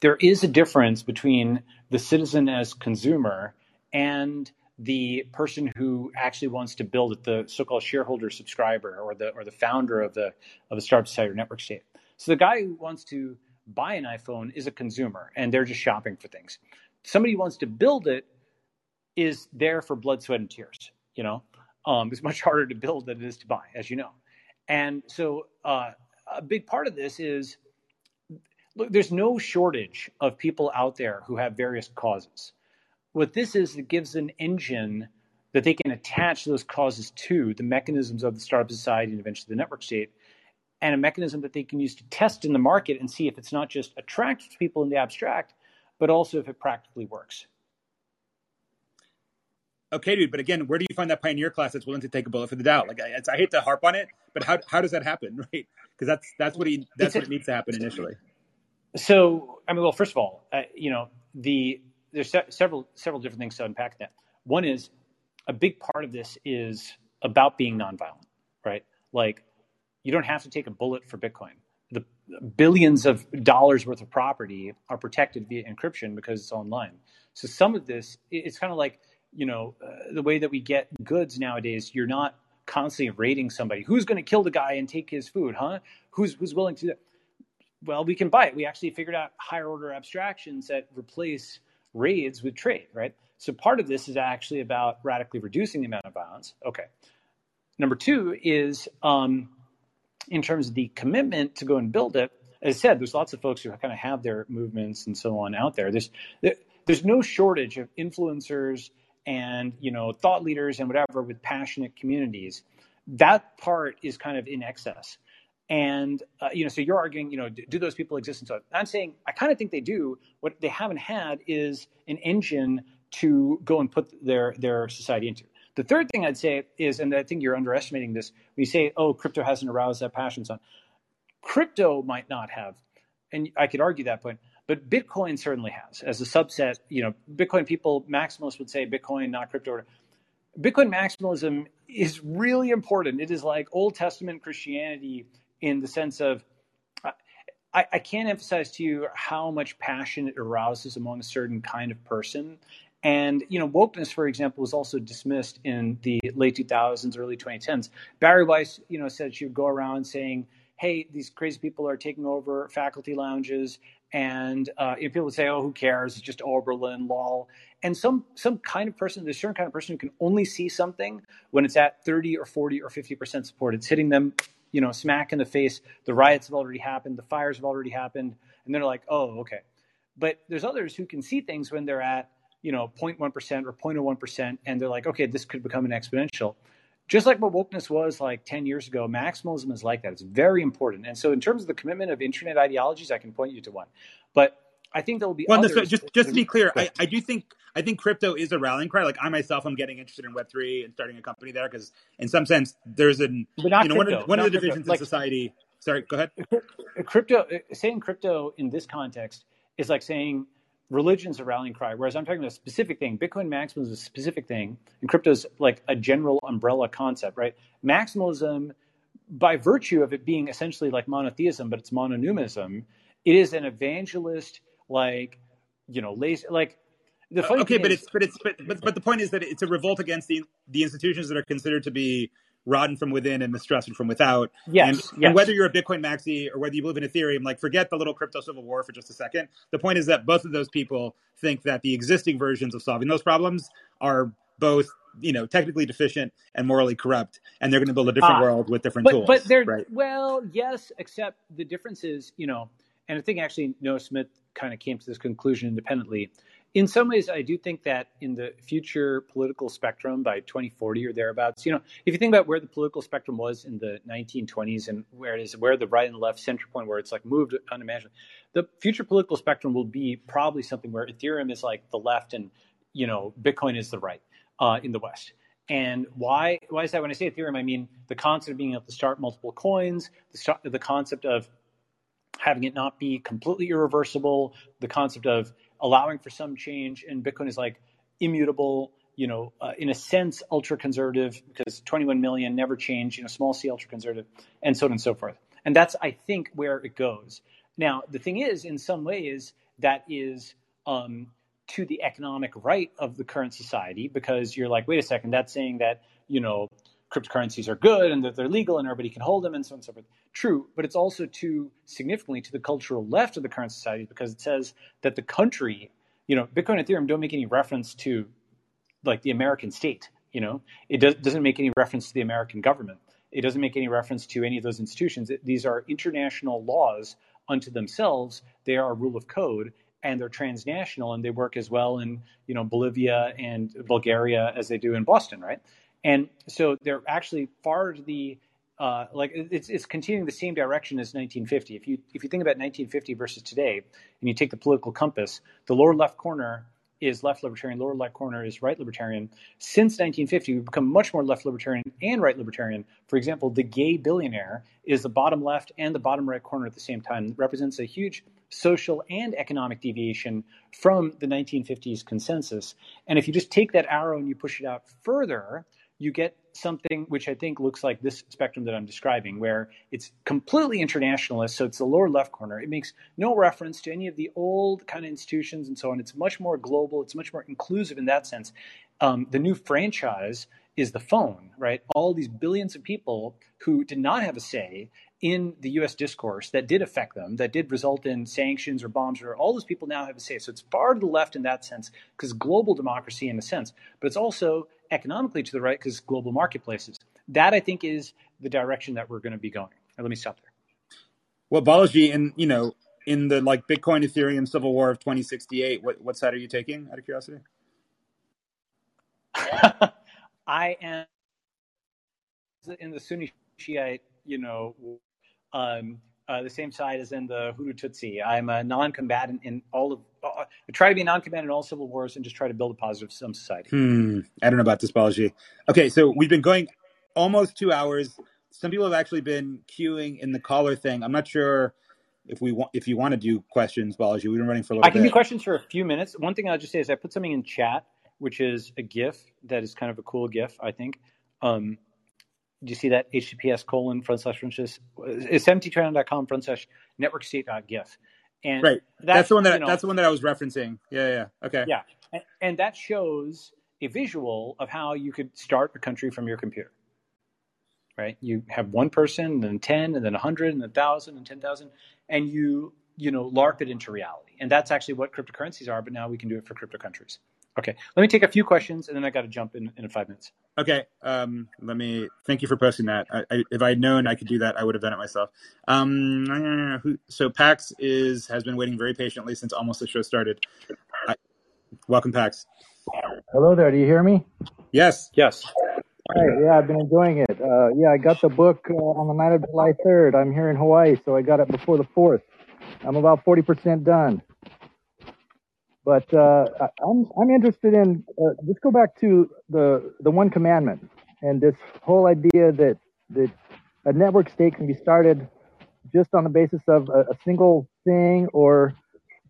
there is a difference between the citizen as consumer and the person who actually wants to build it, the so-called shareholder subscriber or the or the founder of the of the startup society or network state. So the guy who wants to buy an iPhone is a consumer and they're just shopping for things. Somebody who wants to build it is there for blood, sweat, and tears. You know, um, it's much harder to build than it is to buy, as you know. And so uh, a big part of this is look, there's no shortage of people out there who have various causes what this is, it gives an engine that they can attach those causes to the mechanisms of the startup society and eventually the network state, and a mechanism that they can use to test in the market and see if it's not just attractive to people in the abstract, but also if it practically works. Okay, dude. But again, where do you find that pioneer class that's willing to take a bullet for the doubt? Like, I, I hate to harp on it, but how how does that happen, <laughs> right? Because that's that's what he that's it's what a, needs to happen initially. So, I mean, well, first of all, uh, you know, the there's se- several several different things to unpack that. One is a big part of this is about being nonviolent, right? Like you don't have to take a bullet for Bitcoin. The billions of dollars worth of property are protected via encryption because it's online. So some of this, it's kind of like you know uh, the way that we get goods nowadays. You're not constantly raiding somebody who's going to kill the guy and take his food, huh? Who's who's willing to do that? Well, we can buy it. We actually figured out higher order abstractions that replace raids with trade, right? So part of this is actually about radically reducing the amount of violence. Okay. Number two is um, in terms of the commitment to go and build it. As I said, there's lots of folks who kind of have their movements and so on out there. There's there, there's no shortage of influencers and you know thought leaders and whatever with passionate communities. That part is kind of in excess. And uh, you know, so you're arguing, you know, do, do those people exist? And so I'm saying I kind of think they do. What they haven't had is an engine to go and put their their society into. The third thing I'd say is, and I think you're underestimating this. We say, oh, crypto hasn't aroused that passion. So on. Crypto might not have, and I could argue that point. But Bitcoin certainly has, as a subset. You know, Bitcoin people, maximalists would say Bitcoin, not crypto. Bitcoin maximalism is really important. It is like Old Testament Christianity in the sense of I, I, can't emphasize to you how much passion it arouses among a certain kind of person. And you know, wokeness, for example, was also dismissed in the late 2000s, early 2010s. Bari Weiss, you know, said she would go around saying, "Hey, these crazy people are taking over faculty lounges," and uh, people would say, "Oh, who cares? It's just Oberlin, lol." And some some kind of person, there's a certain kind of person who can only see something when it's at 30 or 40 or 50 percent support. It's hitting them you know, smack in the face. The riots have already happened. The fires have already happened. And they're like, oh, okay. But there's others who can see things when they're at, you know, 0.1% or 0.01%. And they're like, okay, this could become an exponential. just like what wokeness was like 10 years ago, maximalism is like that. It's very important. And so, in terms of the commitment of internet ideologies, I can point you to one. But I think there will be well, others. No, just just to be clear, I, I do think I think crypto is a rallying cry. Like I myself, I'm getting interested in Web three and starting a company there because, in some sense, there's an but not you know crypto, one of, one of the divisions crypto. in society. Sorry, go ahead. <laughs> Crypto saying crypto in this context is like saying religion's a rallying cry, whereas I'm talking about a specific thing. Bitcoin maximalism is a specific thing, and crypto is like a general umbrella concept, right? Maximalism, by virtue of it being essentially like monotheism, but it's mononymism, it is an evangelist, like you know, lazy, like the funny okay, but is, it's but it's but, but but the point is that it's a revolt against the the institutions that are considered to be rotten from within and mistrusted from without. Yes, and, yes. and whether you're a Bitcoin maxi or whether you believe in Ethereum, like forget the little crypto civil war for just a second. The point is that both of those people think that the existing versions of solving those problems are both you know technically deficient and morally corrupt and they're going to build a different Ah, world with different but tools but they're right well, yes, except the difference is, you know, and I think actually Noah Smith kind of came to this conclusion independently. In some ways, I do think that in the future political spectrum by 2040 or thereabouts, you know, if you think about where the political spectrum was in the 1920s and where it is, where the right and left center point, where it's like moved unimaginably, the future political spectrum will be probably something where Ethereum is like the left and, you know, Bitcoin is the right uh, in the West. And why why is that? When I say Ethereum, I mean the concept of being able to start multiple coins, the, the concept of having it not be completely irreversible, the concept of allowing for some change, and Bitcoin is like immutable. You know, uh, in a sense, ultra conservative because 21 million never change. You know, small c ultra conservative, and so on and so forth. And that's I think where it goes. Now, the thing is, in some ways, that is um, to the economic right of the current society because you're like, wait a second, that's saying that you know cryptocurrencies are good and that they're legal and everybody can hold them and so on and so forth. True, but it's also too significantly to the cultural left of the current society because it says that the country, you know, Bitcoin and Ethereum don't make any reference to like the American state. You know, it does, doesn't make any reference to the American government. It doesn't make any reference to any of those institutions. It, these are international laws unto themselves. They are a rule of code, and they're transnational, and they work as well in you know Bolivia and Bulgaria as they do in Boston, right? And so they're actually far to the uh, like it's it's continuing the same direction as 1950. If you if you think about 1950 versus today, and you take the political compass, the lower left corner is left libertarian, lower left corner is right libertarian. Since 1950, we've become much more left libertarian and right libertarian. For example, the gay billionaire is the bottom left and the bottom right corner at the same time. It represents a huge social and economic deviation from the 1950s consensus. And if you just take that arrow and you push it out further, you get something which I think looks like this spectrum that I'm describing, where it's completely internationalist. So it's the lower left corner. It makes no reference to any of the old kind of institutions and so on. It's much more global. It's much more inclusive in that sense. Um, the new franchise is the phone, right? All these billions of people who did not have a say in the US discourse that did affect them, that did result in sanctions or bombs, or all those people now have a say. So it's far to the left in that sense, because global democracy in a sense, but it's also economically to the right because global marketplaces. That I think is the direction that we're going to be going. Now, let me stop there. well balaji in you know in the like bitcoin ethereum civil war of 2068 what, what side are you taking out of curiosity <laughs> I am in the Sunni Shiite, you know, um, uh, the same side as in the Hutu Tutsi. I'm a non-combatant in all of. Uh, try to be a non-combatant in all civil wars and just try to build a positive some society. hmm i don't know about this balaji okay so we've been going almost two hours some people have actually been queuing in the caller thing i'm not sure if we want if you want to do questions balaji we've been running for a little I can bit do questions for a few minutes. One thing I'll just say is I put something in chat, which is a GIF that is kind of a cool GIF, I think. Um, do you see that? HTTPS colon front slash front slash it's mttraining.com front slash network GIF. And right that's, the one that you know, that's the one that i was referencing yeah yeah okay Yeah, and, and that shows a visual of how you could start a country from your computer. Right? You have one person, and then ten, and then a hundred, and a thousand, and ten thousand, and you you know LARP it into reality. And that's actually what cryptocurrencies are. But now we can do it for crypto countries. Okay, let me take a few questions, and then I got to jump in in five minutes. Okay. Um, let me thank you for posting that. I, I, if I had known I could do that, I would have done it myself. Um, who, so Pax is has been waiting very patiently since almost the show started. I, welcome, Pax. Hello there. Do you hear me? Yes. Yes. Right, yeah, I've been enjoying it. Uh, yeah, I got the book uh, on the night of July 3rd. I'm here in Hawaii, so I got it before the 4th. I'm about 40% done. But uh, I'm I'm interested in uh, let's go back to the the one commandment and this whole idea that that a network state can be started just on the basis of a, a single thing or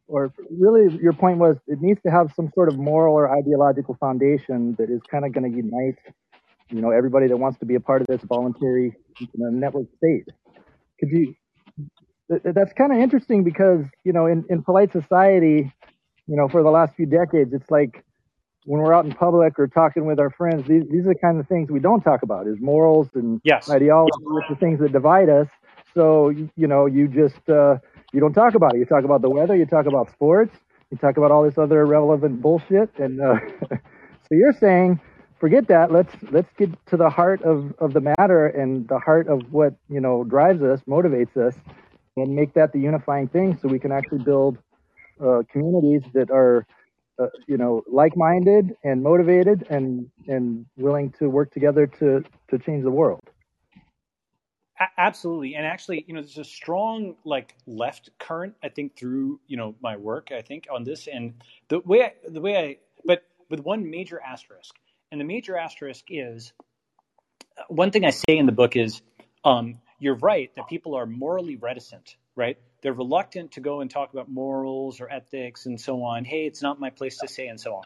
or really your point was it needs to have some sort of moral or ideological foundation that is kind of going to unite you know everybody that wants to be a part of this voluntary you know, network state. Could you that's kind of interesting because you know in, in polite society you know for the last few decades it's like when we're out in public or talking with our friends these, these are the kind of things we don't talk about is morals and Yes. ideology which are things that divide us. So you, you know you just uh, you don't talk about it. You talk about the weather you talk about sports you talk about all this other irrelevant bullshit. And uh, <laughs> so you're saying forget that. Let's let's get to the heart of of the matter and the heart of what you know drives us motivates us and make that the unifying thing so we can actually build uh, communities that are uh, you know like-minded and motivated and and willing to work together to to change the world. Absolutely. And actually you know there's a strong like left current i think through you know my work i think on this. And the way I, the way i but with one major asterisk and the major asterisk is uh, one thing i say in the book is um, you're right that people are morally reticent right they're reluctant to go and talk about morals or ethics and so on hey it's not my place to say and so on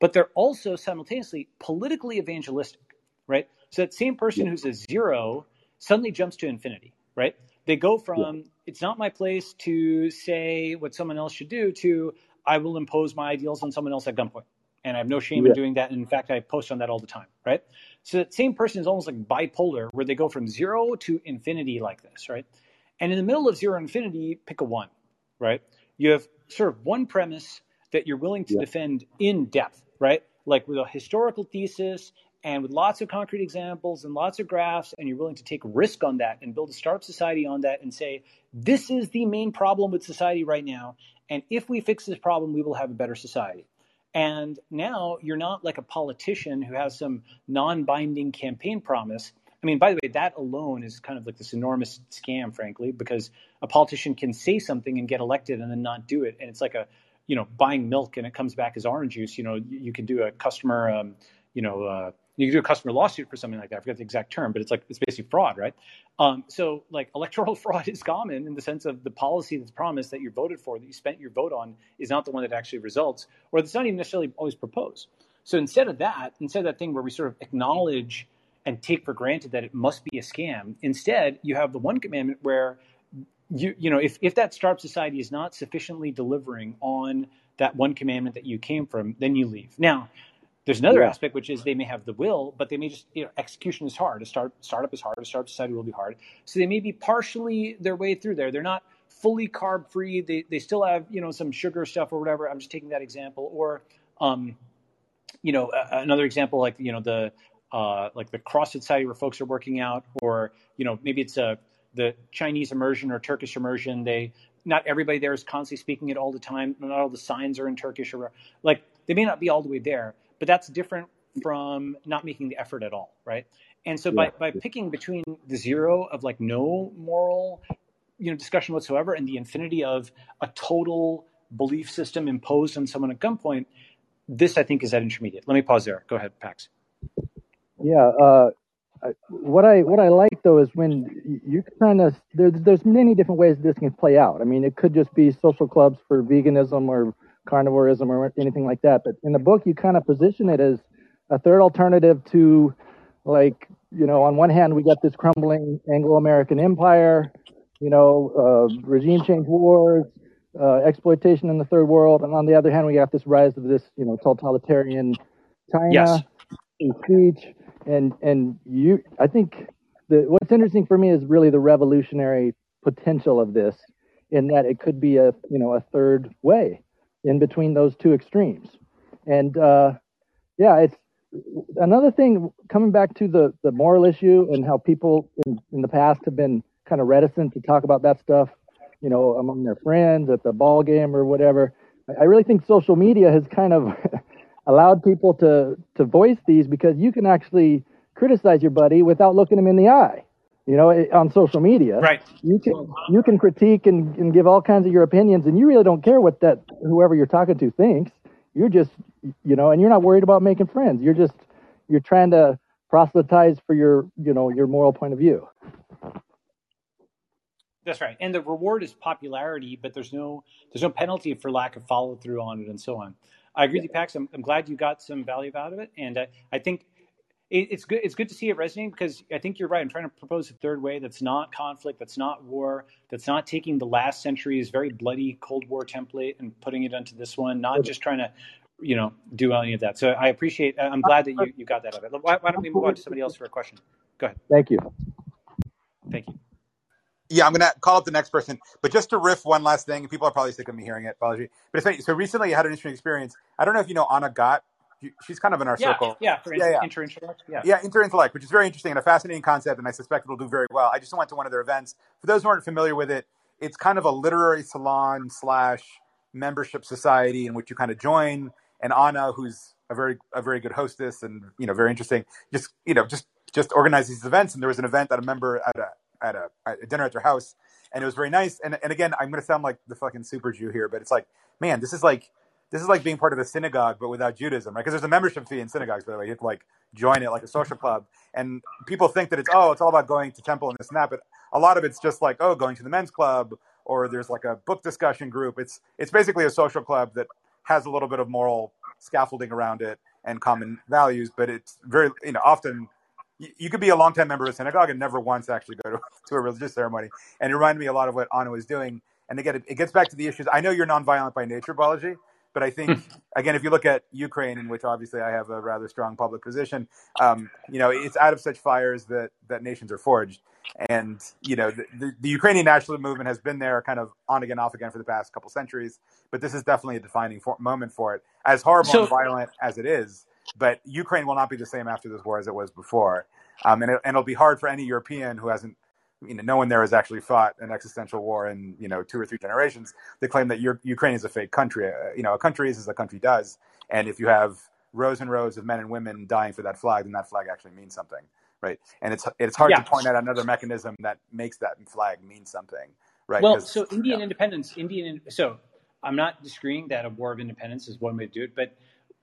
but they're also simultaneously politically evangelistic right so that same person yeah who's a zero suddenly jumps to infinity, right? They go yeah from it's not my place to say what someone else should do to I will impose my ideals on someone else at gunpoint. And I have no shame in doing that. And in fact, I post on that all the time, right? So that same person is almost like bipolar, where they go from zero to infinity like this, right? And in the middle of zero infinity, pick a one, right? You have sort of one premise that you're willing to yeah defend in depth, right? Like with a historical thesis and with lots of concrete examples and lots of graphs, and you're willing to take risk on that and build a startup society on that and say, this is the main problem with society right now. And if we fix this problem, we will have a better society. And now you're not like a politician who has some non binding campaign promise. I mean, by the way, that alone is kind of like this enormous scam, frankly, because a politician can say something and get elected and then not do it. And it's like a, you know, buying milk and it comes back as orange juice. You know, you, you can do a customer, um, you know, uh, you can do a customer lawsuit for something like that. I forget the exact term, but it's like it's basically fraud, right? Um, so like electoral <laughs> fraud is common in the sense of the policy that's promised that you voted for, that you spent your vote on, is not the one that actually results, or that's not even necessarily always proposed. So instead of that, instead of that thing where we sort of acknowledge and take for granted that it must be a scam, instead you have the one commandment where you you know if, if that startup society is not sufficiently delivering on that one commandment that you came from, then you leave. Now, there's another yeah aspect which is they may have the will, but they may just you know execution is hard. A start startup is hard. A startup society will be hard. So they may be partially their way through there. They're not fully carb free. They they still have you know some sugar stuff or whatever. I'm just taking that example. Or um, you know another example like you know the uh, like the CrossFit society where folks are working out, or you know maybe it's a the Chinese immersion or Turkish immersion. They not everybody there is constantly speaking it all the time. Not all the signs are in Turkish or like they may not be all the way there, but that's different from not making the effort at all, right? And so yeah by by picking between the zero of like no moral you know discussion whatsoever and the infinity of a total belief system imposed on someone at gunpoint, this I think is that intermediate. Let me pause there. Go ahead, Pax. Yeah uh I- what I what I like though is when you kind of there's there's many different ways this can play out. I mean, it could just be social clubs for veganism or carnivorism or anything like that. But in the book, you kind of position it as a third alternative to, like, you know, on one hand, we got this crumbling Anglo-American empire, you know, uh, regime change wars, uh, exploitation in the third world, and on the other hand, we got this rise of this, you know, totalitarian China Yes. free speech and and you i think the what's interesting for me is really the revolutionary potential of this in that it could be a you know a third way in between those two extremes. And uh yeah it's another thing coming back to the the moral issue and how people in, in the past have been kind of reticent to talk about that stuff you know among their friends at the ball game or whatever i, I really think social media has kind of <laughs> allowed people to to voice these because you can actually criticize your buddy without looking him in the eye. You know, eh, on social media, right? You can you can critique and, and give all kinds of your opinions, and you really don't care what that whoever you're talking to thinks. You're just, you know, and you're not worried about making friends. You're just you're trying to proselytize for your, you know, your moral point of view. That's right. And the reward is popularity, but there's no there's no penalty for lack of follow through on it and so on. I agree with you, Pax. I'm, I'm glad you got some value out of it, and uh, I think it, it's good. It's good to see it resonating because I think you're right. I'm trying to propose a third way that's not conflict, that's not war, that's not taking the last century's very bloody Cold War template and putting it onto this one. Not just trying to, you know, do any of that. So I appreciate. I'm glad that you, you got that out of it. Why, why don't we move on to somebody else for a question? Go ahead. Thank you. Thank you. Yeah, I'm gonna call up the next person, but just to riff one last thing, people are probably sick of me hearing it. Balaji, but it's funny. So recently, I had an interesting experience. I don't know if you know Anna Gát. She's kind of in our yeah, circle. Yeah, for yeah, yeah. interintellect. Yeah, yeah, interintellect, which is very interesting and a fascinating concept, and I suspect it'll do very well. I just went to one of their events. For those who aren't familiar with it, it's kind of a literary salon slash membership society in which you kind of join. And Anna, who's a very a very good hostess and you know very interesting, just you know just just organizes these events. And there was an event that a member at a at a, at a dinner at their house and it was very nice. And and again, I'm going to sound like the fucking super Jew here, but it's like, man, this is like this is like being part of a synagogue, but without Judaism, right? Because there's a membership fee in synagogues, by the way. You have to like join it like a social club, and people think that it's oh, it's all about going to temple and this and that, but a lot of it's just like oh, going to the men's club, or there's like a book discussion group. It's it's basically a social club that has a little bit of moral scaffolding around it and common values, but it's very you know often you could be a long-time member of a synagogue and never once actually go to, <laughs> to a religious ceremony. And it reminded me a lot of what Anna was doing. And again, it, it gets back to the issues. I know you're nonviolent by nature, Balaji, but I think <laughs> again, if you look at Ukraine, in which obviously I have a rather strong public position, um, you know, it's out of such fires that that nations are forged. And you know, the, the, the Ukrainian national movement has been there, kind of on again, off again for the past couple centuries. But this is definitely a defining for, moment for it. As horrible so, and violent as it is, but Ukraine will not be the same after this war as it was before. Um, and, it, and it'll be hard for any European who hasn't, you know, no one there has actually fought an existential war in, you know, two or three generations to claim that Ukraine is a fake country. Uh, you know, a country is as a country does. And if you have rows and rows of men and women dying for that flag, then that flag actually means something, right? And it's it's hard yeah. to point out another mechanism that makes that flag mean something, right? Well, so Indian yeah. independence, Indian. So I'm not disagreeing that a war of independence is one way to do it, but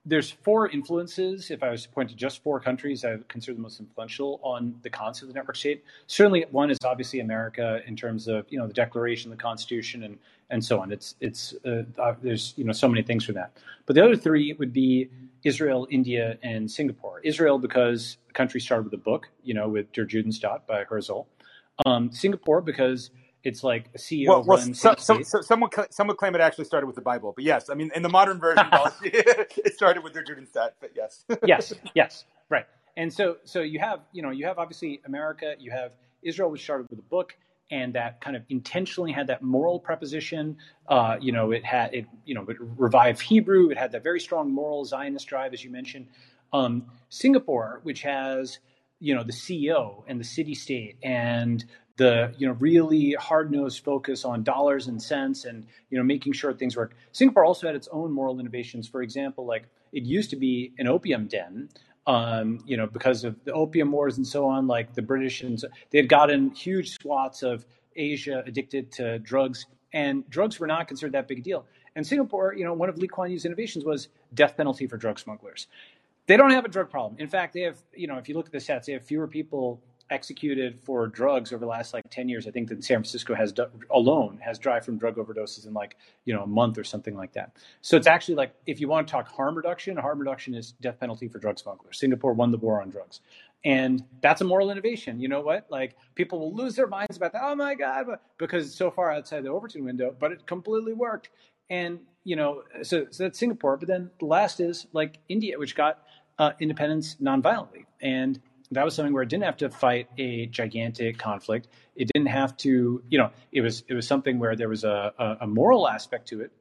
there's four influences. If I was to point to just four countries, I would consider the most influential on the concept of the network state. Certainly, one is obviously America in terms of you know the Declaration, the Constitution, and and so on. It's it's uh, uh, there's you know so many things for that. But the other three would be Israel, India, and Singapore. Israel because the country started with a book, you know, with Der Judenstaat by Herzl. Um, Singapore because it's like a CEO well, well so, so, so, someone some would claim it actually started with the Bible, but yes, I mean in the modern version, it <laughs> <laughs> started with Der Judenstaat, but yes, <laughs> yes, yes, right. And so so you have you know you have obviously America, you have Israel, which started with a book, and that kind of intentionally had that moral preposition. Uh, you know, it had it you know it revived Hebrew. It had that very strong moral Zionist drive, as you mentioned. Um, Singapore, which has you know the CEO and the city state and the you know really hard-nosed focus on dollars and cents and you know making sure things work. Singapore also had its own moral innovations. For example, like it used to be an opium den, um, you know, because of the opium wars and so on. Like the British and so, they had gotten huge swaths of Asia addicted to drugs, and drugs were not considered that big a deal. And Singapore, you know, one of Lee Kuan Yew's innovations was death penalty for drug smugglers. They don't have a drug problem. In fact, they have, you know, if you look at the stats, they have fewer people executed for drugs over the last like 10 years i think that san francisco has alone has died from drug overdoses in like you know a month or something like that. So it's actually like if you want to talk harm reduction harm reduction is death penalty for drug smugglers. Singapore won the war on drugs. And that's a moral innovation. You know what? Like people will lose their minds about that. Oh my god because it's so far outside the overton window but it completely worked. And you know so, so that's singapore. But then the last is like india which got uh, independence nonviolently. And that was something where it didn't have to fight a gigantic conflict. It didn't have to, you know, it was it was something where there was a, a, a moral aspect to it.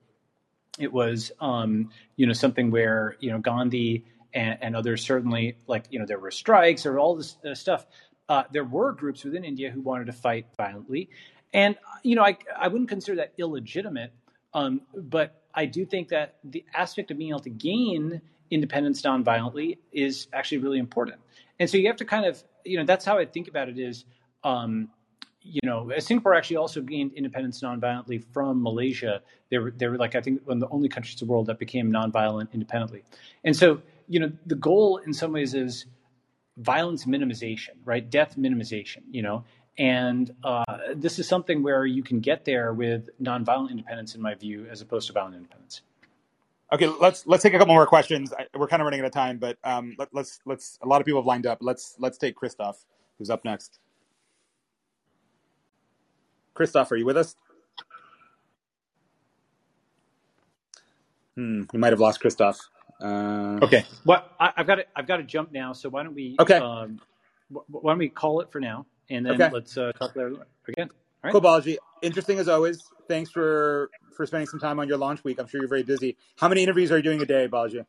It was, um, you know, something where you know Gandhi and, and, others certainly, like you know, there were strikes or all this uh, stuff. Uh, there were groups within India who wanted to fight violently, and you know, I I wouldn't consider that illegitimate, um, but I do think that the aspect of being able to gain independence nonviolently is actually really important. And so you have to kind of you know that's how I think about it is. Um, you know, Singapore actually also gained independence nonviolently from Malaysia. They were, they were like, I think, one of the only countries in the world that became nonviolent independently. And so, you know, the goal in some ways is violence minimization, right? Death minimization, you know. And uh, this is something where you can get there with nonviolent independence, in my view, as opposed to violent independence. Okay, let's let's take a couple more questions. I, we're kind of running out of time, but um, let, let's let's. A lot of people have lined up. Let's let's take Christoph, who's up next. Christoph, are you with us? Hmm, we might have lost Christoph. Uh, okay. Well, I, have got to I've got to jump now. So why don't we? Okay. Um, why don't we call it for now, and then okay. let's uh, talk about it again. All right. Cool, Balaji. Interesting as always. Thanks for for spending some time on your launch week. I'm sure you're very busy. How many interviews are you doing a day, Balaji?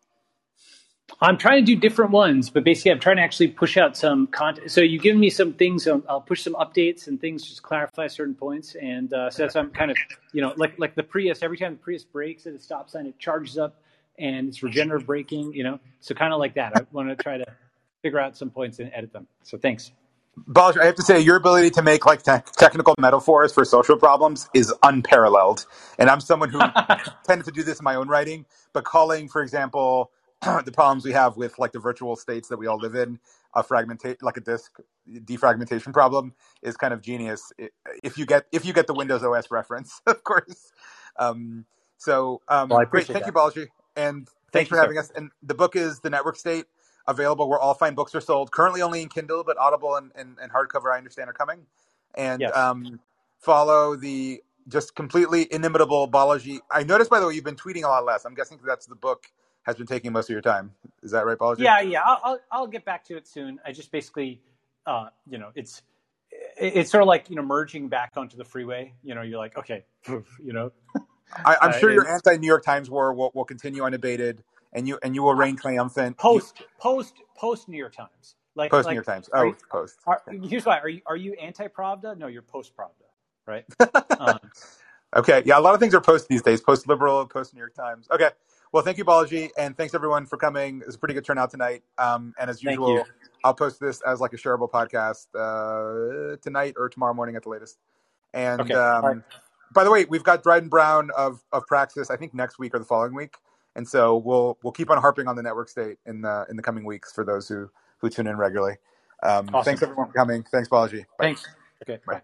I'm trying to do different ones, but basically, I'm trying to actually push out some content. So you give me some things, I'll push some updates and things, just clarify certain points. And uh, so that's I'm kind of, you know, like like the Prius. Every time the Prius breaks at a stop sign, it charges up, and it's regenerative braking. You know, so kind of like that. I want to try to figure out some points and edit them. So thanks. Balaji, I have to say, your ability to make like te- technical metaphors for social problems is unparalleled. And I'm someone who <laughs> tended to do this in my own writing, but calling, for example, <clears throat> the problems we have with like the virtual states that we all live in, a fragmentation, like a disk defragmentation problem, is kind of genius. If you get if you get the Windows OS reference, <laughs> of course. Um, so um, well, great, thank that. you, Balaji, and thanks thank for you, having sir. us. And the book is the Network State, available where all fine books are sold. Currently only in Kindle, but Audible and, and, and hardcover, I understand, are coming. And yes. um, follow the just completely inimitable Balaji. I noticed, by the way, you've been tweeting a lot less. I'm guessing that's the book has been taking most of your time. Is that right, Balaji? Yeah, yeah. I'll, I'll, I'll get back to it soon. I just basically, uh, you know, it's it's sort of like you know merging back onto the freeway. You know, you're like, okay, <laughs> you know. I, am sure uh, your anti New York Times war will, will continue unabated, and you and you will reign triumphant. Post post post New York Times, like post like, New York Times. Oh, you, post. Are, here's why: are you are you anti Pravda? No, you're post Pravda, right? <laughs> um, okay, yeah, a lot of things are post these days. Post liberal, post New York Times. Okay. Well, thank you, Balaji, and thanks everyone for coming. It's a pretty good turnout tonight. Um, and as usual, I'll post this as like a shareable podcast uh, tonight or tomorrow morning at the latest. And okay. um, right. by the way, we've got Dryden Brown of of Praxis. I think next week or the following week. And so we'll we'll keep on harping on the network state in the in the coming weeks for those who who tune in regularly. Um, awesome. Thanks everyone for coming. Thanks, Balaji. Bye. Thanks. Okay. Bye. Bye.